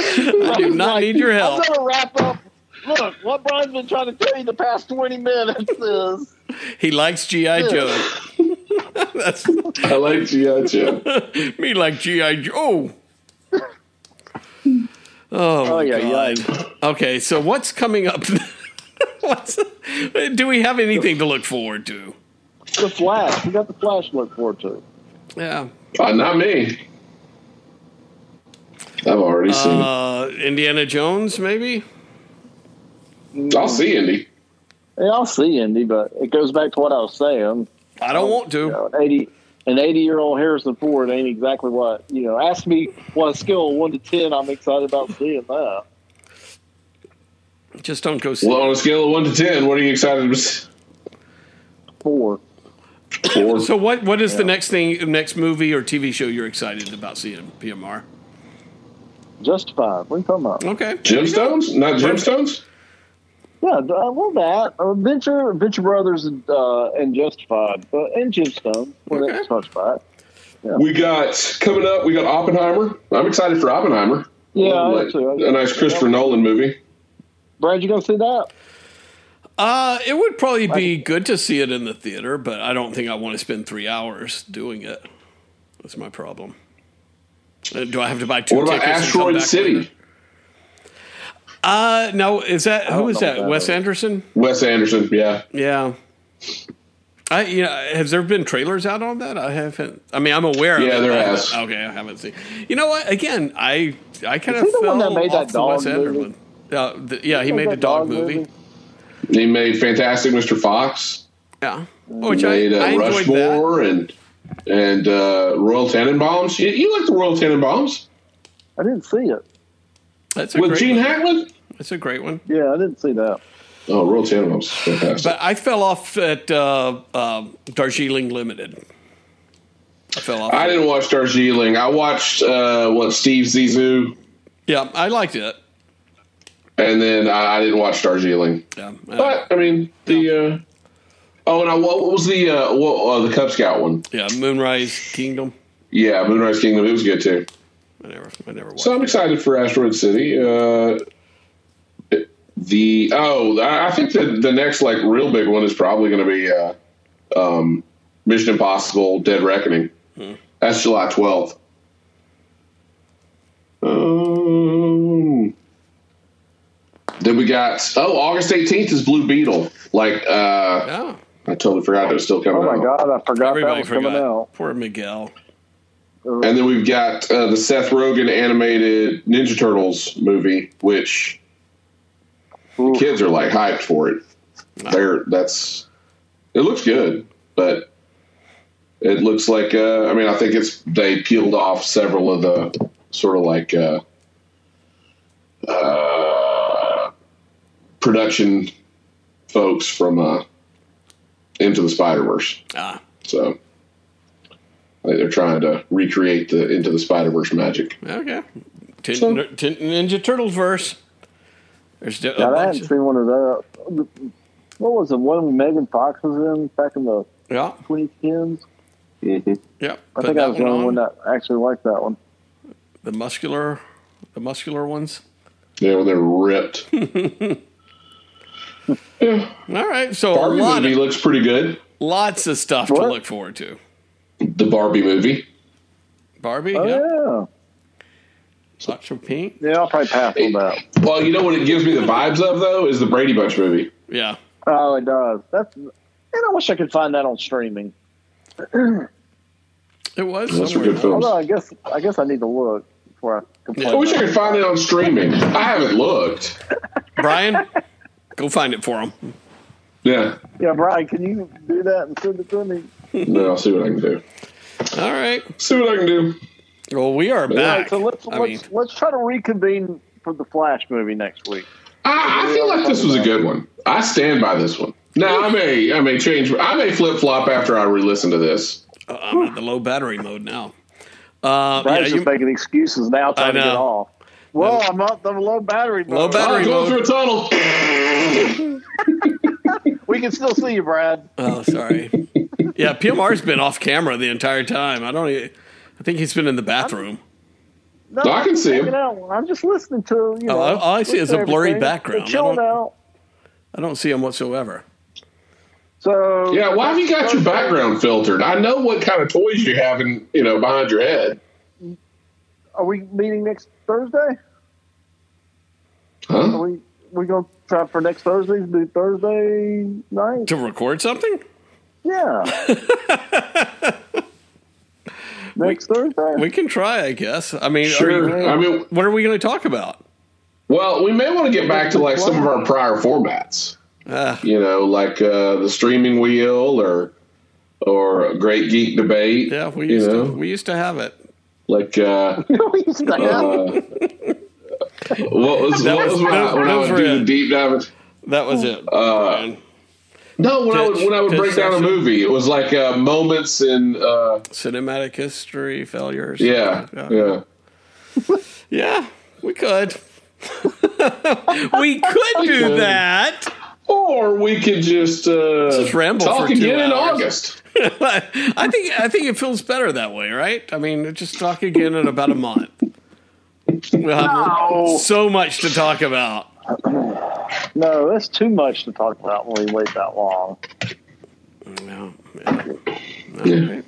I do not need your help. I'm gonna wrap up. Look, what Brian's been trying to tell you the past 20 minutes is He likes GI Joe. That's I like G.I. Joe. me like GI Joe. Oh, Oh, my yeah, God. yeah. Okay, so what's coming up? what's, do we have anything to look forward to? the Flash. We got the Flash to look forward to. Yeah. Uh, not me. I've already seen. Uh, Indiana Jones, maybe. It. I'll see Indy. Yeah, I'll see Indy, but it goes back to what I was saying. I don't want to. You know, an 80 an 80 year old Harrison Ford ain't exactly what you know. Ask me what a scale of one to ten. I'm excited about seeing that. Just don't go see. Well, on a scale of one to ten, what are you excited to see? Four. Four. So what? What is the next thing, next movie or TV show you're excited about seeing? PMR. Justified. What are you talking about? Okay. Gemstones? Not gemstones? Yeah, d- uh, well, that Adventure, Adventure Brothers, and, uh, and Justified, but and Gemstone. When Okay. it's touched by it. We got coming up. We got Oppenheimer. I'm excited for Oppenheimer. Yeah, I am Like, too. a nice Christopher Nolan movie. Brad, you gonna see that? Uh, it would probably be good to see it in the theater, but I don't think I want to spend three hours doing it. That's my problem. Uh, do I have to buy two What about tickets? and come Asteroid back City? Later? Uh, no, is that who don't is know that? that Wes is. Anderson? Wes Anderson, yeah. Yeah. I you know has there been trailers out on that? I haven't. I mean, I'm aware. Yeah, of there I has. Okay, I haven't seen. You know what? Again, I I kind of Is he the fell one that made that off the dog Wes movie? Anderson. Uh, the, yeah, he Is made that the dog, movie. He made Fantastic Mr. Fox. Yeah, which He I, made uh, I enjoyed that. And and uh, Royal Tenenbaums. You, you like the Royal Tenenbaums I didn't see it. That's a with great Gene one. Hackman? That's a great one. Yeah, I didn't see that. Oh, Royal Tenenbaums, fantastic. But I fell off at uh, um Darjeeling Limited. I fell off. I didn't watch Darjeeling. I watched uh, what Steve Zissou, yeah, I liked it. and then I, I didn't watch Darjeeling. Yeah, uh, But I mean the. Uh, oh, and I, what was the uh, what, uh, the Cub Scout one? yeah, Moonrise Kingdom. Yeah, Moonrise Kingdom. It was good too. I never, I never watched. So I'm it. excited for Asteroid City. Uh, the oh, I I think the the next like real big one is probably going to be uh, um, Mission Impossible: Dead Reckoning. That's July 12th. Um, then we got oh August 18th is Blue Beetle. Like uh, Oh, I totally forgot it was still coming Oh my out. god, I forgot everybody that was coming forgot. out. Poor Miguel. And then we've got uh, the Seth Rogen animated Ninja Turtles movie, which Ooh. kids are like hyped for it. They're that's it looks good, but it looks like uh, I mean I think it's they peeled off several of the sort of like uh, uh, production folks from uh, Into the Spider Verse. Ah, So I think they're trying to recreate the Into the Spider Verse magic. okay. Tin, So- Tin- Ninja Turtles verse. There's a God, I bunch. hadn't Of, seen one of that. What was the one Megan Fox was in back in the yeah, 2010s? Mm-hmm. yeah. I Put think I was the one only on. one that actually liked that one. the muscular, the muscular ones. Yeah, when they're ripped. yeah. All right, so Barbie a lot movie of, looks pretty good. lots of stuff to look forward to. The Barbie movie. Barbie, Oh yeah, yeah, lots of pink, yeah. I'll probably pass on that. Well, you know what it gives me the vibes of though is the Brady Bunch movie. yeah. Oh, it does. That's. And I wish I could find that on streaming. It was. Those are good films. Although I guess I guess I need to look before I complain. I wish I could find it on streaming. I haven't looked. Brian, go find it for him. Yeah. Yeah, Brian, can you do that and send it to me? No, I'll see what I can do. All right. See what I can do. Well, we are All right, back. so let's let's mean, let's try to reconvene for the Flash movie next week. I, I feel like this was a good one. I stand by this one. Now I may I may change I may flip flop after I re-listen to this. uh, I'm at the low battery mode now. Uh, yeah, Brian's you, just making excuses now, trying to I get know. off. Well, I'm up the low battery. Mode. Low mode. battery. Oh, going mode. through a tunnel. We can still see you, Brad. oh, sorry. Yeah, PMR's been off camera the entire time. I don't. Even, I think he's been in the bathroom. No, I can see him. out. I'm just listening to you. Oh, know, all I see is a blurry everything. background. We're chilling I don't- out. I don't see him whatsoever. So Yeah, why have you got your background filtered? I know what kind of toys you have in you know behind your head. Are we meeting next Thursday? Are Huh? we we gonna try for next Thursday? To do Thursday night? To record something? Yeah. next Thursday. We can try, I guess. I mean, are Sure. you- I mean, what are we going to talk about? well, we may want to get back to like some of our prior formats. Uh, You know, like uh, the streaming wheel or or a great geek debate. yeah, we you used know, to we used to have it. like uh, we used to have- uh, what was That what was- was when, I, those- when I those would do it. the deep dive? That was it. Uh, Brian. No, when I would when I would break down a movie, it was like uh, moments in uh, Cinematic history failures. yeah yeah. Yeah, we could. we could do could. that. Or we could just uh, Just ramble talk again in. August. I think I think it feels better that way, right? I mean, just talk again in about a month. We'll have No. so much to talk about. No, that's too much to talk about when we wait that long. Yeah, yeah. Yeah.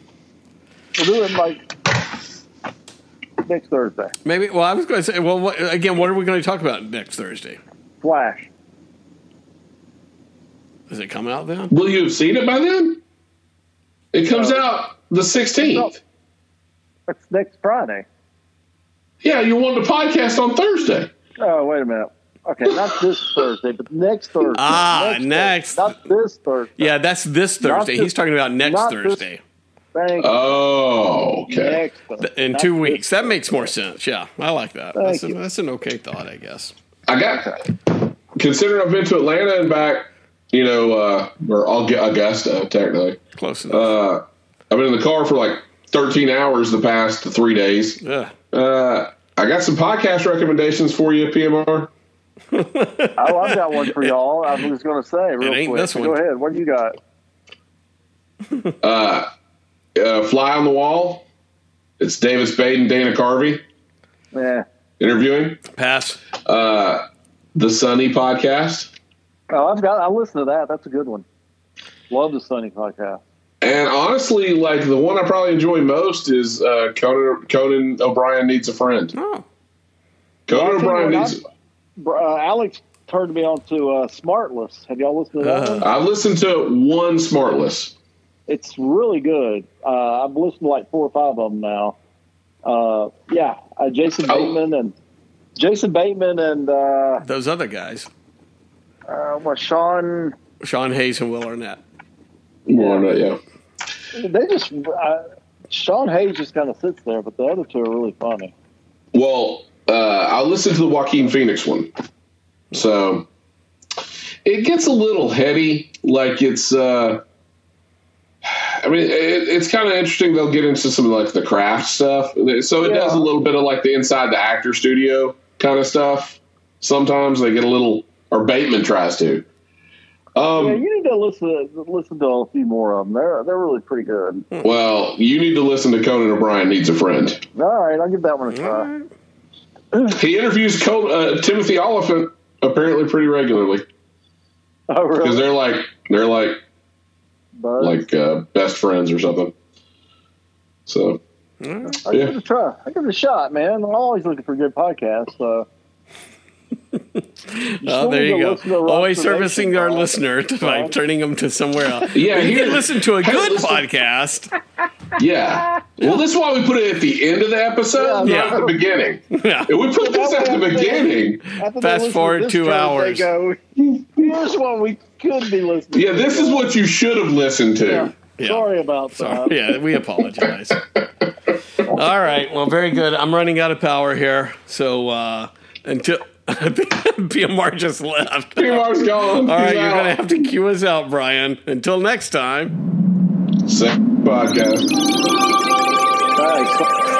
We'll do it like next Thursday. Maybe. Well, I was going to say. Well, what, again, what are we going to talk about next Thursday? Flash. Is it come out then? Will you have seen it by then? It comes No. out the 16th. That's next Friday. Yeah, you wanted to podcast on Thursday. Oh, wait a minute. Okay, not this Thursday, but next Thursday. Ah, Thursday. next. Not this Thursday. Yeah, that's this Thursday. this- He's talking about next Thursday Thank Oh, okay. Next in two weeks. That makes more sense. Yeah, I like that. Thank That's, a, that's an okay thought, I guess. I got, considering I've been to Atlanta and back, you know, uh, or Aug- Augusta, technically. Close enough. Uh, I've been in the car for like 13 hours the past three days. Yeah. Uh, I got some podcast recommendations for you, PMR. Oh, I've got one for y'all. I was going to say real ain't quick. this one. Go ahead. What do you got? Uh, Fly on the Wall. It's David Spade and Dana Carvey Yeah. interviewing. Pass. Uh, the Sunny podcast. Oh, I've got. I listen to that. That's a good one. Love the Sunny podcast. And honestly, like the one I probably enjoy most is uh, Conan, Conan O'Brien Needs a Friend. Oh, Conan Well, O'Brien needs. what, Uh, Alex turned me on to uh, Smartless. Have y'all listened to that Uh-huh. one? I listened to one Smartless. It's really good. Uh, I've listened to like four or five of them now. Uh, yeah, uh, Jason Oh. Bateman and Jason Bateman and uh, those other guys, uh, what Sean. Sean Hayes and Will Arnett. More on that, yeah. They just uh, Sean Hayes just kind of sits there, but the other two are really funny. Well, uh, I listened to the Joaquin Phoenix one. So it gets a little heady. Like it's, uh, I mean, it, it's kind of interesting. They'll get into some like the craft stuff. So it Yeah. does a little bit of like the inside the actor studio kind of stuff. Sometimes they get a little, or Bateman tries to. Um, yeah, you need to listen to, listen to a few more of them. They're they're really pretty good. Well, you need to listen to Conan O'Brien Needs a Friend. All right, I'll give that one a try. He interviews Co- uh, Timothy Olyphant apparently pretty regularly Oh, because they're like they're like Buzz? like uh, best friends or something. So I'll yeah. give it a try. I give it a shot, man. I'm always looking for good podcasts. So. Oh, there you go. listen to Rob Always servicing our listener to, by turning them to somewhere else. Yeah, you can listen to a good listen- podcast. yeah. Well, this is why we put it at the end of the episode, Yeah. not at the beginning. Yeah. If we put this at the way I think- beginning, Fast listen to forward this two track, hours. They go, here's what we could be listening. yeah, to. this is what you should have listened to. Yeah. Yeah. Sorry about So, that. yeah, we apologize. All right. Well, very good. I'm running out of power here. So uh, until PMR just left. All PMR's gone. All right, He's you're out. going to have to cue us out, Brian. Until next time. Sick podcast. Thanks.